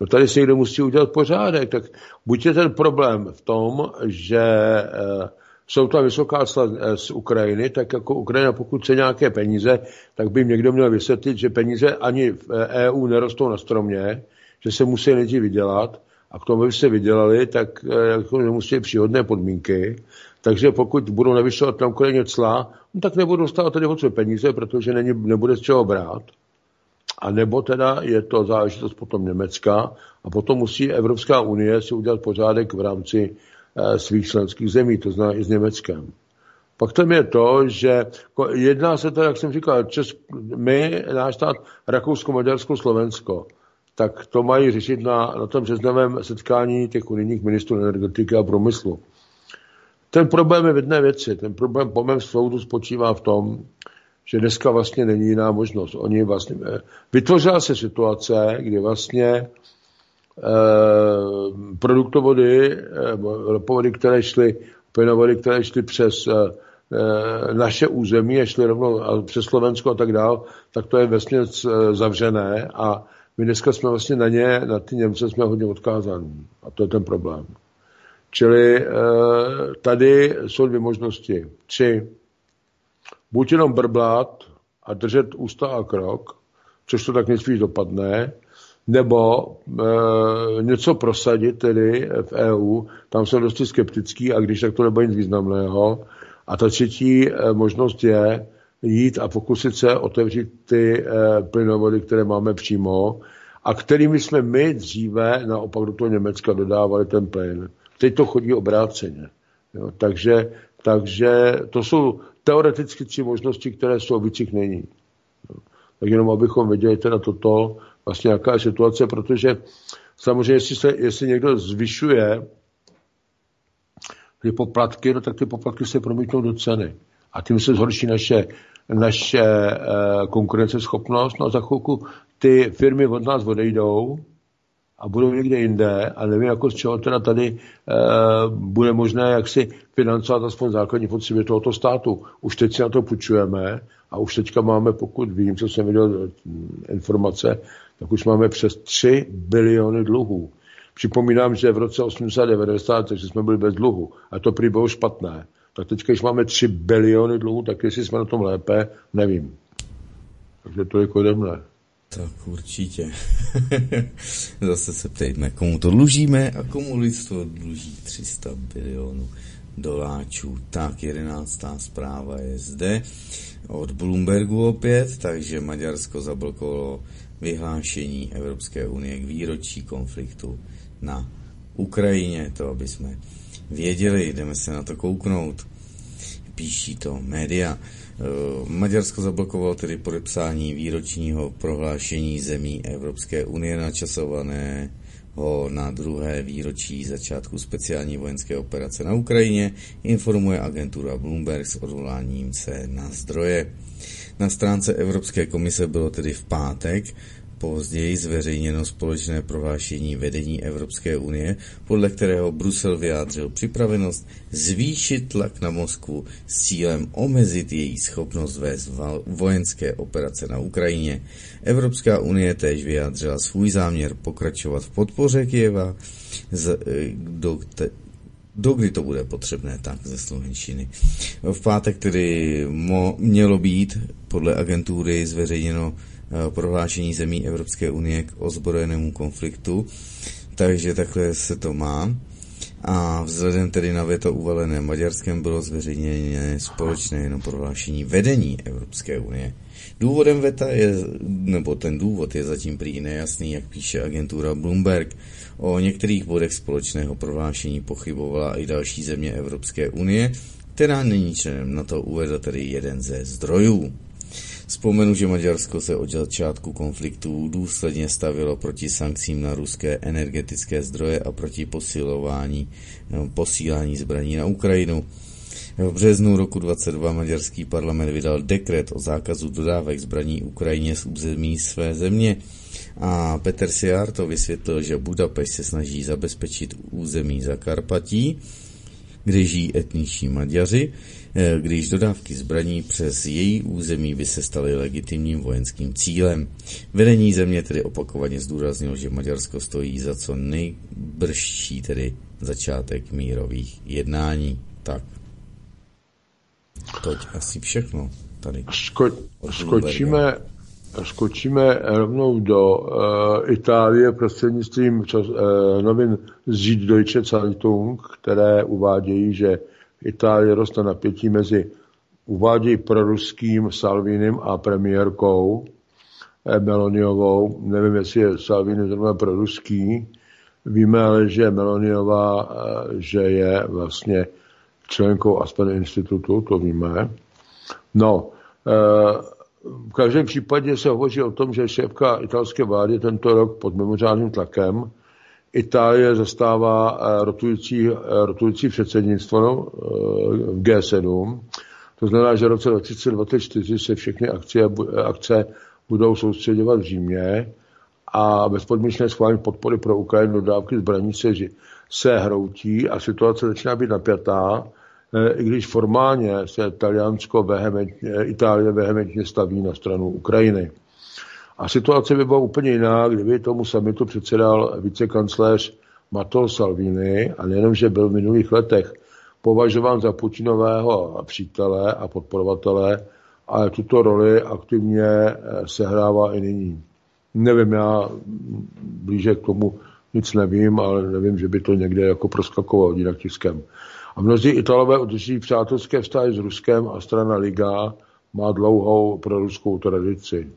K: No tady se někdo musí udělat pořádek, tak buď je ten problém v tom, že e, jsou tam vysoká cla eh, z Ukrajiny, tak jako Ukrajina, pokud chce nějaké peníze, tak by někdo měl vysvětlit, že peníze ani v EU eh, e nerostou na stromě, že se musí nejdřív vydělat a k tomu, aby se vydělali, tak eh, jako musí příhodné podmínky. Takže pokud budou navyšovat na Ukrajině cla, no, tak nebudou dostávat tedy od peníze, protože není, nebude z čeho brát. A nebo teda je to záležitost potom Německa a potom musí Evropská unie si udělat pořádek v rámci Eh, svých členských zemí, to znamená i s Německem. Pak tam je to, že jedná se to, jak jsem říkal, Čes, my, náš stát, Rakousko, Maďarsko, Slovensko, tak to mají řešit na, na tom březnovém setkání těch unijních ministrů energetiky a průmyslu. Ten problém je v jedné věci. Ten problém po mém soudu spočívá v tom, že dneska vlastně není jiná možnost. Oni vlastně, eh, vytvořila se situace, kdy vlastně Eh, produktovody, eh, ropovody, které šly, plynovody, které šly přes naše území a šly rovnou přes Slovensko a tak dál, tak to je vlastně zavřené a my dneska jsme vlastně na ně, na ty Němce jsme hodně odkázaní. A to je ten problém. Čili tady jsou dvě možnosti. Tři. Buď jenom brblat a držet ústa a krok, což to tak nejspíš dopadne, nebo e, něco prosadit tedy v EU, tam jsem dosti skeptický a když tak to nebude nic významného. A ta třetí e, možnost je jít a pokusit se otevřít ty e, plynovody, které máme přímo a kterými jsme my dříve naopak do toho Německa dodávali ten plyn. Teď to chodí obráceně. Jo, takže, takže to jsou teoreticky tři možnosti, které jsou, vících není. Jo. Tak jenom abychom věděli teda toto, vlastně jaká je situace, protože samozřejmě, jestli, se, jestli někdo zvyšuje ty poplatky, no tak ty poplatky se promítnou do ceny. A tím se zhorší naše, naše e, konkurenceschopnost. No a za chvilku ty firmy od nás odejdou a budou někde jinde a nevím, jako z čeho teda tady e, bude možné jak si financovat aspoň základní potřeby tohoto státu. Už teď si na to půjčujeme a už teďka máme, pokud vím, co jsem viděl informace, tak už máme přes 3 biliony dluhů. Připomínám, že v roce 890, takže jsme byli bez dluhu. A to prý bylo špatné. Tak teď, když máme 3 biliony dluhů, tak jestli jsme na tom lépe, nevím. Takže to je ode mne.
J: Tak určitě. (laughs) Zase se ptejme, komu to dlužíme a komu lidstvo dluží 300 bilionů. doláčů. Tak, jedenáctá zpráva je zde od Bloombergu opět, takže Maďarsko zablokovalo vyhlášení Evropské unie k výročí konfliktu na Ukrajině, to aby jsme věděli, jdeme se na to kouknout. Píší to média. Eh, Maďarsko zablokovalo tedy podepsání výročního prohlášení zemí Evropské unie načasované na druhé výročí začátku speciální vojenské operace na Ukrajině, informuje agentura Bloomberg s odvoláním se na zdroje. Na stránce Evropské komise bylo tedy v pátek Později zveřejněno společné prohlášení vedení Evropské unie, podle kterého Brusel vyjádřil připravenost zvýšit tlak na Moskvu s cílem omezit její schopnost vést vojenské operace na Ukrajině. Evropská unie též vyjádřila svůj záměr pokračovat v podpoře Kieva, eh, do, dokdy to bude potřebné, tak ze Slovenštiny. V pátek tedy mo, mělo být podle agentury zveřejněno prohlášení zemí Evropské unie k ozbrojenému konfliktu, takže takhle se to má. A vzhledem tedy na veto uvalené Maďarskem bylo zveřejněné společné jenom prohlášení vedení Evropské unie. Důvodem veta je, nebo ten důvod je zatím prý nejasný, jak píše agentura Bloomberg. O některých bodech společného prohlášení pochybovala i další země Evropské unie, která není členem na to uvedl tedy jeden ze zdrojů. Vzpomenu, že Maďarsko se od začátku konfliktu důsledně stavilo proti sankcím na ruské energetické zdroje a proti posilování, posílání zbraní na Ukrajinu. V březnu roku 22 maďarský parlament vydal dekret o zákazu dodávek zbraní Ukrajině z území své země. A Peter Siar to vysvětlil, že Budapešť se snaží zabezpečit území Zakarpatí, kde žijí etniční Maďaři, když dodávky zbraní přes její území by se staly legitimním vojenským cílem. Vedení země tedy opakovaně zdůraznilo, že Maďarsko stojí za co nejbrzší tedy začátek mírových jednání. Tak. Toť asi všechno tady.
K: Sko- skočíme, skočíme rovnou do uh, Itálie prostřednictvím čas, uh, novin Süddeutsche Zeitung, které uvádějí, že Itálie roste napětí mezi uvádějí proruským Salvinem a premiérkou eh, Meloniovou. Nevím, jestli je Salvini zrovna proruský. Víme ale, že Meloniová, eh, že je vlastně členkou Aspen institutu, to víme. No, eh, v každém případě se hovoří o tom, že šéfka italské vlády tento rok pod mimořádným tlakem Itálie zastává eh, rotující, eh, rotující předsednictvo no, v G7. To znamená, že v roce 2024 se všechny akce, akce budou soustředovat v Římě a bezpodmínečné schválení podpory pro Ukrajinu dodávky zbraní se, se hroutí a situace začíná být napjatá, i když formálně se vehementně, Itálie vehementně staví na stranu Ukrajiny. A situace by byla úplně jiná, kdyby tomu samitu předsedal vicekancléř Matteo Salvini a nejenom, že byl v minulých letech považován za Putinového přítele a podporovatele, ale tuto roli aktivně eh, sehrává i nyní. Nevím, já blíže k tomu nic nevím, ale nevím, že by to někde jako proskakovalo jinak tiskem. A mnozí Italové udrží přátelské vztahy s Ruskem a strana Liga má dlouhou proruskou tradici.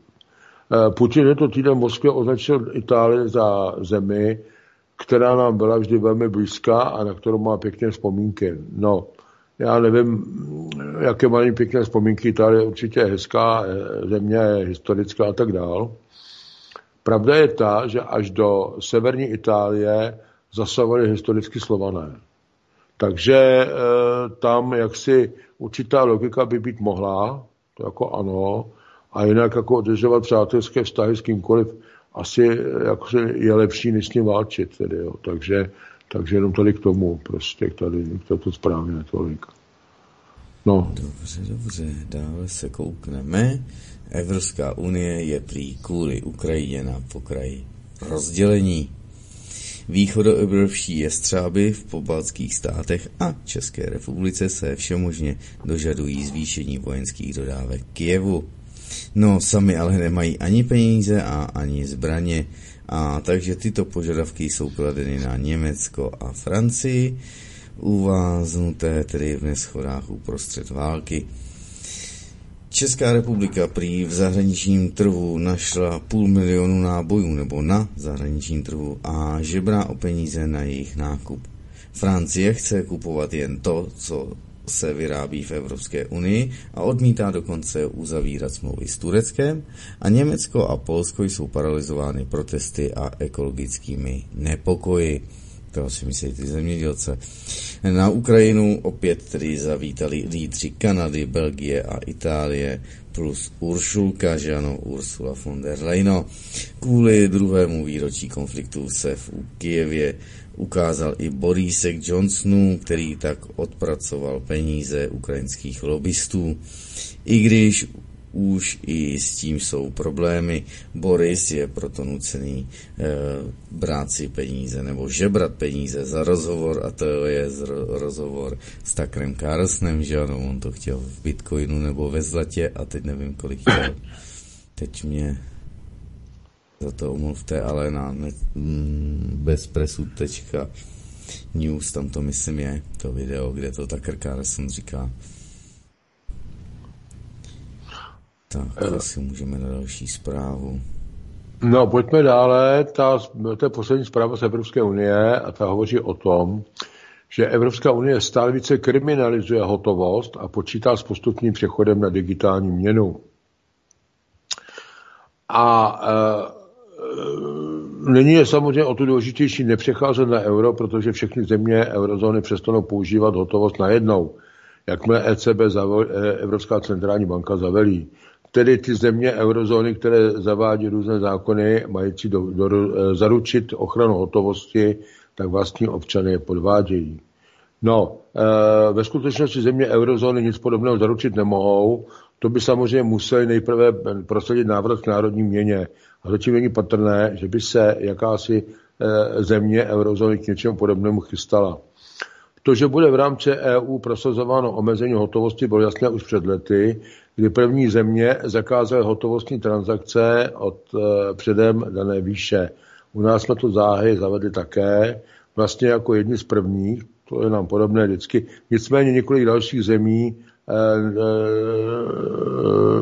K: Eh, Putin je to týden v Moskvě označil Itálii za zemi, která nám byla vždy velmi blízká a na kterou má pěkné vzpomínky. No, já nevím, jaké mají pěkné vzpomínky. Itálie je určitě hezká eh, země, historická a tak dál. Pravda je ta, že až do severní Itálie zasahovali historicky slované. Takže e, tam jaksi určitá logika by být mohla, to jako ano, a jinak jako udržovat přátelské vztahy s kýmkoliv asi jako je lepší, než s ním válčit. Tedy, jo. Takže, takže jenom tady k tomu, prostě tady, to správně tolik.
J: No. Dobře, dobře, dále se koukneme. Evropská unie je prý kvůli Ukrajině na pokraji rozdělení. Východoevropští jestřáby v pobaltských státech a České republice se všemožně dožadují zvýšení vojenských dodávek Kijevu. No, sami ale nemají ani peníze a ani zbraně, a takže tyto požadavky jsou kladeny na Německo a Francii. uváznuté tedy v neschodách uprostřed války. Česká republika prý v zahraničním trhu našla půl milionu nábojů nebo na zahraničním trhu a žebrá o peníze na jejich nákup. Francie chce kupovat jen to, co se vyrábí v Evropské unii a odmítá dokonce uzavírat smlouvy s Tureckem a Německo a Polsko jsou paralizovány protesty a ekologickými nepokoji. To si myslí ty zemědělce. Na Ukrajinu opět tedy zavítali lídři Kanady, Belgie a Itálie plus Uršulka, že ano, Ursula von der Leyen. Kvůli druhému výročí konfliktu se v Kijevě ukázal i Borisek Johnsonu, který tak odpracoval peníze ukrajinských lobbystů. I když už i s tím jsou problémy. Boris je proto nucený e, brát si peníze nebo žebrat peníze za rozhovor a to je z rozhovor s Takrem Carlsonem, že ano, on to chtěl v Bitcoinu nebo ve zlatě a teď nevím, kolik chtěl. Teď mě za to omluvte, ale na net, mm, bezpresu.news, tam to myslím je, to video, kde to Tucker Carlson říká. Tak, uh. asi můžeme na další zprávu.
K: No, pojďme dále. Ta, to je poslední zpráva z Evropské unie a ta hovoří o tom, že Evropská unie stále více kriminalizuje hotovost a počítá s postupným přechodem na digitální měnu. A e, Nyní je samozřejmě o to důležitější nepřecházet na euro, protože všechny země eurozóny přestanou používat hotovost najednou. Jakmile ECB, e, Evropská centrální banka, zavelí. Tedy ty země eurozóny, které zavádí různé zákony, mající do, do, e, zaručit ochranu hotovosti, tak vlastní občany je podvádějí. No, e, ve skutečnosti země eurozóny nic podobného zaručit nemohou, to by samozřejmě museli nejprve prosadit návrat k národní měně. A zatím není patrné, že by se jakási eh, země eurozóny k něčemu podobnému chystala. To, že bude v rámci EU prosazováno omezení hotovosti, bylo jasné už před lety, kdy první země zakázaly hotovostní transakce od eh, předem dané výše. U nás jsme to záhy zavedli také, vlastně jako jedni z prvních, to je nám podobné vždycky. Nicméně několik dalších zemí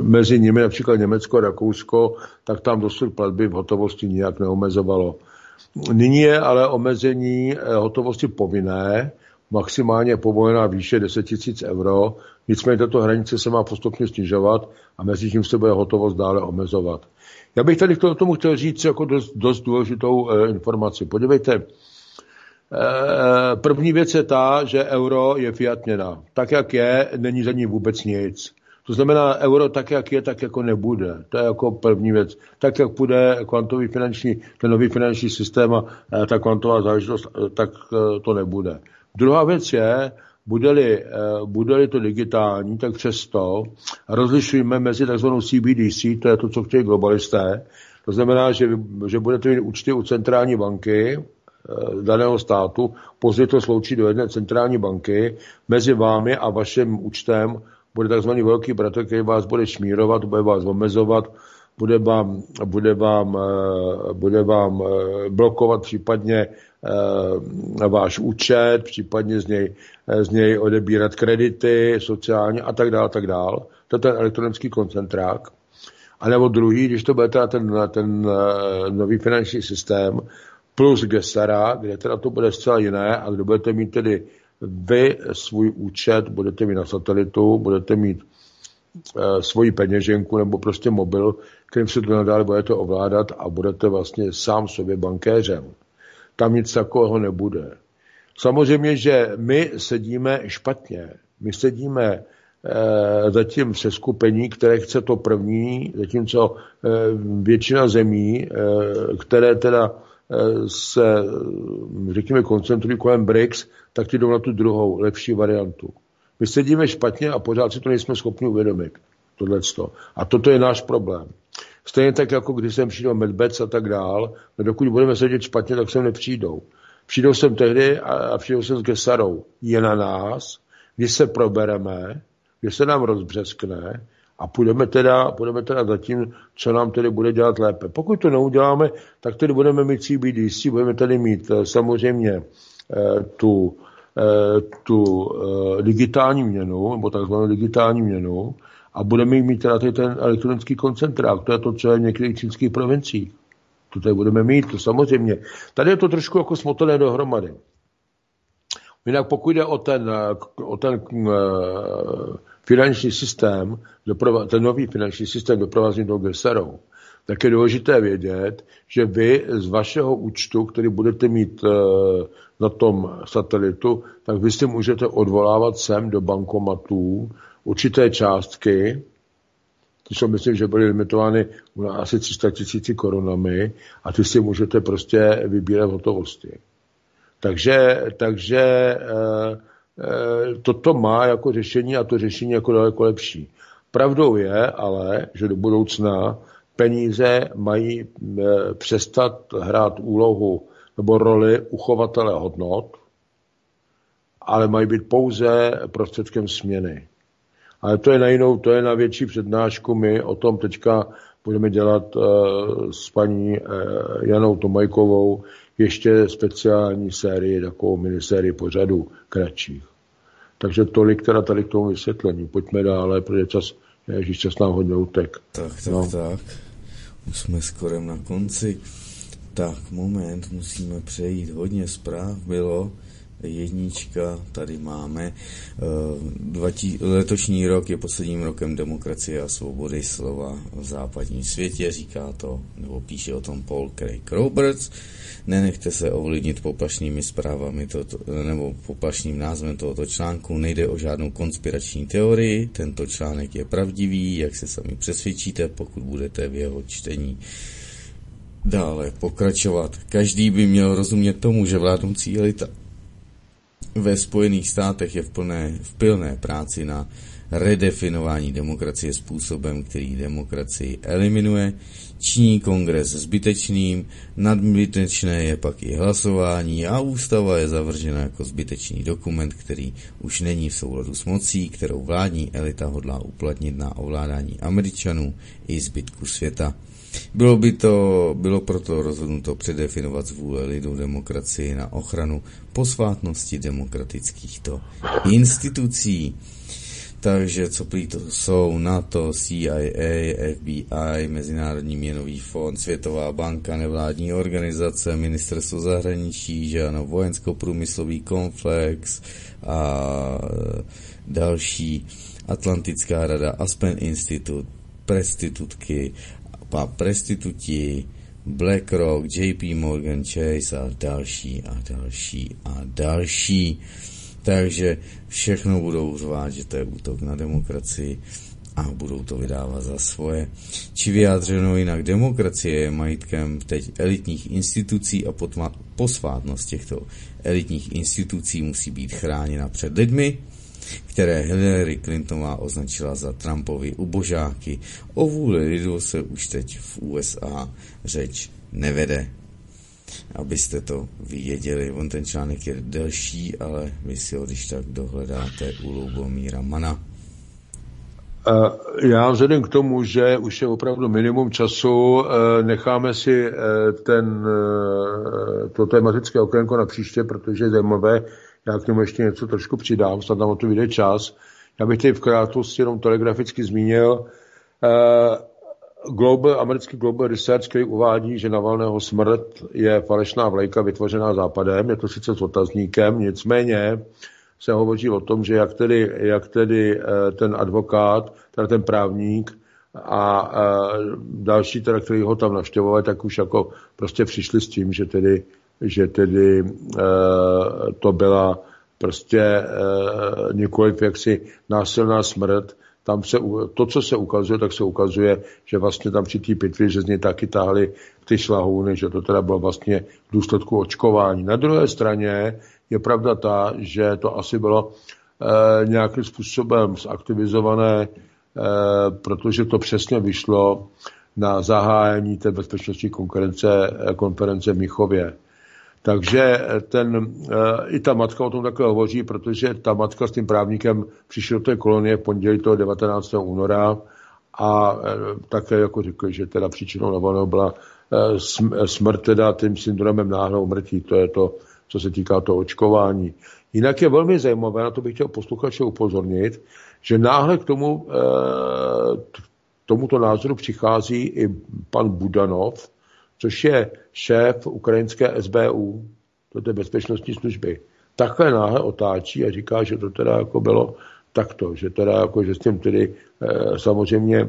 K: mezi nimi například Německo a Rakousko, tak tam dosud platby v hotovosti nijak neomezovalo. Nyní je ale omezení eh, hotovosti povinné, maximálně povolená výše 10 000 euro, nicméně tato hranice se má postupně snižovat a mezi tím se bude hotovost dále omezovat. Já bych tady k tomu chtěl říct jako dost, dost důležitou informaci. Podívejte, Eh, první věc je ta, že euro je fiat měna. Tak, jak je, není za ní vůbec nic. To znamená, euro tak, jak je, tak jako nebude. To je jako první věc. Tak, jak půjde kvantový finanční, ten nový finanční systém a eh, ta kvantová záležitost, eh, tak to nebude. Druhá věc je, bude-li, bude-li to digitální, tak přesto rozlišujeme mezi tzv. CBDC, to je to, co chtějí globalisté, to znamená, že, že budete mít účty u centrální banky, Eh, daného státu, později to sloučí do jedné centrální banky, mezi vámi a vaším účtem bude takzvaný velký bratr, který vás bude šmírovat, bude vás omezovat, bude vám, bude vám, eh, bude vám eh, blokovat případně váš účet, případně z něj, z něj odebírat kredity sociálně a tak dále, tak dále. To je ten elektronický koncentrák. A nebo druhý, když to bude teda ten, ten nový finanční systém, plus Gesara, kde teda to bude zcela jiné a kde budete mít tedy vy svůj účet, budete mít na satelitu, budete mít e, svoji peněženku nebo prostě mobil, kterým se to nadále budete ovládat a budete vlastně sám sobě bankéřem. Tam nic takového nebude. Samozřejmě, že my sedíme špatně. My sedíme e, zatím v seskupení, které chce to první, zatímco e, většina zemí, e, které teda se, řekněme, koncentrují kolem BRICS, tak ty jdou na tu druhou, lepší variantu. My sedíme špatně a pořád si to nejsme schopni uvědomit. Tohleto. A toto je náš problém. Stejně tak, jako když sem přijdou Medbec a tak dál, no dokud budeme sedět špatně, tak sem nepřijdou. Přijdou sem tehdy a, a přijdou sem s Gesarou. Je na nás, když se probereme, když se nám rozbřeskne a půjdeme teda, půjdeme teda za tím, co nám tedy bude dělat lépe. Pokud to neuděláme, tak tedy budeme mít CBDC, budeme tady mít eh, samozřejmě eh, tu tu digitální měnu, nebo takzvanou digitální měnu, a budeme mít teda ten elektronický koncentrák. To je to, co je v některých čínských provinciích. To tady budeme mít, to samozřejmě. Tady je to trošku jako smotené dohromady. Jinak pokud jde o ten, o ten finanční systém, ten nový finanční systém doprovázený tou GESERou, tak je důležité vědět, že vy z vašeho účtu, který budete mít uh, na tom satelitu, tak vy si můžete odvolávat sem do bankomatů určité částky, ty jsou, myslím, že byly limitovány asi 300 tisíci korunami a ty si můžete prostě vybírat hotovosti. Takže, takže e, e, toto má jako řešení a to řešení jako daleko lepší. Pravdou je ale, že do budoucna peníze mají e, přestat hrát úlohu nebo roli uchovatele hodnot, ale mají být pouze prostředkem směny. Ale to je na jinou, to je na větší přednášku. My o tom teďka budeme dělat uh, s paní Janou Tomajkovou ještě speciální sérii, takovou minisérii pořadu kratších. Takže tolik teda tady k tomu vysvětlení. Pojďme dále, protože čas, ježíš, čas nám hodně utek.
J: Tak, tak, no. tak. Už jsme skoro na konci. Tak, moment, musíme přejít. Hodně zpráv bylo jednička tady máme. Eh, letošní rok je posledním rokem demokracie a svobody slova v západním světě, říká to, nebo píše o tom Paul Craig Roberts. Nenechte se ovlivnit poplašnými zprávami toto, nebo poplašným názvem tohoto článku. Nejde o žádnou konspirační teorii. Tento článek je pravdivý, jak se sami přesvědčíte, pokud budete v jeho čtení dále pokračovat. Každý by měl rozumět tomu, že vládnoucí elita ve Spojených státech je v, plné, v pilné práci na redefinování demokracie způsobem, který demokracii eliminuje, činí kongres zbytečným, nadbytečné je pak i hlasování a ústava je zavržena jako zbytečný dokument, který už není v souladu s mocí, kterou vládní elita hodlá uplatnit na ovládání Američanů i zbytku světa. Bylo by to, bylo proto rozhodnuto předefinovat z vůle lidu demokracii na ochranu posvátnosti demokratickýchto institucí. Takže co prý to jsou NATO, CIA, FBI, Mezinárodní měnový fond, Světová banka, nevládní organizace, Ministerstvo zahraničí, že ano, vojensko-průmyslový komplex a další Atlantická rada, Aspen Institut, prestitutky pa prestituti, BlackRock, JP Morgan Chase a další a další a další. Takže všechno budou řvát, že to je útok na demokracii a budou to vydávat za svoje. Či vyjádřeno jinak, demokracie je majitkem teď elitních institucí a posvátnost těchto elitních institucí musí být chráněna před lidmi, které Hillary Clintonová označila za Trumpovi ubožáky. O vůli lidu se už teď v USA řeč nevede. Abyste to věděli, on ten článek je delší, ale vy si ho když tak dohledáte u Lubomíra Mana.
K: Já vzhledem k tomu, že už je opravdu minimum času, eh, necháme si eh, ten, eh, to tematické okénko na příště, protože je zajímavé, já k němu ještě něco trošku přidám, snad nám o to vyjde čas. Já bych tady v krátkosti jenom telegraficky zmínil uh, Global, americký Global Research, který uvádí, že Navalného smrt je falešná vlajka vytvořená západem, je to sice s otazníkem, nicméně se hovoří o tom, že jak tedy, jak tedy uh, ten advokát, teda ten právník a uh, další, teda, který ho tam navštěvovali, tak už jako prostě přišli s tím, že tedy že tedy eh, to byla prostě eh, nikoliv jaksi násilná smrt, tam se, to, co se ukazuje, tak se ukazuje, že vlastně tam při té pitvě, že z něj taky táhli ty šlahouny, že to teda bylo vlastně v důsledku očkování. Na druhé straně je pravda ta, že to asi bylo e, nějakým způsobem zaktivizované, e, protože to přesně vyšlo na zahájení té bezpečnostní konference, konference v Michově. Takže ten, eh, i ta matka o tom takhle hovoří, protože ta matka s tím právníkem přišel do té kolonie v pondělí toho 19. února a eh, také jako řekl, že teda příčinou Navalného byla eh, smrt teda tím syndromem náhlou mrtí. To je to, co se týká toho očkování. Jinak je velmi zajímavé, na to bych chtěl posluchače upozornit, že náhle k tomu, k tomuto názoru přichází i pan Budanov, což je šéf ukrajinské SBU, to je bezpečnostní služby. Takhle náhle otáčí a říká, že to teda jako bylo takto, že teda jako, že s tím tedy e, samozřejmě e,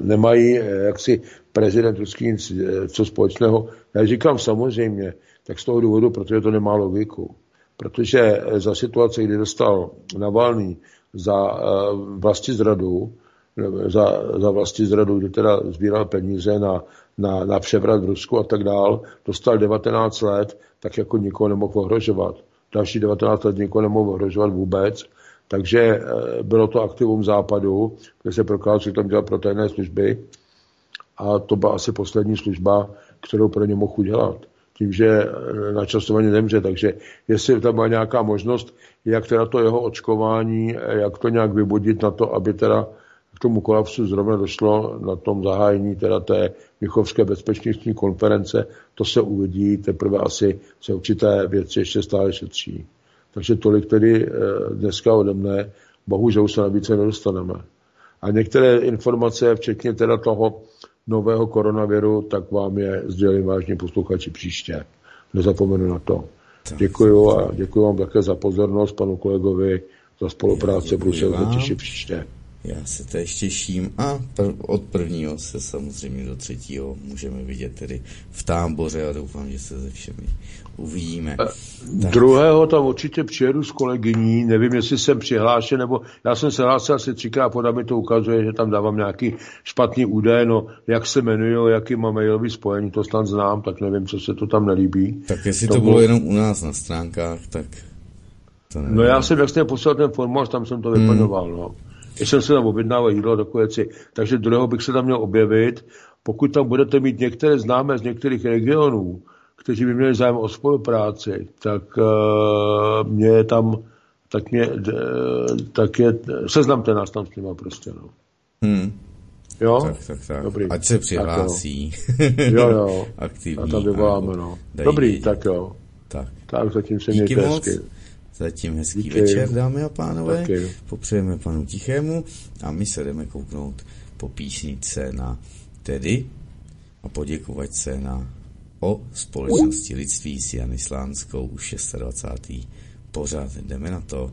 K: nemají e, jaksi prezident ruský nic e, co společného. Já říkám samozřejmě, tak z toho důvodu, protože to nemá logiku. Protože za situace, kdy dostal Navalný za e, vlasti zradu, za, za vlasti zradu, kdy teda sbíral peníze na, na, na převrat v Rusku a tak dál, dostal 19 let, tak jako nikoho nemohl ohrožovat. Další 19 let nikoho nemohl ohrožovat vůbec takže eh, bylo to aktivum západu, kde se prokázalo, že tam dělal pro tajné služby a to byla asi poslední služba, kterou pro ně mohl udělat. Tím, že eh, načasovaně nemře, takže jestli tam byla nějaká možnost, jak teda to jeho očkování, eh, jak to nějak vybudit na to, aby teda tomu kolapsu zrovna došlo na tom zahájení teda té Michovské bezpečnostní konference, to se uvidí, teprve asi se určité věci ještě stále šetří. Takže tolik tedy eh, dneska ode mne. Bohužel se na více nedostaneme. A některé informace, včetně teda toho nového koronaviru, tak vám je sdělím vážně posluchači příště. Nezapomenu na to. Děkuji a děkuji vám také za pozornost panu kolegovi, za spolupráci, budu se těšit příště.
J: Já se též těším a pr- od prvního se samozřejmě do třetího můžeme vidět tedy v táboře a doufám, že se ze všemi uvidíme.
K: Tak. Druhého tam určitě přijedu s kolegyní, nevím, jestli jsem přihlášen, nebo já jsem se hlásil asi třikrát, poda mi to ukazuje, že tam dávám nějaký špatný údaj, no jak se jmenuju, jaký mám mailový spojení, to snad znám, tak nevím, co se to tam nelíbí.
J: Tak jestli to, to bylo jenom u nás na stránkách, tak
K: to nevím. No já jsem jak poslal ten formulář, tam jsem to vyplňoval, hmm. no. Já jsem se tam objednával jídlo takové věci. Takže druhého bych se tam měl objevit. Pokud tam budete mít některé známé z některých regionů, kteří by měli zájem o spolupráci, tak uh, mě tam, tak mě, uh, tak je, seznamte nás tam s nima prostě, no.
J: Hmm.
K: Jo?
J: Tak, tak, tak.
K: Dobrý.
J: Ať se přihlásí.
K: jo, jo.
J: Aktivní. (laughs)
K: A tam vyvoláme, no. Dobrý, tak jo.
J: Tak.
K: Tak zatím se mějte hezky.
J: Zatím hezký Díky. večer, dámy a pánové. Taky. Popřejeme panu Tichému a my se jdeme kouknout po písnice na tedy a poděkovat se na o společnosti lidství s Jany Slánskou už 26. pořád. Jdeme na to.